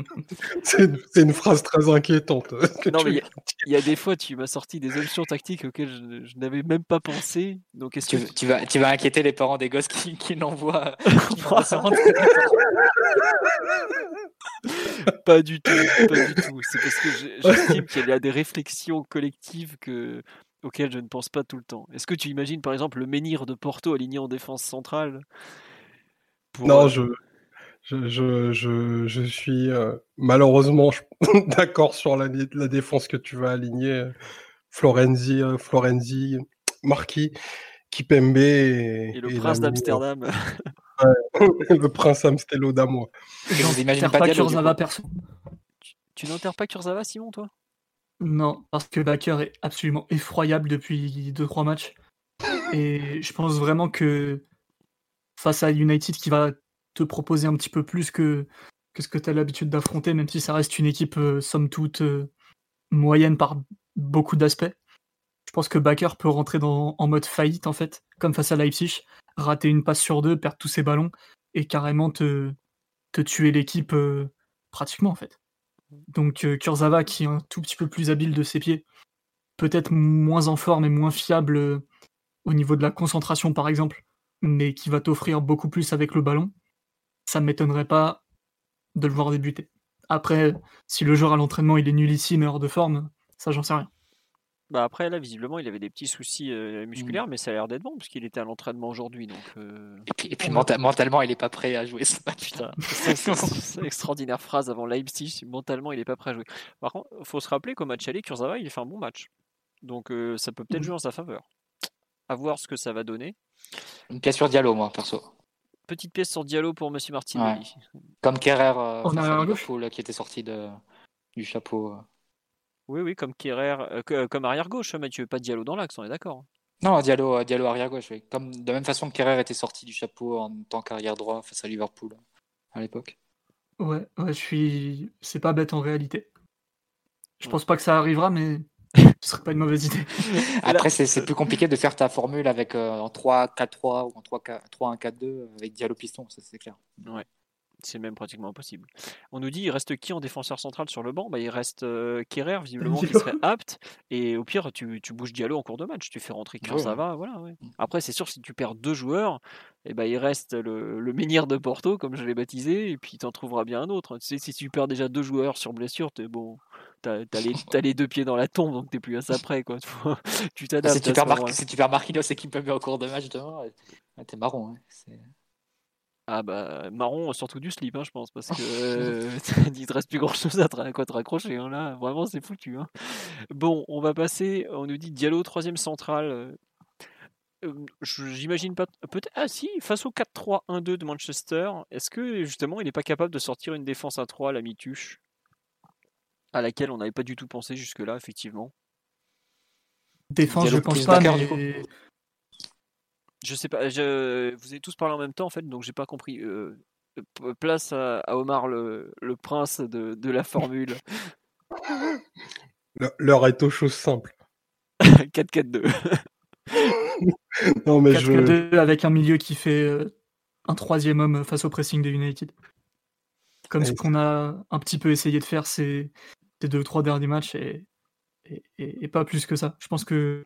C'est une, phrase très inquiétante. que Non, tu mais il y, a- il y a des fois, tu m'as sorti des options tactiques auxquelles je, je n'avais même pas pensé. Donc, est-ce Tu, que tu vas, tu vas inquiéter les parents des gosses qui, qui l'envoient. pas du tout, pas du tout. C'est parce que j'estime qu'il y a des réflexions collectives que auxquelles je ne pense pas tout le temps. Est-ce que tu imagines par exemple le menhir de Porto aligné en défense centrale pour, Non, euh, je, je, je, je, je suis euh, malheureusement je- d'accord sur la, la défense que tu vas aligner. Florenzi, euh, Florenzi, Marquis, Kipembe et, et le et prince d'Amsterdam le prince Amstelodamois. Et vous imaginez J'enterre pas Kurzawa perso. Tu n'enterres pas Kurzawa, Simon, toi? Non, parce que Baker est absolument effroyable depuis 2-3 matchs. Et je pense vraiment que face à United qui va te proposer un petit peu plus que, ce que tu as l'habitude d'affronter, même si ça reste une équipe euh, somme toute euh, moyenne par beaucoup d'aspects, je pense que Baker peut rentrer en mode faillite en fait, comme face à Leipzig, rater une passe sur deux, perdre tous ses ballons et carrément te, te tuer l'équipe euh, pratiquement en fait. Donc euh, Kurzawa qui est un tout petit peu plus habile de ses pieds, peut-être moins en forme et moins fiable euh, au niveau de la concentration par exemple, mais qui va t'offrir beaucoup plus avec le ballon, ça ne m'étonnerait pas de le voir débuter. Après, si le joueur à l'entraînement il est nullissime et hors de forme, ça j'en sais rien. Bah après, là, visiblement, il avait des petits soucis euh, Mm. musculaires, mais ça a l'air d'être bon, parce qu'il était à l'entraînement aujourd'hui. Donc, euh, Et puis, et puis menta- mentalement, il est pas prêt à jouer ce match. c'est- extraordinaire phrase avant Leipzig. Mentalement, il est pas prêt à jouer. Par contre, faut se rappeler qu'au match aller, Kurzawa, il fait un bon match. Donc, euh, ça peut peut-être Mhm. jouer en sa faveur. À voir ce que ça va donner. Une pièce sur Diallo, moi, perso. Petite pièce sur Diallo pour Monsieur Martinelli. Comme Kerrer euh, Liverpool, qui était sorti de, du chapeau. Euh. Oui, oui, comme Kerrer, euh, que- comme arrière gauche, Mathieu, pas Diallo dans l'axe, on est d'accord. Non, Diallo, euh, Diallo arrière gauche. oui. Comme de la même façon que Kerrer était sorti du chapeau en tant qu'arrière droit face à Liverpool à l'époque. Ouais, ouais, je suis. C'est pas bête en réalité. Je Ouais. pense pas que ça arrivera, mais ce serait pas une mauvaise idée. Après, c'est c'est plus compliqué de faire ta formule avec euh, en 3-4-3 ou en 3-1-4-2 avec Diallo piston, ça c'est clair. C'est même pratiquement impossible. On nous dit, il reste qui en défenseur central sur le banc? Bah, Il reste euh, Kerrer, visiblement, qui serait apte. Et au pire, tu, tu bouges Diallo en cours de match. Tu fais rentrer Ouais. Kurzawa. Voilà, ouais. Après, c'est sûr, si tu perds deux joueurs, eh ben, il reste le, le menhir de Porto, comme je l'ai baptisé, et puis tu en trouveras bien un autre. Tu sais, si tu perds déjà deux joueurs sur blessure, t'es bon. T'as as les, t'as les deux pieds dans la tombe, donc t'es plus à ça près. Quoi. tu t'adaptes. Si tu, si tu perds Marquinhos et Kimpembe au cours de match demain, t'es marron. hein. Ah bah marron, surtout du slip, hein, je pense, parce que euh, il te reste plus grand chose à, quoi te raccrocher. hein, là, vraiment, c'est foutu. hein. Bon, on va passer. On nous dit Diallo, troisième central. euh, J'imagine pas. Peut-être. Ah si, face au 4-3-1-2 de Manchester, est-ce que justement il n'est pas capable de sortir une défense à 3 à la mi-tuche? À laquelle on n'avait pas du tout pensé jusque-là, effectivement. Défense, je pense pas, mais Je sais pas. je- Vous avez tous parlé en même temps en fait, donc j'ai pas compris. Euh, p- place à, à Omar le, le prince de, de la formule Le- L'heure est aux choses simples. 4-4-2. Non, mais je. 4-4-2 avec un milieu qui fait euh, un troisième homme face au pressing de United. Comme ce qu'on a un petit peu essayé de faire ces, ces deux ou trois derniers matchs et, et, et- et pas plus que ça. Je pense que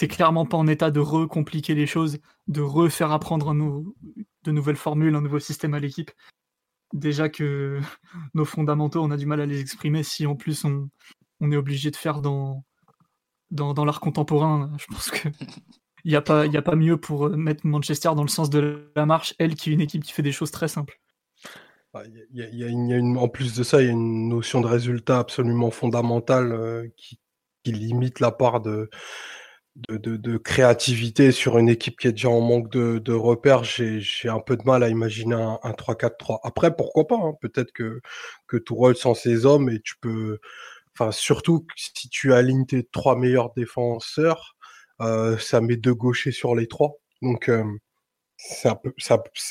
t'es clairement pas en état de recompliquer les choses, de refaire apprendre un nou- de nouvelles formules, un nouveau système à l'équipe. Déjà que nos fondamentaux, on a du mal à les exprimer si en plus on, on est obligé de faire dans, dans, dans l'art contemporain. Je pense que il n'y a, pas- il y a pas mieux pour euh, mettre Manchester dans le sens de la marche, elle qui est une équipe qui fait des choses très simples. Il y a- il y a- il y a une- il y a une- en plus de ça, il y a une notion de résultat absolument fondamentale euh, qui, qui limite la part de, de, créativité sur une équipe qui est déjà en manque de, repères. J'ai un peu de mal à imaginer un, un 3-4-3. Après, pourquoi pas hein, Peut-être que, que Tourelle sans ses hommes et tu peux. Enfin, surtout si tu alignes tes trois meilleurs défenseurs, euh, ça met deux gauchers sur les trois. Donc, euh, c'est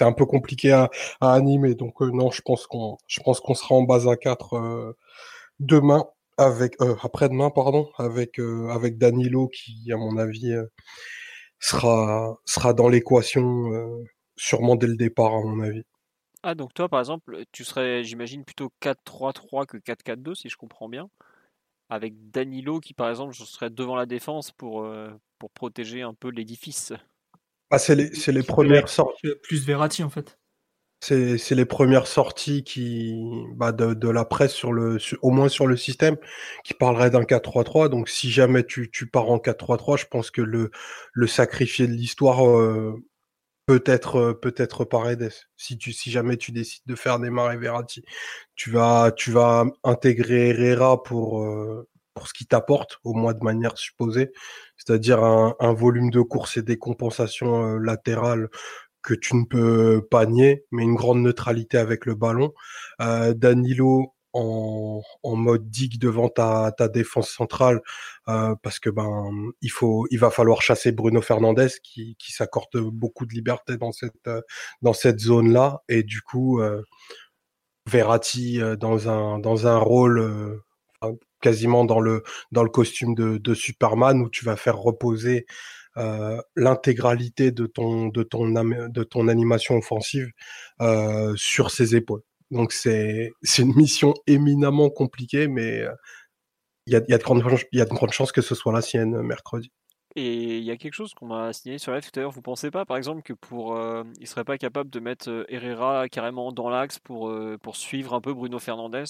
un peu, compliqué à, à animer. Donc euh, non, je pense qu'on, je pense qu'on sera en base à 4 euh, demain avec, euh, après-demain pardon, avec euh, avec Danilo qui, à mon avis, euh, sera sera dans l'équation euh, sûrement dès le départ à mon avis. Ah, donc toi, par exemple, tu serais, j'imagine, plutôt 4-3-3 que 4-4-2, si je comprends bien. Avec Danilo qui, par exemple, je serais devant la défense pour, euh, pour protéger un peu l'édifice. Ah, c'est les, c'est les premières sorties. Plus Verratti en fait. C'est, les premières sorties qui, bah, de, de la presse sur le, au moins sur le système, qui parlerait d'un 4-3-3. Donc, si jamais tu, tu pars en 4-3-3, je pense que le, le sacrifié de l'histoire euh, peut être, euh, peut être Paredes. Si tu, si jamais tu décides de faire démarrer Verratti, tu vas, tu vas intégrer Herrera pour, euh, pour ce qu'il t'apporte, au moins de manière supposée, c'est-à-dire un, un volume de course et des compensations euh, latérales que tu ne peux pas nier, mais une grande neutralité avec le ballon. Euh, Danilo en, en mode digue devant ta, ta défense centrale, euh, parce que ben il faut, il va falloir chasser Bruno Fernandez qui, qui s'accorde beaucoup de liberté dans cette euh, dans cette zone là, et du coup euh, Verratti dans un dans un rôle quasiment dans le dans le costume de, de Superman où tu vas faire reposer l'intégralité de ton de ton de ton animation offensive euh, sur ses épaules. Donc c'est une mission éminemment compliquée, mais euh, il y a, y, a de grandes chances- il y a de grandes chances que ce soit la sienne euh, mercredi. Et il y a quelque chose qu'on m'a signalé sur live tout à l'heure. Vous pensez pas, par exemple, que pour, euh, il serait pas capable de mettre euh, Herrera carrément dans l'axe pour, euh, pour suivre un peu Bruno Fernandez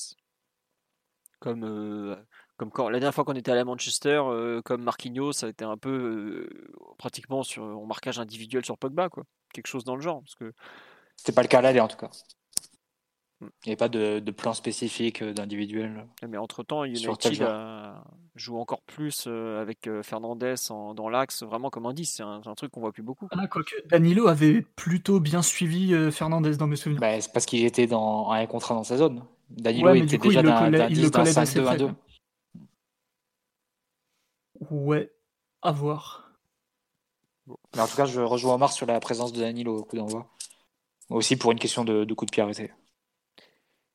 Comme, euh, comme quand, la dernière fois qu'on était allé à Manchester, euh, comme Marquinhos, ça a été un peu euh, pratiquement sur en marquage individuel sur Pogba, quoi. Quelque chose dans le genre. Parce que... C'était pas le cas à l'aller en tout cas. Hmm. Il n'y avait pas de, de plan spécifique d'individuel. Mais entre-temps, United joue encore plus avec Fernandez en, dans l'axe, vraiment comme un 10. C'est un, un, truc qu'on voit plus beaucoup. Ah, quoique Danilo avait plutôt bien suivi Fernandez dans mes souvenirs. Bah, c'est parce qu'il était dans, en un contrat dans sa zone. Danilo ouais, était coup, déjà d'un 5-2-1-2. Ouais, à voir. Mais en tout cas, je rejoins Omar sur la présence de Danilo au coup d'envoi. Aussi pour une question de, de coup de pied arrêté.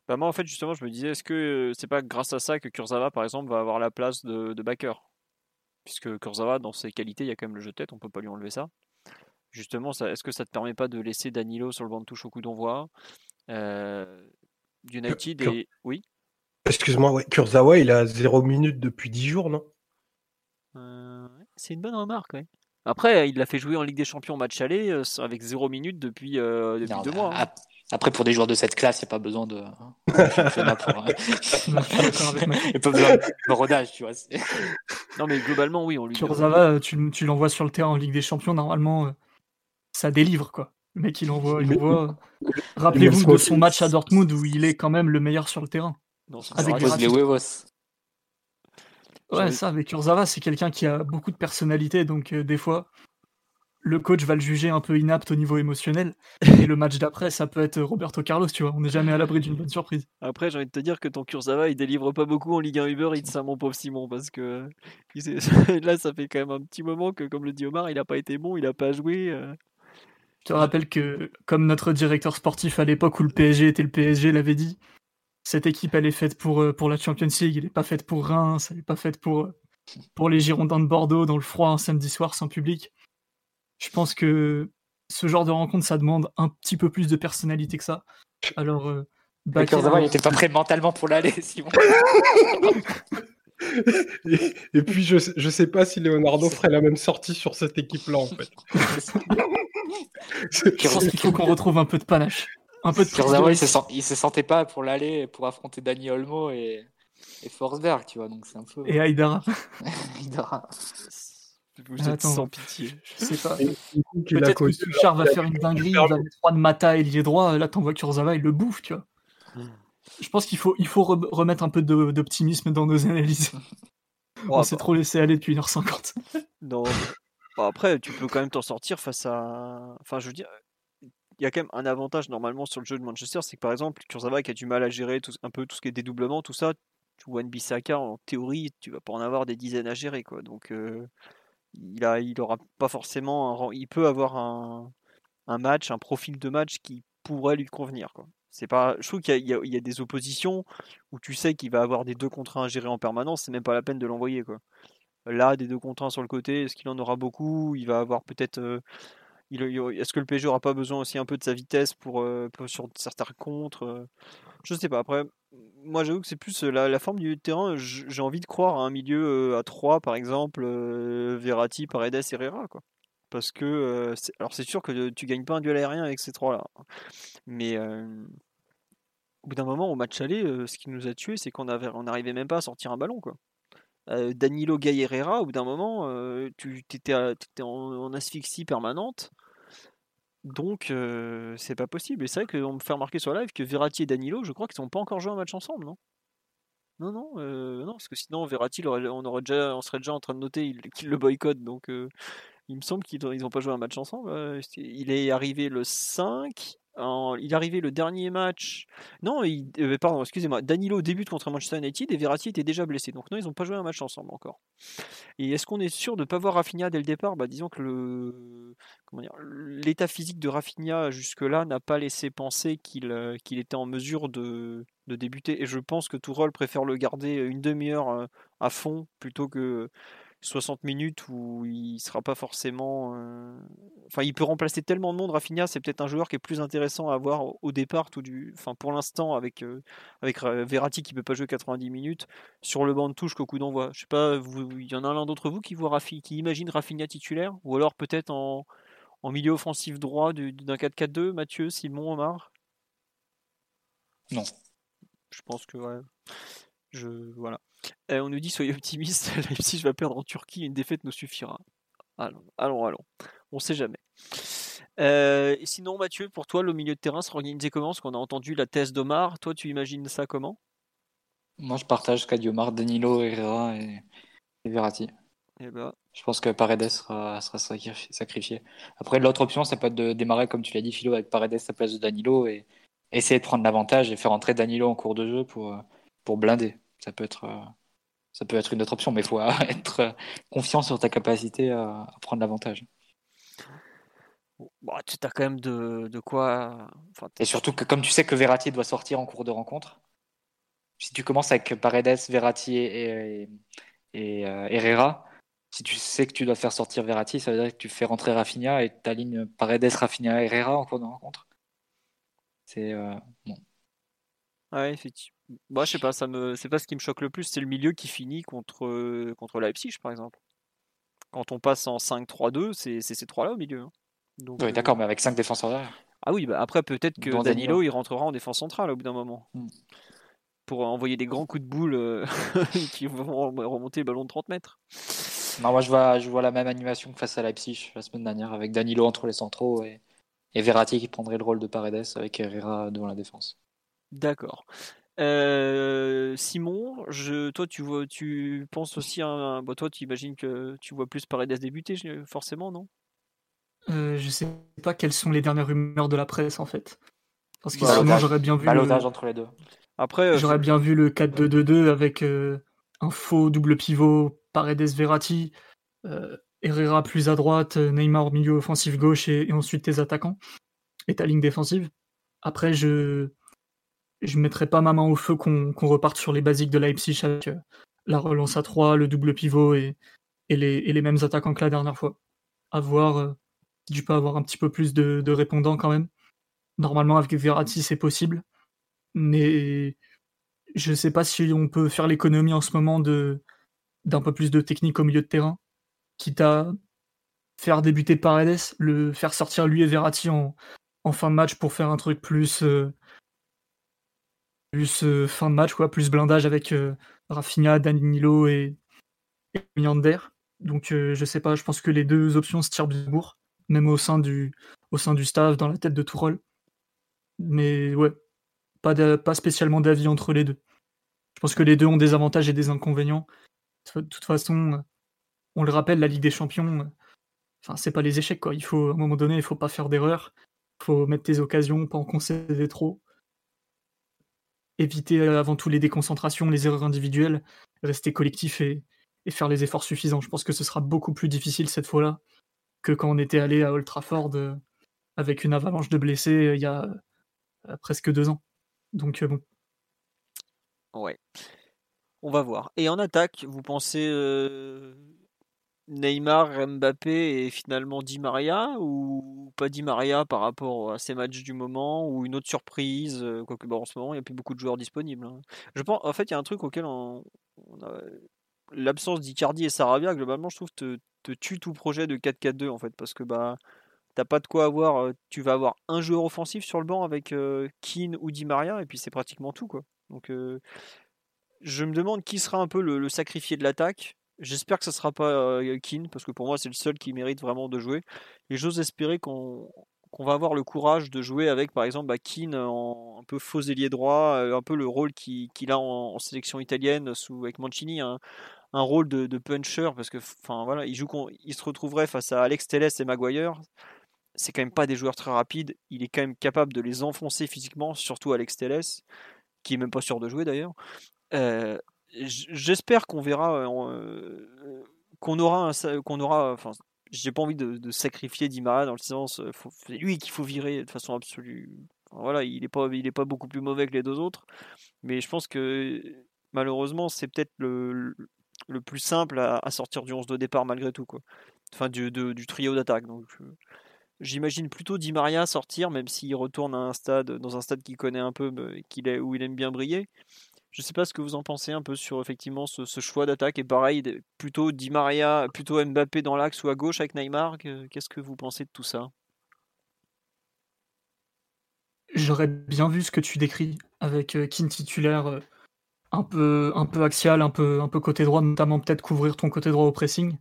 Bah moi, en fait, justement, je me disais, est-ce que c'est pas grâce à ça que Kurzawa, par exemple, va avoir la place de, de backer? Puisque Kurzawa, dans ses qualités, il y a quand même le jeu de tête, on peut pas lui enlever ça. Justement, est-ce que ça te permet pas de laisser Danilo sur le banc de touche au coup d'envoi? Euh, United et. Oui? Excuse-moi, ouais. Kurzawa, il a 0 minutes depuis 10 jours, non? Euh, C'est une bonne remarque, ouais. Après, il l'a fait jouer en Ligue des Champions match aller euh, avec 0 minutes depuis, euh, depuis non, deux mois. Hein. Après, pour des joueurs de cette classe, il n'y a pas besoin de. Hein, pour... Il n'y a pas besoin de rodage, tu vois. non, mais globalement, oui, on lui. Kurzawa, tu, tu l'envoies sur le terrain en Ligue des Champions, normalement, ça délivre, quoi. Le mec, il envoie. Il envoie... Rappelez-vous de son match à Dortmund où il est quand même le meilleur sur le terrain. Non, avec les huevos. Ouais, ça, avec Kurzawa, c'est quelqu'un qui a beaucoup de personnalité, donc euh, des fois, le coach va le juger un peu inapte au niveau émotionnel. Et le match d'après, ça peut être Roberto Carlos, tu vois. On n'est jamais à l'abri d'une bonne surprise. Après, j'ai envie de te dire que ton Kurzawa, il délivre pas beaucoup en Ligue 1 Uber Eats, mon pauvre Simon, parce que là, ça fait quand même un petit moment que, comme le dit Omar, il n'a pas été bon, il n'a pas joué. Euh... Je te rappelle que, comme notre directeur sportif à l'époque où le PSG était le PSG l'avait dit, cette équipe, elle est faite pour, pour la Champions League, elle n'est pas faite pour Reims, elle n'est pas faite pour, pour les Girondins de Bordeaux dans le froid un samedi soir sans public. Je pense que ce genre de rencontre, ça demande un petit peu plus de personnalité que ça. Alors, euh, Kurzawa, il n'était pas prêt mentalement pour l'aller, Simon. et, et, puis, je, je sais pas si Leonardo ferait la même sortie sur cette équipe-là, en fait. je pense qu'il faut qu'on retrouve un peu de panache. Un peu de Kurzawa, il se, sent, il se sentait pas pour l'aller, pour affronter Dani Olmo et, et Forsberg, tu vois, donc c'est un peu... Et Aïdara. Aïdara. Vous êtes Attends, sans pitié. Je sais pas. Peut-être que Souchard va faire une dinguerie, il va mettre 3 de Mata et lié droit. Là, t'envoies Kurzawa, il le bouffe, tu vois. Je pense qu'il faut, il faut re remettre un peu d'optimisme dans nos analyses. Oh, On s'est trop laissé aller depuis 1h50. Non. Bon, après, tu peux quand même t'en sortir face à. Enfin, je veux dire, y a quand même un avantage normalement sur le jeu de Manchester, c'est que par exemple, Kurzawa qui a du mal à gérer tout, un peu tout ce qui est dédoublement, tout ça, Wan Bissaka, en théorie, tu vas pas en avoir des dizaines à gérer, quoi. Donc. Euh il a, il aura pas forcément, un, il peut avoir un, match, un profil de match qui pourrait lui convenir. C'est pas, je trouve qu'il y, a des oppositions où tu sais qu'il va avoir des deux contre à gérer en permanence, c'est même pas la peine de l'envoyer. Là, des deux contre sur le côté, est-ce qu'il en aura beaucoup? Il va avoir peut-être. Euh, est-ce que le PSG aura pas besoin aussi un peu de sa vitesse pour, euh, sur certains contres euh, Je sais pas. Après, moi j'avoue que c'est plus la, la, forme du terrain. J'ai envie de croire à un milieu à 3 par exemple, euh, Verratti, Paredes, Herrera quoi. Parce que euh, alors c'est sûr que tu gagnes pas un duel aérien avec ces trois là, mais euh, au bout d'un moment au match aller, ce qui nous a tué, c'est qu'on n'arrivait même pas à sortir un ballon quoi. Danilo Gay Herrera, au bout d'un moment, tu étais, en, en, asphyxie permanente. Donc, c'est pas possible. Et c'est vrai qu'on me fait remarquer sur live que Verratti et Danilo, je crois qu'ils n'ont pas encore joué un match ensemble, non? Non, non, non, parce que sinon, Verratti, on, aurait déjà, on serait déjà en train de noter qu'il le boycotte. Donc, il me semble qu'ils n'ont pas joué un match ensemble. il est arrivé le 5. Il arrivé le dernier match. Non, euh, pardon, excusez-moi. Danilo débute contre Manchester United et Verratti était déjà blessé. Donc non, ils n'ont pas joué un match ensemble encore. Et est-ce qu'on est sûr de ne pas voir Rafinha dès le départ? Bah, Disons que le l'état physique de Rafinha jusque-là n'a pas laissé penser qu'il euh, qu'il était en mesure de, de, débuter. Et je pense que Tourelle préfère le garder une demi-heure euh, à fond plutôt que 60 minutes où il sera pas forcément. Euh... Enfin, il peut remplacer tellement de monde. Rafinha, c'est peut-être un joueur qui est plus intéressant à avoir au départ, tout du. Enfin, pour l'instant, avec euh, avec Verratti qui peut pas jouer 90 minutes sur le banc de touche qu'au coup d'envoi. Je sais pas, il y en a l'un d'entre vous qui voit Rafi, qui imagine Rafinha titulaire, ou alors peut-être en, en milieu offensif droit d'un 4-4-2. Mathieu, Simon, Omar? Non. Je pense que ouais. Je, voilà. on nous dit soyez optimiste, si je vais perdre en Turquie, une défaite nous suffira. Allons, allons, allons. On sait jamais. Euh, sinon, Mathieu, pour toi, le milieu de terrain sera organisé comment? Parce qu'on a entendu la thèse d'Omar. Toi, tu imagines ça comment? Moi, je partage Omar, Danilo, Herrera et, Verratti. Et eh ben. Je pense que Paredes sera, sera sacrifié. Après, l'autre option, ça peut être de démarrer, comme tu l'as dit, Philo, avec Paredes à la place de Danilo et essayer de prendre l'avantage et faire entrer Danilo en cours de jeu pour, pour blinder. Ça peut être, ça peut être une autre option, mais il faut être confiant sur ta capacité à, prendre l'avantage. Tu as quand même de, de quoi. et surtout que, comme tu sais que Verratti doit sortir en cours de rencontre, si tu commences avec Paredes, Verratti et, et, euh, Herrera, si tu sais que tu dois faire sortir Verratti, ça veut dire que tu fais rentrer Rafinha et tu alignes Paredes, Rafinha, Herrera en cours de rencontre. C'est euh, bon. Ouais, effectivement. Moi, je sais pas, ça me, c'est pas ce qui me choque le plus, c'est le milieu qui finit contre contre Leipzig, par exemple. Quand on passe en 5-3-2, c'est ces trois-là au milieu. Hein. oui, euh, d'accord, mais avec 5 défenseurs derrière. Ah oui, bah après peut-être que Danilo, il rentrera en défense centrale au bout d'un moment. Hmm. Pour envoyer des grands coups de boule euh, qui vont remonter le ballon de 30 mètres. Non, moi je vois, je vois la même animation que face à Leipzig la semaine dernière, avec Danilo entre les centraux et, et Verratti qui prendrait le rôle de Paredes avec Herrera devant la défense. D'accord. Euh, Simon, je, toi, tu vois, tu penses aussi à bah, toi, tu imagines que tu vois plus Paredes débuter, forcément, non? Euh, Je sais pas quelles sont les dernières rumeurs de la presse en fait. Parce que sinon, j'aurais bien vu. Le... entre les deux. Après, euh, j'aurais bien vu le 4-2-2-2 avec euh, un faux double pivot, Paredes Verratti, Herrera plus à droite, Neymar au milieu offensif gauche et, et ensuite tes attaquants et ta ligne défensive. Après, je je mettrais pas ma main au feu qu'on reparte sur les basiques de Leipzig avec euh, la relance à 3, le double pivot et, les, mêmes attaquants que la dernière fois. À voir euh, si avoir un petit peu plus de, répondants quand même. Normalement, avec Verratti, c'est possible. Mais je sais pas si on peut faire l'économie en ce moment d'un peu plus de technique au milieu de terrain, quitte à faire débuter Paredes, le faire sortir lui et Verratti en, fin de match pour faire un truc plus, euh, plus euh, fin de match, quoi, plus blindage avec euh, Rafinha, Danilo et, et Donc euh, je sais pas, je pense que les deux options se tirent bien bourre, même au sein du, staff, dans la tête de Tourol. Mais ouais, pas, spécialement d'avis entre les deux. Je pense que les deux ont des avantages et des inconvénients. De toute façon, on le rappelle, la Ligue des Champions, enfin c'est pas les échecs quoi. Il faut à un moment donné, il faut pas faire d'erreur. Il faut mettre tes occasions, pas en concéder trop éviter euh, avant tout les déconcentrations, les erreurs individuelles, rester collectif et, faire les efforts suffisants. Je pense que ce sera beaucoup plus difficile cette fois-là que quand on était allé à Old Trafford euh, avec une avalanche de blessés euh, il y a presque deux ans. Donc bon. Ouais. On va voir. Et en attaque, vous pensez Neymar, Mbappé et finalement Di Maria ou pas Di Maria par rapport à ces matchs du moment ou une autre surprise euh, quoique en ce moment il n'y a plus beaucoup de joueurs disponibles. Hein. Je pense en fait il y a un truc auquel l'absence d'Icardi et Sarabia globalement je trouve te, tue tout projet de 4-4-2 en fait parce que bah t'as pas de quoi avoir euh, tu vas avoir un joueur offensif sur le banc avec euh, ou Di Maria et puis c'est pratiquement tout quoi. Donc je me demande qui sera un peu le sacrifié de l'attaque J'espère que ce sera pas Keane, parce que pour moi, c'est le seul qui mérite vraiment de jouer. Et j'ose espérer qu'on va avoir le courage de jouer avec, par exemple, bah, Keane en un peu faux ailier droit, un peu le rôle qu'il a en, sélection italienne sous, avec Mancini, un, rôle de, puncher, parce que voilà, il, joue, il se retrouverait face à Alex Telles et Maguire. C'est quand même pas des joueurs très rapides. Il est quand même capable de les enfoncer physiquement, surtout Alex Telles, qui est même pas sûr de jouer d'ailleurs. J'espère qu'on verra, euh, euh, qu'on aura, qu'on aura, enfin, j'ai pas envie de, sacrifier Dimara dans le sens, euh, c'est lui qu'il faut virer de façon absolue. voilà, il est pas, il est pas beaucoup plus mauvais que les deux autres, mais je pense que malheureusement c'est peut-être le, le plus simple à, sortir du 11 de départ malgré tout quoi. Enfin du, du trio d'attaque. Donc j'imagine plutôt Di Maria sortir, même s'il retourne à un stade, dans un stade qu'il connaît un peu, qu'il est, où il aime bien briller. Je sais pas ce que vous en pensez un peu sur effectivement ce, choix d'attaque. Et pareil, plutôt Di Maria, plutôt Mbappé dans l'axe ou à gauche avec Neymar. Qu'est-ce que vous pensez de tout ça? J'aurais bien vu ce que tu décris avec euh, Kin titulaire, euh, un peu, un peu axial, un peu, un peu côté droit, notamment peut-être couvrir ton côté droit au pressing.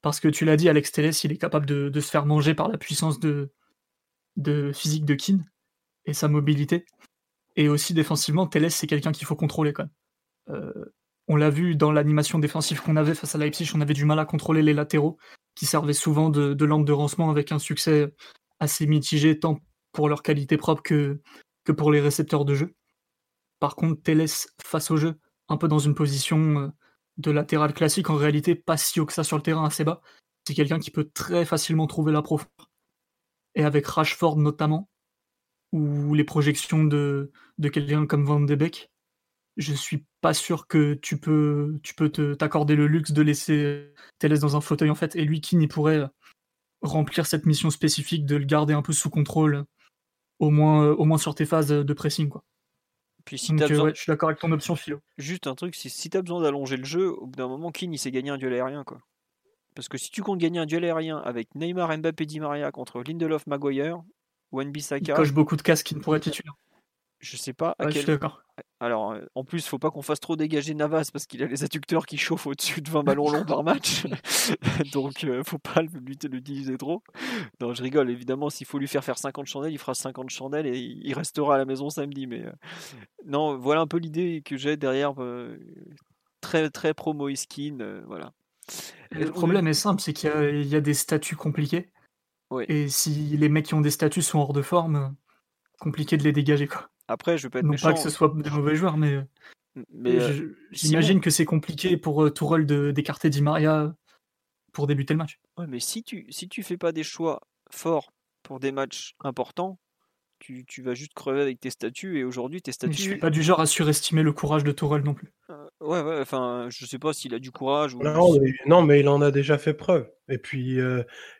Parce que tu l'as dit, Alex Telles, il est capable de, se faire manger par la puissance de, de physique de Keane et sa mobilité. Et aussi défensivement, Telles, c'est quelqu'un qu'il faut contrôler quand même. Euh, on l'a vu dans l'animation défensive qu'on avait face à Leipzig, on avait du mal à contrôler les latéraux, qui servaient souvent de, de lampe de rancement avec un succès assez mitigé, tant pour leur qualité propre que, pour les récepteurs de jeu. Par contre, Teles face au jeu, un peu dans une position euh, de latéral classique, en réalité pas si haut que ça sur le terrain, assez bas. C'est quelqu'un qui peut très facilement trouver la profondeur. Et avec Rashford notamment, ou les projections de, de quelqu'un comme Van de Beek, je suis pas sûr que tu peux, tu peux t'accorder le luxe de laisser Teles dans un fauteuil en fait, et lui qui n'y pourrait remplir cette mission spécifique de le garder un peu sous contrôle, au moins, au moins sur tes phases de pressing quoi? Puis si as euh, je suis d'accord avec ton option philo. Juste un truc, si, si tu as besoin d'allonger le jeu, au bout d'un moment, Keane il s'est gagné un duel aérien quoi. Parce que si tu comptes gagner un duel aérien avec Neymar, Mbappé, Di Maria contre Lindelof, Maguire, Wan Bissaka. Il coche beaucoup de casques qui ne pourraient être titulaire. Je sais pas. À quel... Alors, euh, en plus, faut pas qu'on fasse trop dégager Navas parce qu'il a les adducteurs qui chauffent au-dessus de 20 ballons longs par match. Donc, euh, faut pas l'utiliser trop. Non, je rigole. Évidemment, s'il faut lui faire faire 50 chandelles, il fera 50 chandelles et il restera à la maison samedi. Mais euh, non, voilà un peu l'idée que j'ai derrière. très, très pro Moiskin. voilà. Le problème est simple, c'est qu'il y, y, a des statuts compliqués. Et si les mecs qui ont des statuts sont hors de forme, compliqué de les dégager. Quoi. Après, je peux être non méchant. pas que ce soit des mauvais joueurs, mais, mais euh, j'imagine que c'est compliqué pour euh, Tourelle d'écarter Di Maria pour débuter le match. Ouais, mais si tu si tu fais pas des choix forts pour des matchs importants, tu, tu, vas juste crever avec tes statuts et aujourd'hui tes statuts. je suis pas du genre à surestimer le courage de Tourelle non plus. Euh, ouais ouais enfin je sais pas s'il a du courage ou. Non mais, non mais, il en a déjà fait preuve et puis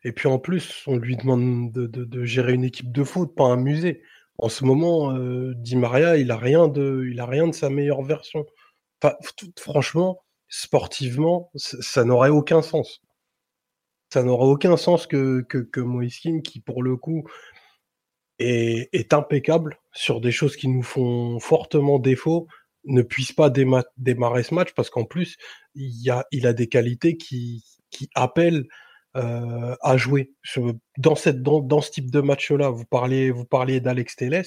et puis en plus on lui demande de, de, de, gérer une équipe de foot pas un musée en ce moment, euh, Di Maria, il a rien de, il a rien de sa meilleure version. franchement, sportivement, ça, n'aurait aucun sens. Ça n'aurait aucun sens que, que, que qui pour le coup est, impeccable sur des choses qui nous font fortement défaut, ne puisse pas démarrer ce match parce qu'en plus, il, a, des qualités qui, appellent euh, à jouer dans ce type de match-là. Vous parliez vous parliez d'Alex Telles.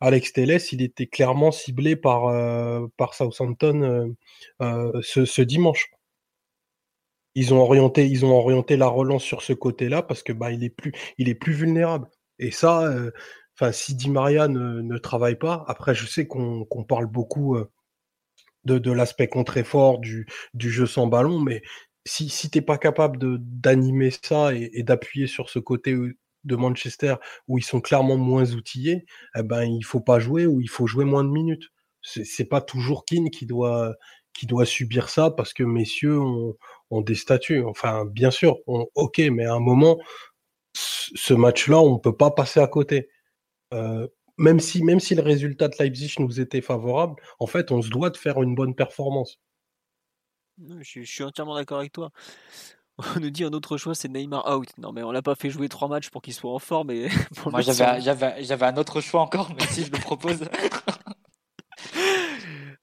Alex Telles, il était clairement ciblé par euh, Southampton euh, ce, ce, dimanche. Ils ont orienté ils ont orienté la relance sur ce côté-là parce que bah il est plus il est plus vulnérable. Et ça, si Di Maria ne, ne, travaille pas, après je sais qu'on qu'on parle beaucoup de, de l'aspect contre-effort, du, du jeu sans ballon, mais si, si t'es pas capable d'animer ça et, d'appuyer sur ce côté de Manchester où ils sont clairement moins outillés, eh ben il faut pas jouer ou il faut jouer moins de minutes. C'est pas toujours Keane qui doit qui doit subir ça parce que messieurs ont, ont des statuts. Enfin, bien sûr, ok, mais à un moment, ce match-là, on peut pas passer à côté. Euh, même si même si le résultat de Leipzig nous était favorable, en fait, on se doit de faire une bonne performance. Je, suis entièrement d'accord avec toi. On nous dit un autre choix, c'est Neymar out. Non, mais on l'a pas fait jouer trois matchs pour qu'il soit en forme. Et Moi, j'avais un autre choix encore, mais si je le propose.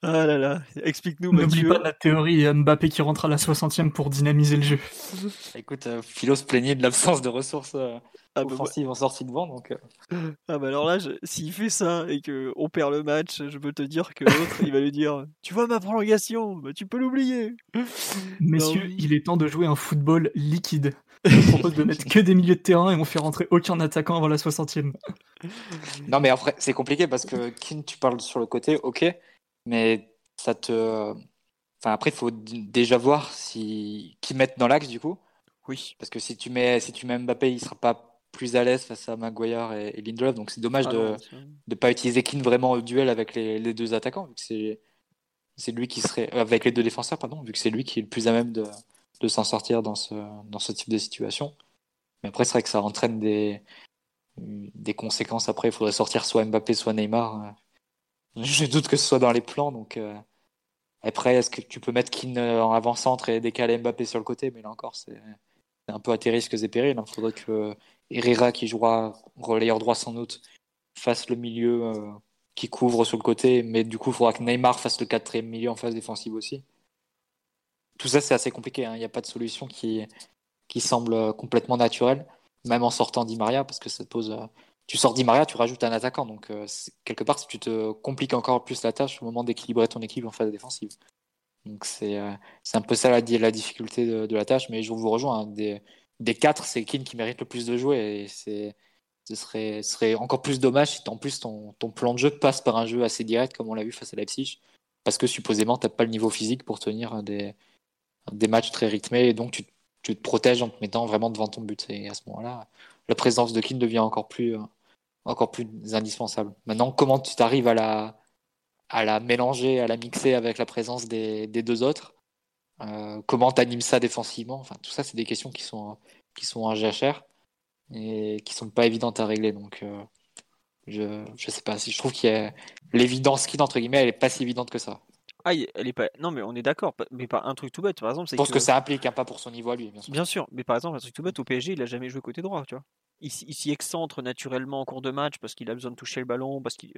ah là là, explique-nous. N'oublie pas la théorie Mbappé qui rentre à la 60e pour dynamiser le jeu. Écoute, euh, Philo se plaignait de l'absence de ressources euh, ah bah offensives en sortie de vent. Donc, euh. Ah bah alors là, s'il fait ça et qu'on perd le match, je peux te dire que l'autre, il va lui dire Tu vois ma prolongation, bah, tu peux l'oublier. Messieurs, il est temps de jouer un football liquide. Je propose de mettre que des milieux de terrain et on fait rentrer aucun attaquant avant la 60e. Non, mais après, c'est compliqué parce que Kin, tu parles sur le côté, ok, mais ça te. Enfin, après, il faut déjà voir si qui mettent dans l'axe du coup. Oui. Parce que si tu mets si tu mets Mbappé, il sera pas plus à l'aise face à Maguire et, Lindelof. Donc c'est dommage ah de ne pas utiliser Keane vraiment au duel avec les, les deux attaquants, vu que c'est c'est lui qui serait avec les deux défenseurs, pardon, vu que c'est lui qui est le plus à même de, de s'en sortir dans ce dans ce type de situation. Mais après, c'est vrai que ça entraîne des des conséquences. Après, il faudrait sortir soit Mbappé, soit Neymar. Je doute que ce soit dans les plans, donc. Euh, après, est-ce que tu peux mettre Keane en avant-centre et décaler Mbappé sur le côté? Mais là encore, c'est un peu à tes risques et périls. Il hein. faudrait que Herrera, qui jouera relayeur droit sans doute, fasse le milieu euh, qui couvre sur le côté, mais du coup, il faudra que Neymar fasse le quatrième milieu en phase défensive aussi. Tout ça, c'est assez compliqué. hein. Il n'y a pas de solution qui, qui semble complètement naturelle, même en sortant Di Maria, parce que ça pose. Tu sors Di Maria, tu rajoutes un attaquant. Donc, euh, quelque part, tu te compliques encore plus la tâche au moment d'équilibrer ton équipe en phase défensive. Donc, c'est euh, un peu ça la, la difficulté de, la tâche. Mais je vous rejoins. hein. Des, des quatre, c'est Keane qui mérite le plus de jouer. Et ce serait, serait encore plus dommage si en plus ton, ton plan de jeu passe par un jeu assez direct comme on l'a vu face à Leipzig parce que supposément tu n'as pas le niveau physique pour tenir des, des matchs très rythmés et donc tu, tu te protèges en te mettant vraiment devant ton but et à ce moment-là la présence de Keane devient encore plus, euh, encore plus indispensable. Maintenant comment tu t'arrives à la, à la mélanger, à la mixer avec la présence des, des deux autres? Euh, comment tu animes ça défensivement? Enfin tout ça c'est des questions qui sont, qui sont en jachère et qui sont pas évidentes à régler. Donc, euh, je, je sais pas si je trouve qu'il y a l'évidence qui entre guillemets, elle est pas si évidente que ça. Ah, elle est pas. Non, mais on est d'accord. Mais pas un truc tout bête, par exemple, c'est Je pense que ça implique, hein, pas pour son niveau à lui, bien sûr. Bien sûr, mais par exemple, un truc tout bête, au PSG, il a jamais joué côté droit, tu vois. Il, s'y excentre naturellement en cours de match parce qu'il a besoin de toucher le ballon, parce qu'il,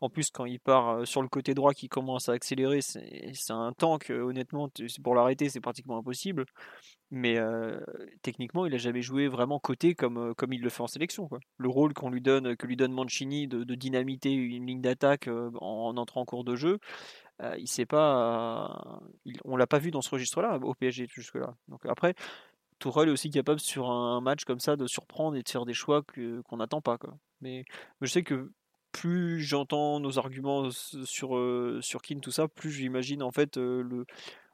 en plus quand il part sur le côté droit, qui commence à accélérer, c'est un tank. Honnêtement, pour l'arrêter, c'est pratiquement impossible. Mais techniquement, il a jamais joué vraiment côté comme comme il le fait en sélection. Le rôle qu'on lui donne, que lui donne Mancini de, dynamiter une ligne d'attaque en, en entrant en cours de jeu, euh, il sait pas, on l'a pas vu dans ce registre-là au PSG jusque-là. Donc après. Tourelle est aussi capable sur un match comme ça de surprendre et de faire des choix qu'on n'attend pas. Quoi. Mais, je sais que plus j'entends nos arguments sur, euh, sur Keane, tout ça, plus j'imagine en fait euh, le,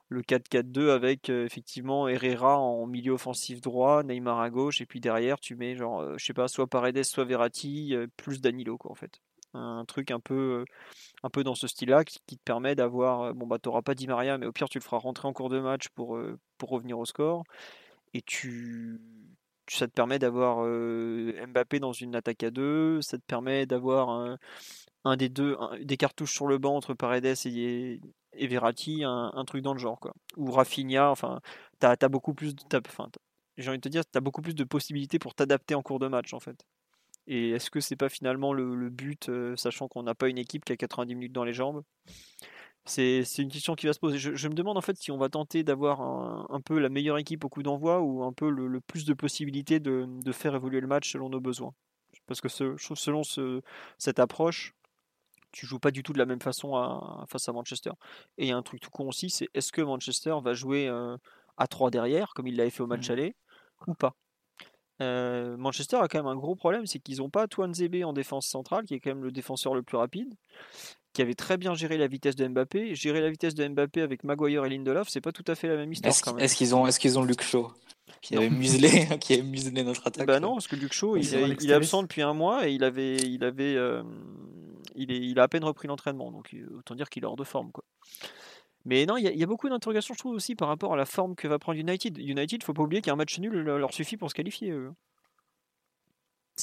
le 4-4-2 avec euh, effectivement Herrera en milieu offensif droit, Neymar à gauche, et puis derrière tu mets genre, je sais pas, soit Paredes, soit Verratti, plus Danilo quoi en fait. Un truc un peu, un peu dans ce style-là qui, qui te permet d'avoir, bon bah t'auras pas Di Maria, mais au pire tu le feras rentrer en cours de match pour, pour revenir au score et tu ça te permet d'avoir Mbappé dans une attaque à deux, ça te permet d'avoir un, des deux, des cartouches sur le banc entre Paredes et, et Verratti, un, truc dans le genre quoi. Ou Rafinha, enfin, t'as as beaucoup plus, de- j'ai envie de te dire, t'as beaucoup plus de possibilités pour t'adapter en cours de match en fait. Et est-ce que c'est pas finalement le, but, sachant qu'on n'a pas une équipe qui a 90 minutes dans les jambes? C'est une question qui va se poser. Je, je me demande en fait si on va tenter d'avoir un, un peu la meilleure équipe au coup d'envoi ou un peu le, le plus de possibilités de, de faire évoluer le match selon nos besoins. Parce que ce- je trouve selon ce- cette approche, tu joues pas du tout de la même façon à- face à Manchester. Et il y a un truc tout con aussi, c'est est-ce que Manchester va jouer euh, à 3 derrière, comme il l'avait fait au match Mhm. aller, ou pas? Euh, Manchester a quand même un gros problème, c'est qu'ils n'ont pas Zebe en défense centrale, qui est quand même le défenseur le plus rapide, qui avait très bien géré la vitesse de Mbappé. Gérer la vitesse de Mbappé avec Maguire et Lindelof, c'est pas tout à fait la même histoire Est-ce quand qu'- même. est-ce qu'ils ont, est-ce qu'ils ont Luke Shaw qui avait muselé, qui avait muselé notre attaque? Bah non, parce que Luke Shaw, il, est, il absent depuis un mois et il avait, il avait, euh, il, est, il a à peine repris l'entraînement, donc euh, autant dire qu'il est hors de forme, quoi. Mais non, il y, a- il y a beaucoup d'interrogations, je trouve aussi par rapport à la forme que va prendre United. United, faut pas oublier qu'un match nul leur suffit pour se qualifier. eux.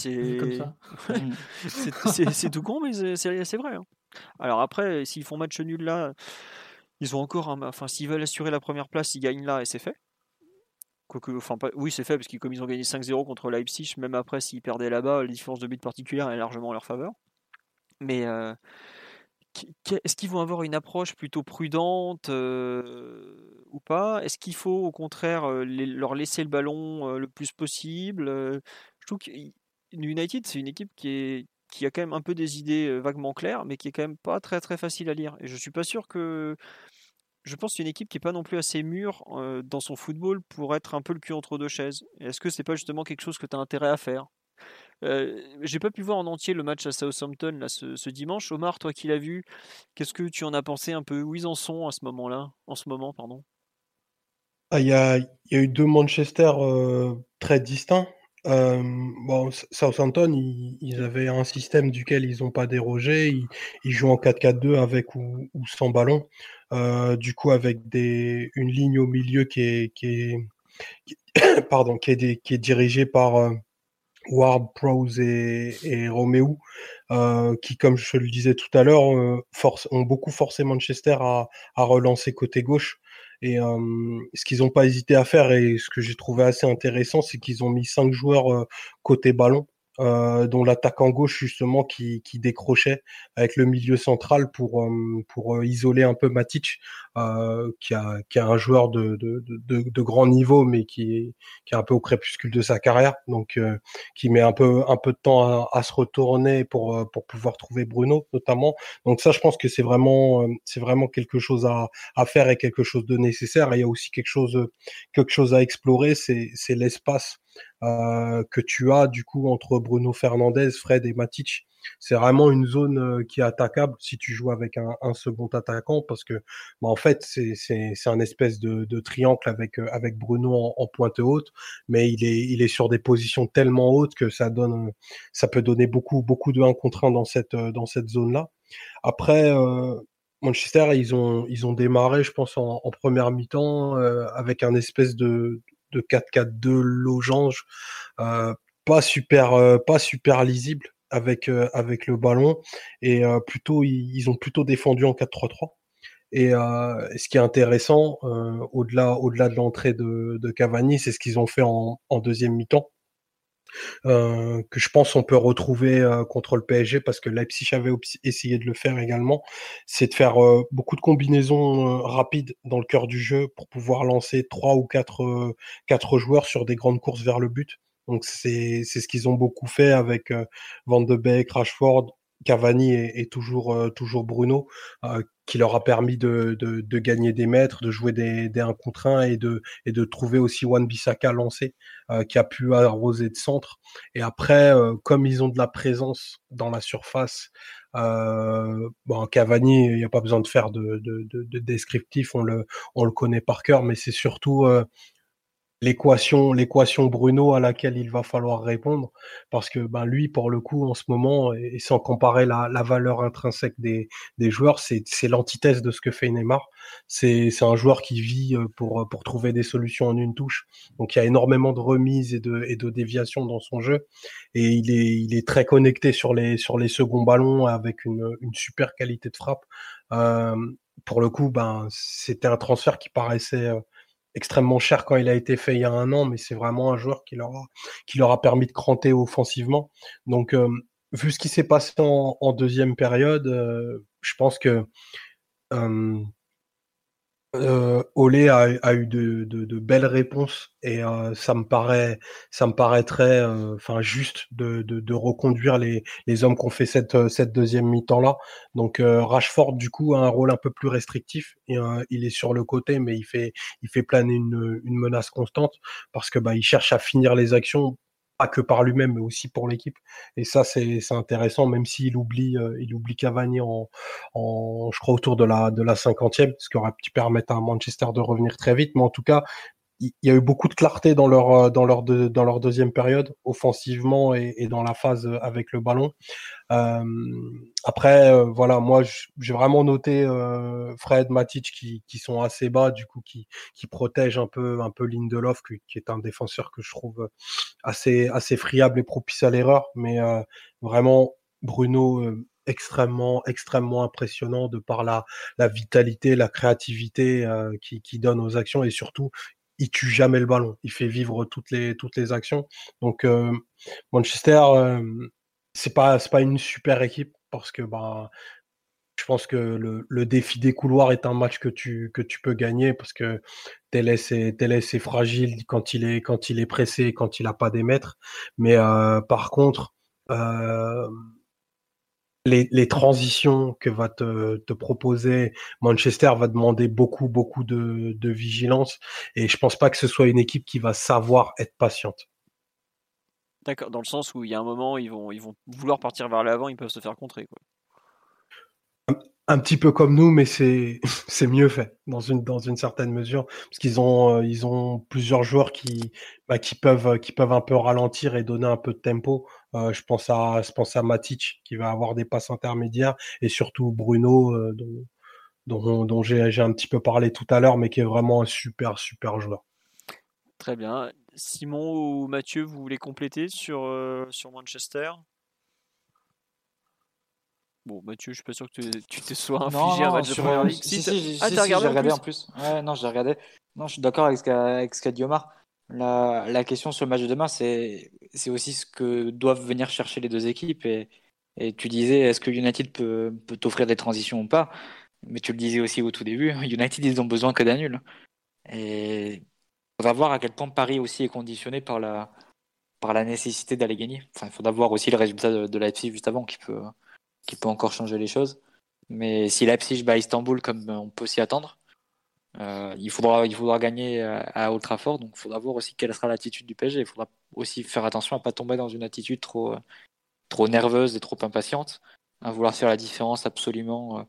Vu comme C'est ça. C'est- c'est c'est tout con, mais c'est- c'est c'est vrai. hein. Alors après, s'ils font match nul là, ils ont encore un. Enfin, s'ils veulent assurer la première place, ils gagnent là et c'est fait. Quoique, enfin, pas- oui, c'est fait parce que comme ils ont gagné 5-0 contre Leipzig, même après, s'ils perdaient là-bas, la différence de but particulière est largement en leur faveur. Mais euh, est-ce qu'ils vont avoir une approche plutôt prudente ou pas? Est-ce qu'il faut au contraire leur laisser le ballon le plus possible Je trouve que United, c'est une équipe qui, a quand même un peu des idées vaguement claires, mais qui est quand même pas très très facile à lire. Et je suis pas sûr que. Je pense que c'est une équipe qui est pas non plus assez mûre dans son football pour être un peu le cul entre deux chaises. Est-ce que c'est pas justement quelque chose que tu as intérêt à faire? Euh, J'ai pas pu voir en entier le match à Southampton là, ce, dimanche. Omar, toi qui l'as vu, qu'est-ce que tu en as pensé un peu? Où ils en sont à ce moment-là? En ce moment, pardon. Ah, Il y a, eu deux Manchester euh, très distincts. Euh, Southampton, ils, avaient un système duquel ils n'ont pas dérogé. Ils, jouent en 4-4-2 avec ou, sans ballon. Du coup, avec une ligne au milieu qui est, dirigée par Ward, Prowse et, et Romeo, euh, qui, comme je le disais tout à l'heure, euh, ont beaucoup forcé Manchester à, à relancer côté gauche. Et euh, ce qu'ils n'ont pas hésité à faire, et ce que j'ai trouvé assez intéressant, c'est qu'ils ont mis cinq joueurs euh, côté ballon, euh, dont l'attaquant gauche justement qui, qui, décrochait avec le milieu central pour, euh, pour euh, isoler un peu Matic, euh, qui, a, qui a un joueur de, de, de, de, grand niveau, mais qui est, qui est un peu au crépuscule de sa carrière, donc qui met un peu, un peu de temps à, à, se retourner pour, pour pouvoir trouver Bruno notamment. Donc ça, je pense que c'est vraiment, c'est vraiment quelque chose à, à faire et quelque chose de nécessaire. Il y a aussi quelque chose, quelque chose à explorer, c'est l'espace euh, que tu as du coup entre Bruno Fernandez, Fred et Matic. C'est vraiment une zone euh, qui est attaquable si tu joues avec un, second attaquant parce que bah, en fait c'est un espèce de, triangle avec euh, avec Bruno en, pointe haute, mais il est il est sur des positions tellement hautes que ça donne ça peut donner beaucoup beaucoup de 1 contre 1 dans cette dans cette zone là. Après euh, Manchester, ils ont, ils ont démarré, je pense, en, première mi-temps euh, avec un espèce de, de 4-4-2 logange, euh, pas super, euh, pas super lisible avec euh, avec le ballon et plutôt ils, ont plutôt défendu en 4-3-3. Et ce qui est intéressant, au-delà au-delà de l'entrée de, Cavani, c'est ce qu'ils ont fait en deuxième mi-temps euh, que je pense on peut retrouver euh, contre le PSG parce que Leipzig avait essayé de le faire également, c'est de faire euh, beaucoup de combinaisons rapides dans le cœur du jeu pour pouvoir lancer trois ou quatre, joueurs sur des grandes courses vers le but. Donc c'est ce qu'ils ont beaucoup fait avec Van de Beek, Rashford, Cavani et, toujours toujours Bruno, qui leur a permis de, de, gagner des mètres, de jouer des, des 1 contre 1 et de, et de trouver aussi Wan Bissaka lancé, euh, qui a pu arroser de centre. Et après, euh, comme ils ont de la présence dans la surface, euh, bon, Cavani, il n'y a pas besoin de faire de, de, de, descriptif, on le, on le connaît par cœur, mais c'est surtout l'équation l'équation Bruno à laquelle il va falloir répondre parce que ben lui pour le coup en ce moment et sans comparer la, la valeur intrinsèque des, des joueurs c'est c'est l'antithèse de ce que fait Neymar. C'est c'est un joueur qui vit euh, pour pour trouver des solutions en une touche. Donc il y a énormément de remises et de et de déviations dans son jeu. Et il est il est très connecté sur les sur les seconds ballons avec une une super qualité de frappe. Euh, pour le coup ben c'était un transfert qui paraissait euh, extrêmement cher quand il a été fait il y a un an, mais c'est vraiment un joueur qui leur a, qui leur a permis de cranter offensivement. Donc, euh, vu ce qui s'est passé en, deuxième période, euh, je pense que euh, euh, Olé a, a, eu de, de, de, belles réponses et euh, ça me paraît, ça me paraîtrait, euh, enfin juste de, de, reconduire les, les hommes qui ont fait cette, cette deuxième mi-temps là. Donc euh, Rashford du coup a un rôle un peu plus restrictif et il est sur le côté, mais il fait, il fait planer une, une menace constante parce que bah il cherche à finir les actions pas que par lui-même, mais aussi pour l'équipe. Et ça, c'est intéressant, même s'il oublie, euh, il oublie Cavani en, en, je crois, autour de la, de la cinquantième, ce qui aurait pu permettre à Manchester de revenir très vite. Mais en tout cas, il y a eu beaucoup de clarté dans leur euh, dans leur dans leur deuxième période offensivement et, dans la phase avec le ballon. Euh, après euh, voilà moi j'ai vraiment noté euh, Fred Matic qui, qui sont assez bas du coup qui qui protègent un peu un peu Lindelof qui, qui est un défenseur que je trouve assez assez friable et propice à l'erreur mais euh, vraiment Bruno extrêmement extrêmement impressionnant de par la la vitalité la créativité euh, qui, qui donne aux actions et surtout il tue jamais le ballon. Il fait vivre toutes les toutes les actions. Donc euh, Manchester, euh, c'est pas pas une super équipe parce que bah je pense que le, le, défi des couloirs est un match que tu que tu peux gagner parce que Teles est est fragile quand il est quand il est pressé quand il a pas des mètres. Mais euh, par contre les, les, transitions que va te, te, proposer Manchester va demander beaucoup, beaucoup de, de, vigilance. Et je pense pas que ce soit une équipe qui va savoir être patiente. D'accord, dans le sens où il y a un moment, ils vont, ils vont vouloir partir vers l'avant, ils peuvent se faire contrer. Quoi un petit peu comme nous, mais c'est mieux fait dans une certaine mesure parce qu'ils ont euh, plusieurs joueurs qui bah, peuvent qui peuvent un peu ralentir et donner un peu de tempo. Euh, je pense à je Matic qui va avoir des passes intermédiaires et surtout Bruno euh, dont j'ai un petit peu parlé tout à l'heure, mais qui est vraiment un super super joueur. Très bien. Simon ou Mathieu, vous voulez compléter sur Manchester? Bon, Mathieu, je suis pas sûr que tu te sois infligé un match de première ligue. Si, si, ah, t'as regardé, regardé en plus. Ouais, non, j'ai regardé. Non, je suis d'accord avec ce qu'a dit Omar. La, la, question sur le match de demain, c'est c'est aussi ce que doivent venir chercher les deux équipes. Et, et tu disais, est-ce que United peut, peut t'offrir des transitions ou pas? Mais tu le disais aussi au tout début, United, ils ont besoin que d'un nul. Et il faudra voir à quel point Paris aussi est conditionné par la, par la nécessité d'aller gagner. Enfin, il faudra voir aussi le résultat de, de Leipzig juste avant qui peut, qui peut encore changer les choses. Mais si Leipzig bat Istanbul comme on peut s'y attendre, euh, il, faudra, gagner à Old Trafford. Donc il faudra voir aussi quelle sera l'attitude du PSG. Il faudra aussi faire attention à ne pas tomber dans une attitude trop, trop nerveuse et trop impatiente, à vouloir faire la différence absolument euh,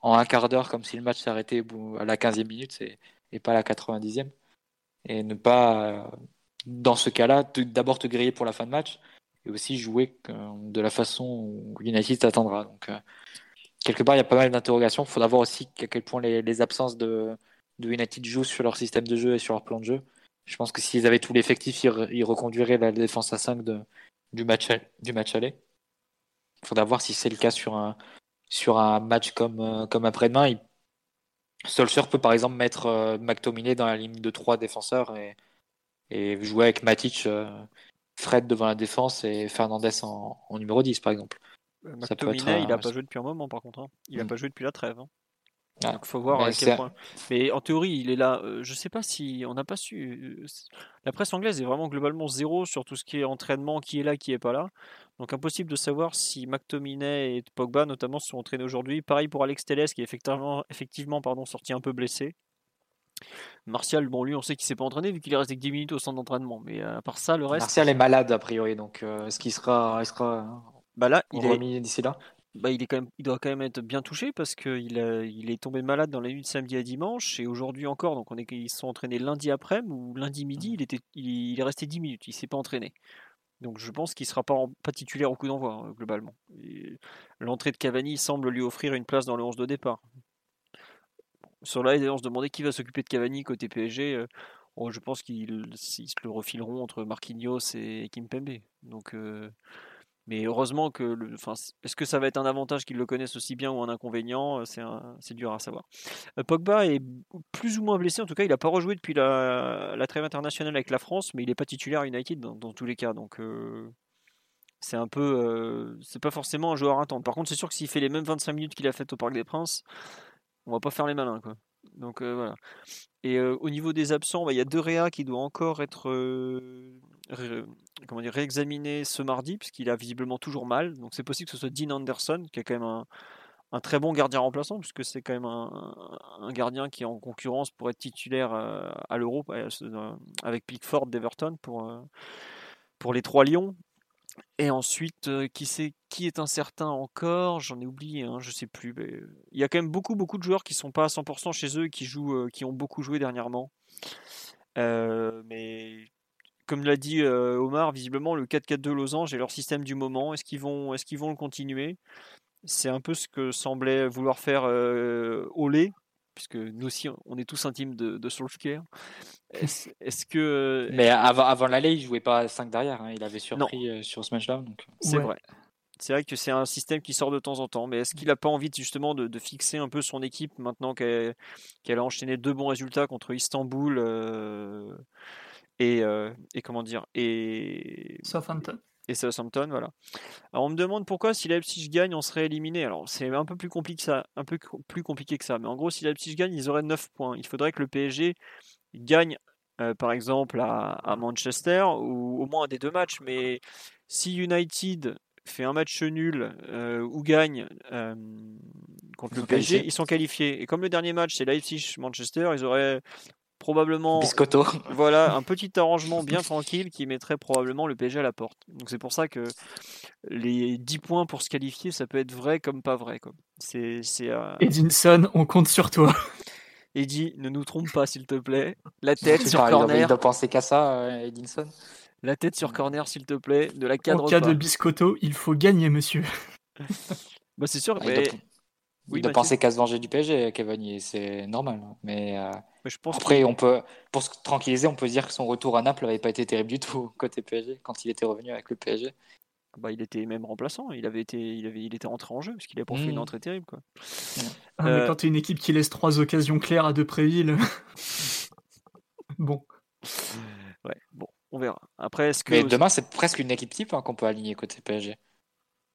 en un quart d'heure comme si le match s'arrêtait à la 15e minute et, pas à la 90e. Et ne pas, euh, dans ce cas-là, d'abord te griller pour la fin de match et aussi jouer de la façon où United t'attendra. Donc, quelque part, il y a pas mal d'interrogations. Il faudra voir aussi à quel point les, absences de, de, United jouent sur leur système de jeu et sur leur plan de jeu. Je pense que s'ils avaient tout l'effectif, ils, reconduiraient la défense à 5 de, du, match, du match aller. Il faudra voir si c'est le cas sur un, sur un match comme, euh, comme après-demain. Solskjaer peut par exemple mettre euh, McTominay dans la ligne de 3 défenseurs et, et jouer avec Matic, euh, Fred devant la défense et Fernandez en, en numéro 10 par exemple. McTominay, il n'a pas joué depuis un moment par contre. Hein. Il n'a mm. pas joué depuis la trêve. Hein. Ah, Donc faut voir à quel point. Mais en théorie, il est là. Euh, je sais pas si on n'a pas su. Euh, la presse anglaise est vraiment globalement zéro sur tout ce qui est entraînement, qui est là, qui est pas là. Donc impossible de savoir si McTominay et Pogba notamment se sont entraînés aujourd'hui. Pareil pour Alex Telles qui est effectivement, effectivement pardon, sorti un peu blessé. Martial, bon lui on sait qu'il s'est pas entraîné vu qu'il est resté que 10 minutes au centre d'entraînement. Mais à part ça, le reste. Martial est malade a priori, donc euh, est-ce qu'il sera, il sera bah là, il est d'ici là? Bah, il, est quand même, il doit quand même être bien touché parce qu'il il est tombé malade dans la nuit de samedi à dimanche et aujourd'hui encore. Donc on est, ils se sont entraînés lundi après-midi ou lundi midi. Il, était, il, est resté 10 minutes. Il s'est pas entraîné. Donc je pense qu'il ne sera pas, pas titulaire au coup d'envoi hein, globalement. L'entrée de Cavani semble lui offrir une place dans le 11 de départ. Sur là, on se demandait qui va s'occuper de Cavani côté PSG. Euh, oh, je pense qu'ils se le refileront entre Marquinhos et Kimpembe. Donc euh, mais heureusement que, est-ce que ça va être un avantage qu'ils le connaissent aussi bien ou un inconvénient C'est, c'est dur à savoir. Euh, Pogba est plus ou moins blessé, en tout cas, il n'a pas rejoué depuis la, la, trêve internationale avec la France, mais il n'est pas titulaire à United dans, tous les cas, donc euh, c'est un peu, euh, c'est pas forcément un joueur à attendre. Par contre, c'est sûr que s'il fait les mêmes 25 minutes qu'il a fait au Parc des Princes, on va pas faire les malins, quoi. Donc voilà. Et au niveau des absents, bah, il y a deux Réa qui doit encore être comment dire, réexaminé ce mardi, puisqu'il a visiblement toujours mal. Donc c'est possible que ce soit Dean Anderson, qui est quand même un, très bon gardien remplaçant, puisque c'est quand même un, gardien qui est en concurrence pour être titulaire euh, à l'Euro euh, avec Pickford d'Everton pour, euh, pour les trois Lions. Et ensuite, qui, qui est incertain encore J'en ai oublié, hein, je sais plus. Mais il y a quand même beaucoup, beaucoup de joueurs qui sont pas à 100% chez eux et qui, jouent, qui ont beaucoup joué dernièrement. mais comme l'a dit Omar, visiblement le 4-4-2 Losange est leur système du moment. Est-ce qu'ils vont, est vont le continuer? C'est un peu ce que semblait vouloir faire Olé, puisque nous aussi on est tous intimes de, de Solskjaer. Est-ce, que Mais avant, avant l'aller, il jouait pas 5 derrière. Hein. Il avait surpris euh, sur ce match-là. C'est vrai. C'est vrai que c'est un système qui sort de temps en temps, mais est-ce qu'il n'a pas envie justement de, fixer un peu son équipe maintenant qu'elle, a enchaîné deux bons résultats contre Istanbul et, euh, et comment dire et Southampton. Et Southampton, voilà. Alors on me demande pourquoi si Leipzig gagne, on serait éliminé. Alors c'est un peu plus compliqué que ça, un peu plus compliqué que ça. Mais en gros, si Leipzig gagne, ils auraient 9 points. Il faudrait que le PSG gagne, euh, par exemple, à, Manchester ou au moins des deux matchs. Mais si United fait un match nul euh, ou gagne contre le PSG, ils sont qualifiés. Et comme le dernier match c'est Leipzig-Manchester, ils auraient probablement Biscotto. voilà un petit arrangement bien tranquille qui mettrait probablement le PSG à la porte. Donc c'est pour ça que les 10 points pour se qualifier, ça peut être vrai comme pas vrai comme. C'est c'est euh, Edinson, on compte sur toi. Eddie, ne nous trompe pas s'il te plaît. La tête sur corner. Il doit penser qu'à ça euh, Edinson. La tête sur corner s'il te plaît, de la cadre En cas de Biscotto, il faut gagner monsieur. bah c'est sûr, ah, mais il doit penser qu'à se venger du PSG, Cavani, c'est normal. Hein. Mais, euh, je pense après, on peut, pour se tranquilliser, on peut se dire que son retour à Naples n'avait pas été terrible du tout côté PSG quand il était revenu avec le PSG. Bah, il était même remplaçant, il avait été, il avait, il était rentré en jeu parce qu'il a pas fait une mmh. entrée terrible quoi. Ah, mais euh, quand tu es une équipe qui laisse trois occasions claires à Depréville, bon. Ouais, bon. on verra. Après, est-ce que. Mais demain, c'est presque une équipe type hein, qu'on peut aligner côté PSG.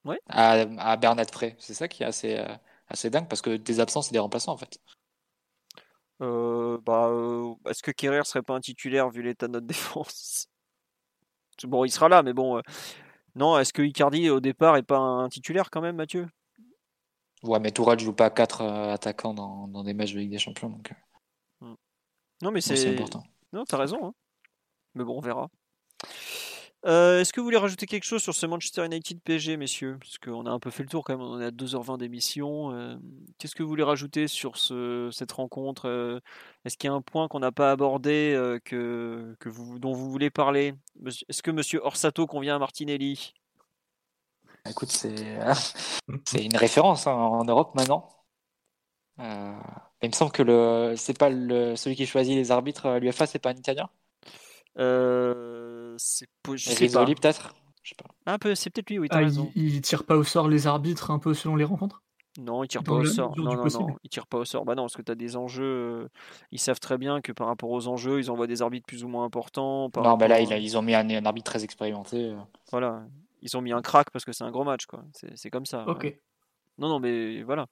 Ouais. À, à Bernat Frey. C'est ça qui est assez, euh, assez dingue parce que des absents, c'est des remplaçants en fait. Euh, bah, euh, est-ce que Kerrer serait pas un titulaire vu l'état de notre défense? Bon, il sera là, mais bon. euh, non, est-ce que Icardi au départ est pas un titulaire quand même, Mathieu? Ouais, mais Tourelle joue pas 4 attaquants dans, dans des matchs de Ligue des Champions, donc euh, Non, mais c'est c'est. important. Non, t'as raison. hein. Mais bon, on verra. Euh, Est-ce que vous voulez rajouter quelque chose sur ce Manchester United PSG, messieurs? Parce qu'on a un peu fait le tour quand même, on est à 2h20 d'émission. euh, Qu'est-ce que vous voulez rajouter sur ce, cette rencontre euh, Est-ce qu'il y a un point qu'on n'a pas abordé que, que vous, dont vous voulez parler? Est-ce que Monsieur Orsato convient à Martinelli? Écoute, c'est une référence hein, en Europe maintenant. Il me semble que le c'est pas le celui qui choisit les arbitres à l'UFA, c'est pas un Italien? C'est pas. Rizzoli peut-être? Je sais pas. Un peu, c'est peut-être lui, oui, t'as Ah, raison. il, il tire pas au sort les arbitres un peu selon les rencontres? Non, il tire pas au sort. Non, non, non, il tire pas au sort. Bah non, parce que tu as des enjeux. euh, Ils savent très bien que par rapport aux enjeux, ils envoient des arbitres plus ou moins importants. par Non, bah là rapport il a- à- ils ont mis un, un arbitre très expérimenté. euh. Voilà. Ils ont mis un crack parce que c'est un gros match, quoi. C'est comme ça. Ok. ouais. Non, non, mais voilà.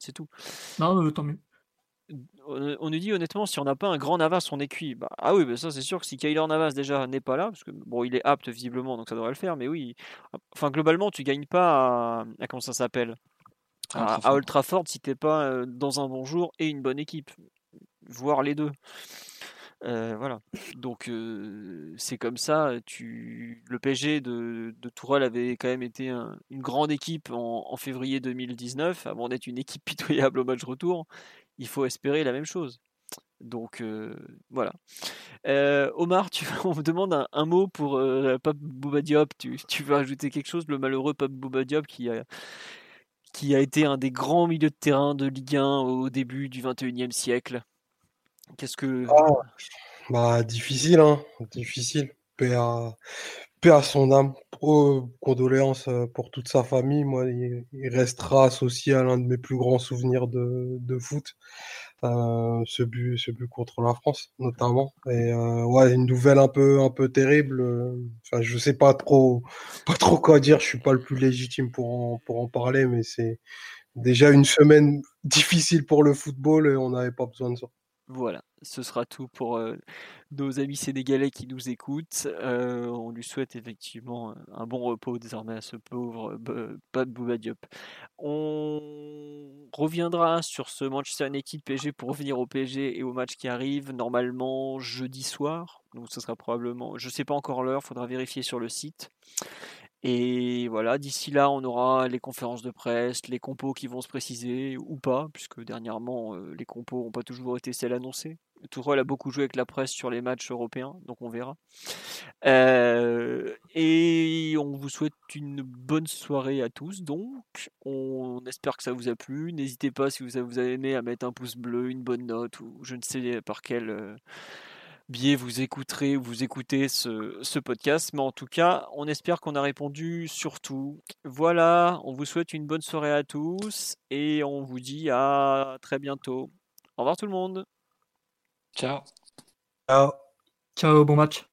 C'est tout. Non, euh, tant mieux. On, nous dit honnêtement, si on n'a pas un grand Navas, on est cuit. Bah, ah oui, bah ça c'est sûr que si Kyler Navas déjà n'est pas là, parce que bon, il est apte visiblement, donc ça devrait le faire, mais oui. Enfin, globalement, tu gagnes pas à, à comment ça s'appelle? À Old Trafford. Si t'es pas dans un bon jour et une bonne équipe, voire les deux. Euh, voilà. Donc euh, c'est comme ça. Tu... Le PSG de, de Tourelle avait quand même été un- une grande équipe en, en février 2019, avant d'être une équipe pitoyable au match retour. Il faut espérer la même chose. Donc euh, voilà. Euh, Omar, tu, on me demande un, mot pour euh, Pape Bouba Diop. Tu, veux ajouter quelque chose? Le malheureux Pape Bouba Diop qui a, qui a été un des grands milieux de terrain de Ligue 1 au début du 21e siècle. Qu'est-ce que. Ah, bah, difficile, hein. Difficile. À, paix à son âme. Condoléances euh, pour toute sa famille. Moi, il, restera associé à l'un de mes plus grands souvenirs de, de foot. Euh, ce but, ce but contre la France, notamment. Et euh, ouais, une nouvelle un peu, un peu terrible. Enfin, je sais pas trop, pas trop quoi dire. Je suis pas le plus légitime pour en, pour en parler, mais c'est déjà une semaine difficile pour le football et on n'avait pas besoin de ça. Voilà, ce sera tout pour nos amis sénégalais qui nous écoutent. On lui souhaite effectivement un bon repos désormais à ce pauvre euh, Pape Bouba Diop. On reviendra sur ce Manchester United PSG pour revenir au PSG et au match qui arrive normalement jeudi soir. Donc ce sera probablement, je sais pas encore l'heure, faudra vérifier sur le site. Et voilà, d'ici là, on aura les conférences de presse, les compos qui vont se préciser ou pas, puisque dernièrement, euh, les compos n'ont pas toujours été celles annoncées. Tourelle a beaucoup joué avec la presse sur les matchs européens, donc on verra. Euh, et on vous souhaite une bonne soirée à tous, donc. On espère que ça vous a plu. N'hésitez pas, si vous avez, aimé, à mettre un pouce bleu, une bonne note, ou je ne sais par quel. euh, biais vous écouterez ou vous écoutez ce, ce podcast. Mais en tout cas, on espère qu'on a répondu sur tout. Voilà, on vous souhaite une bonne soirée à tous et on vous dit à très bientôt. Au revoir tout le monde. Ciao. Ciao. Ciao, bon match.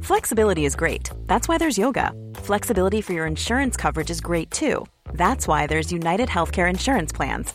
Flexibility is great. That's why there's yoga. Flexibility for your insurance coverage is great too. That's why there's United Healthcare Insurance Plans.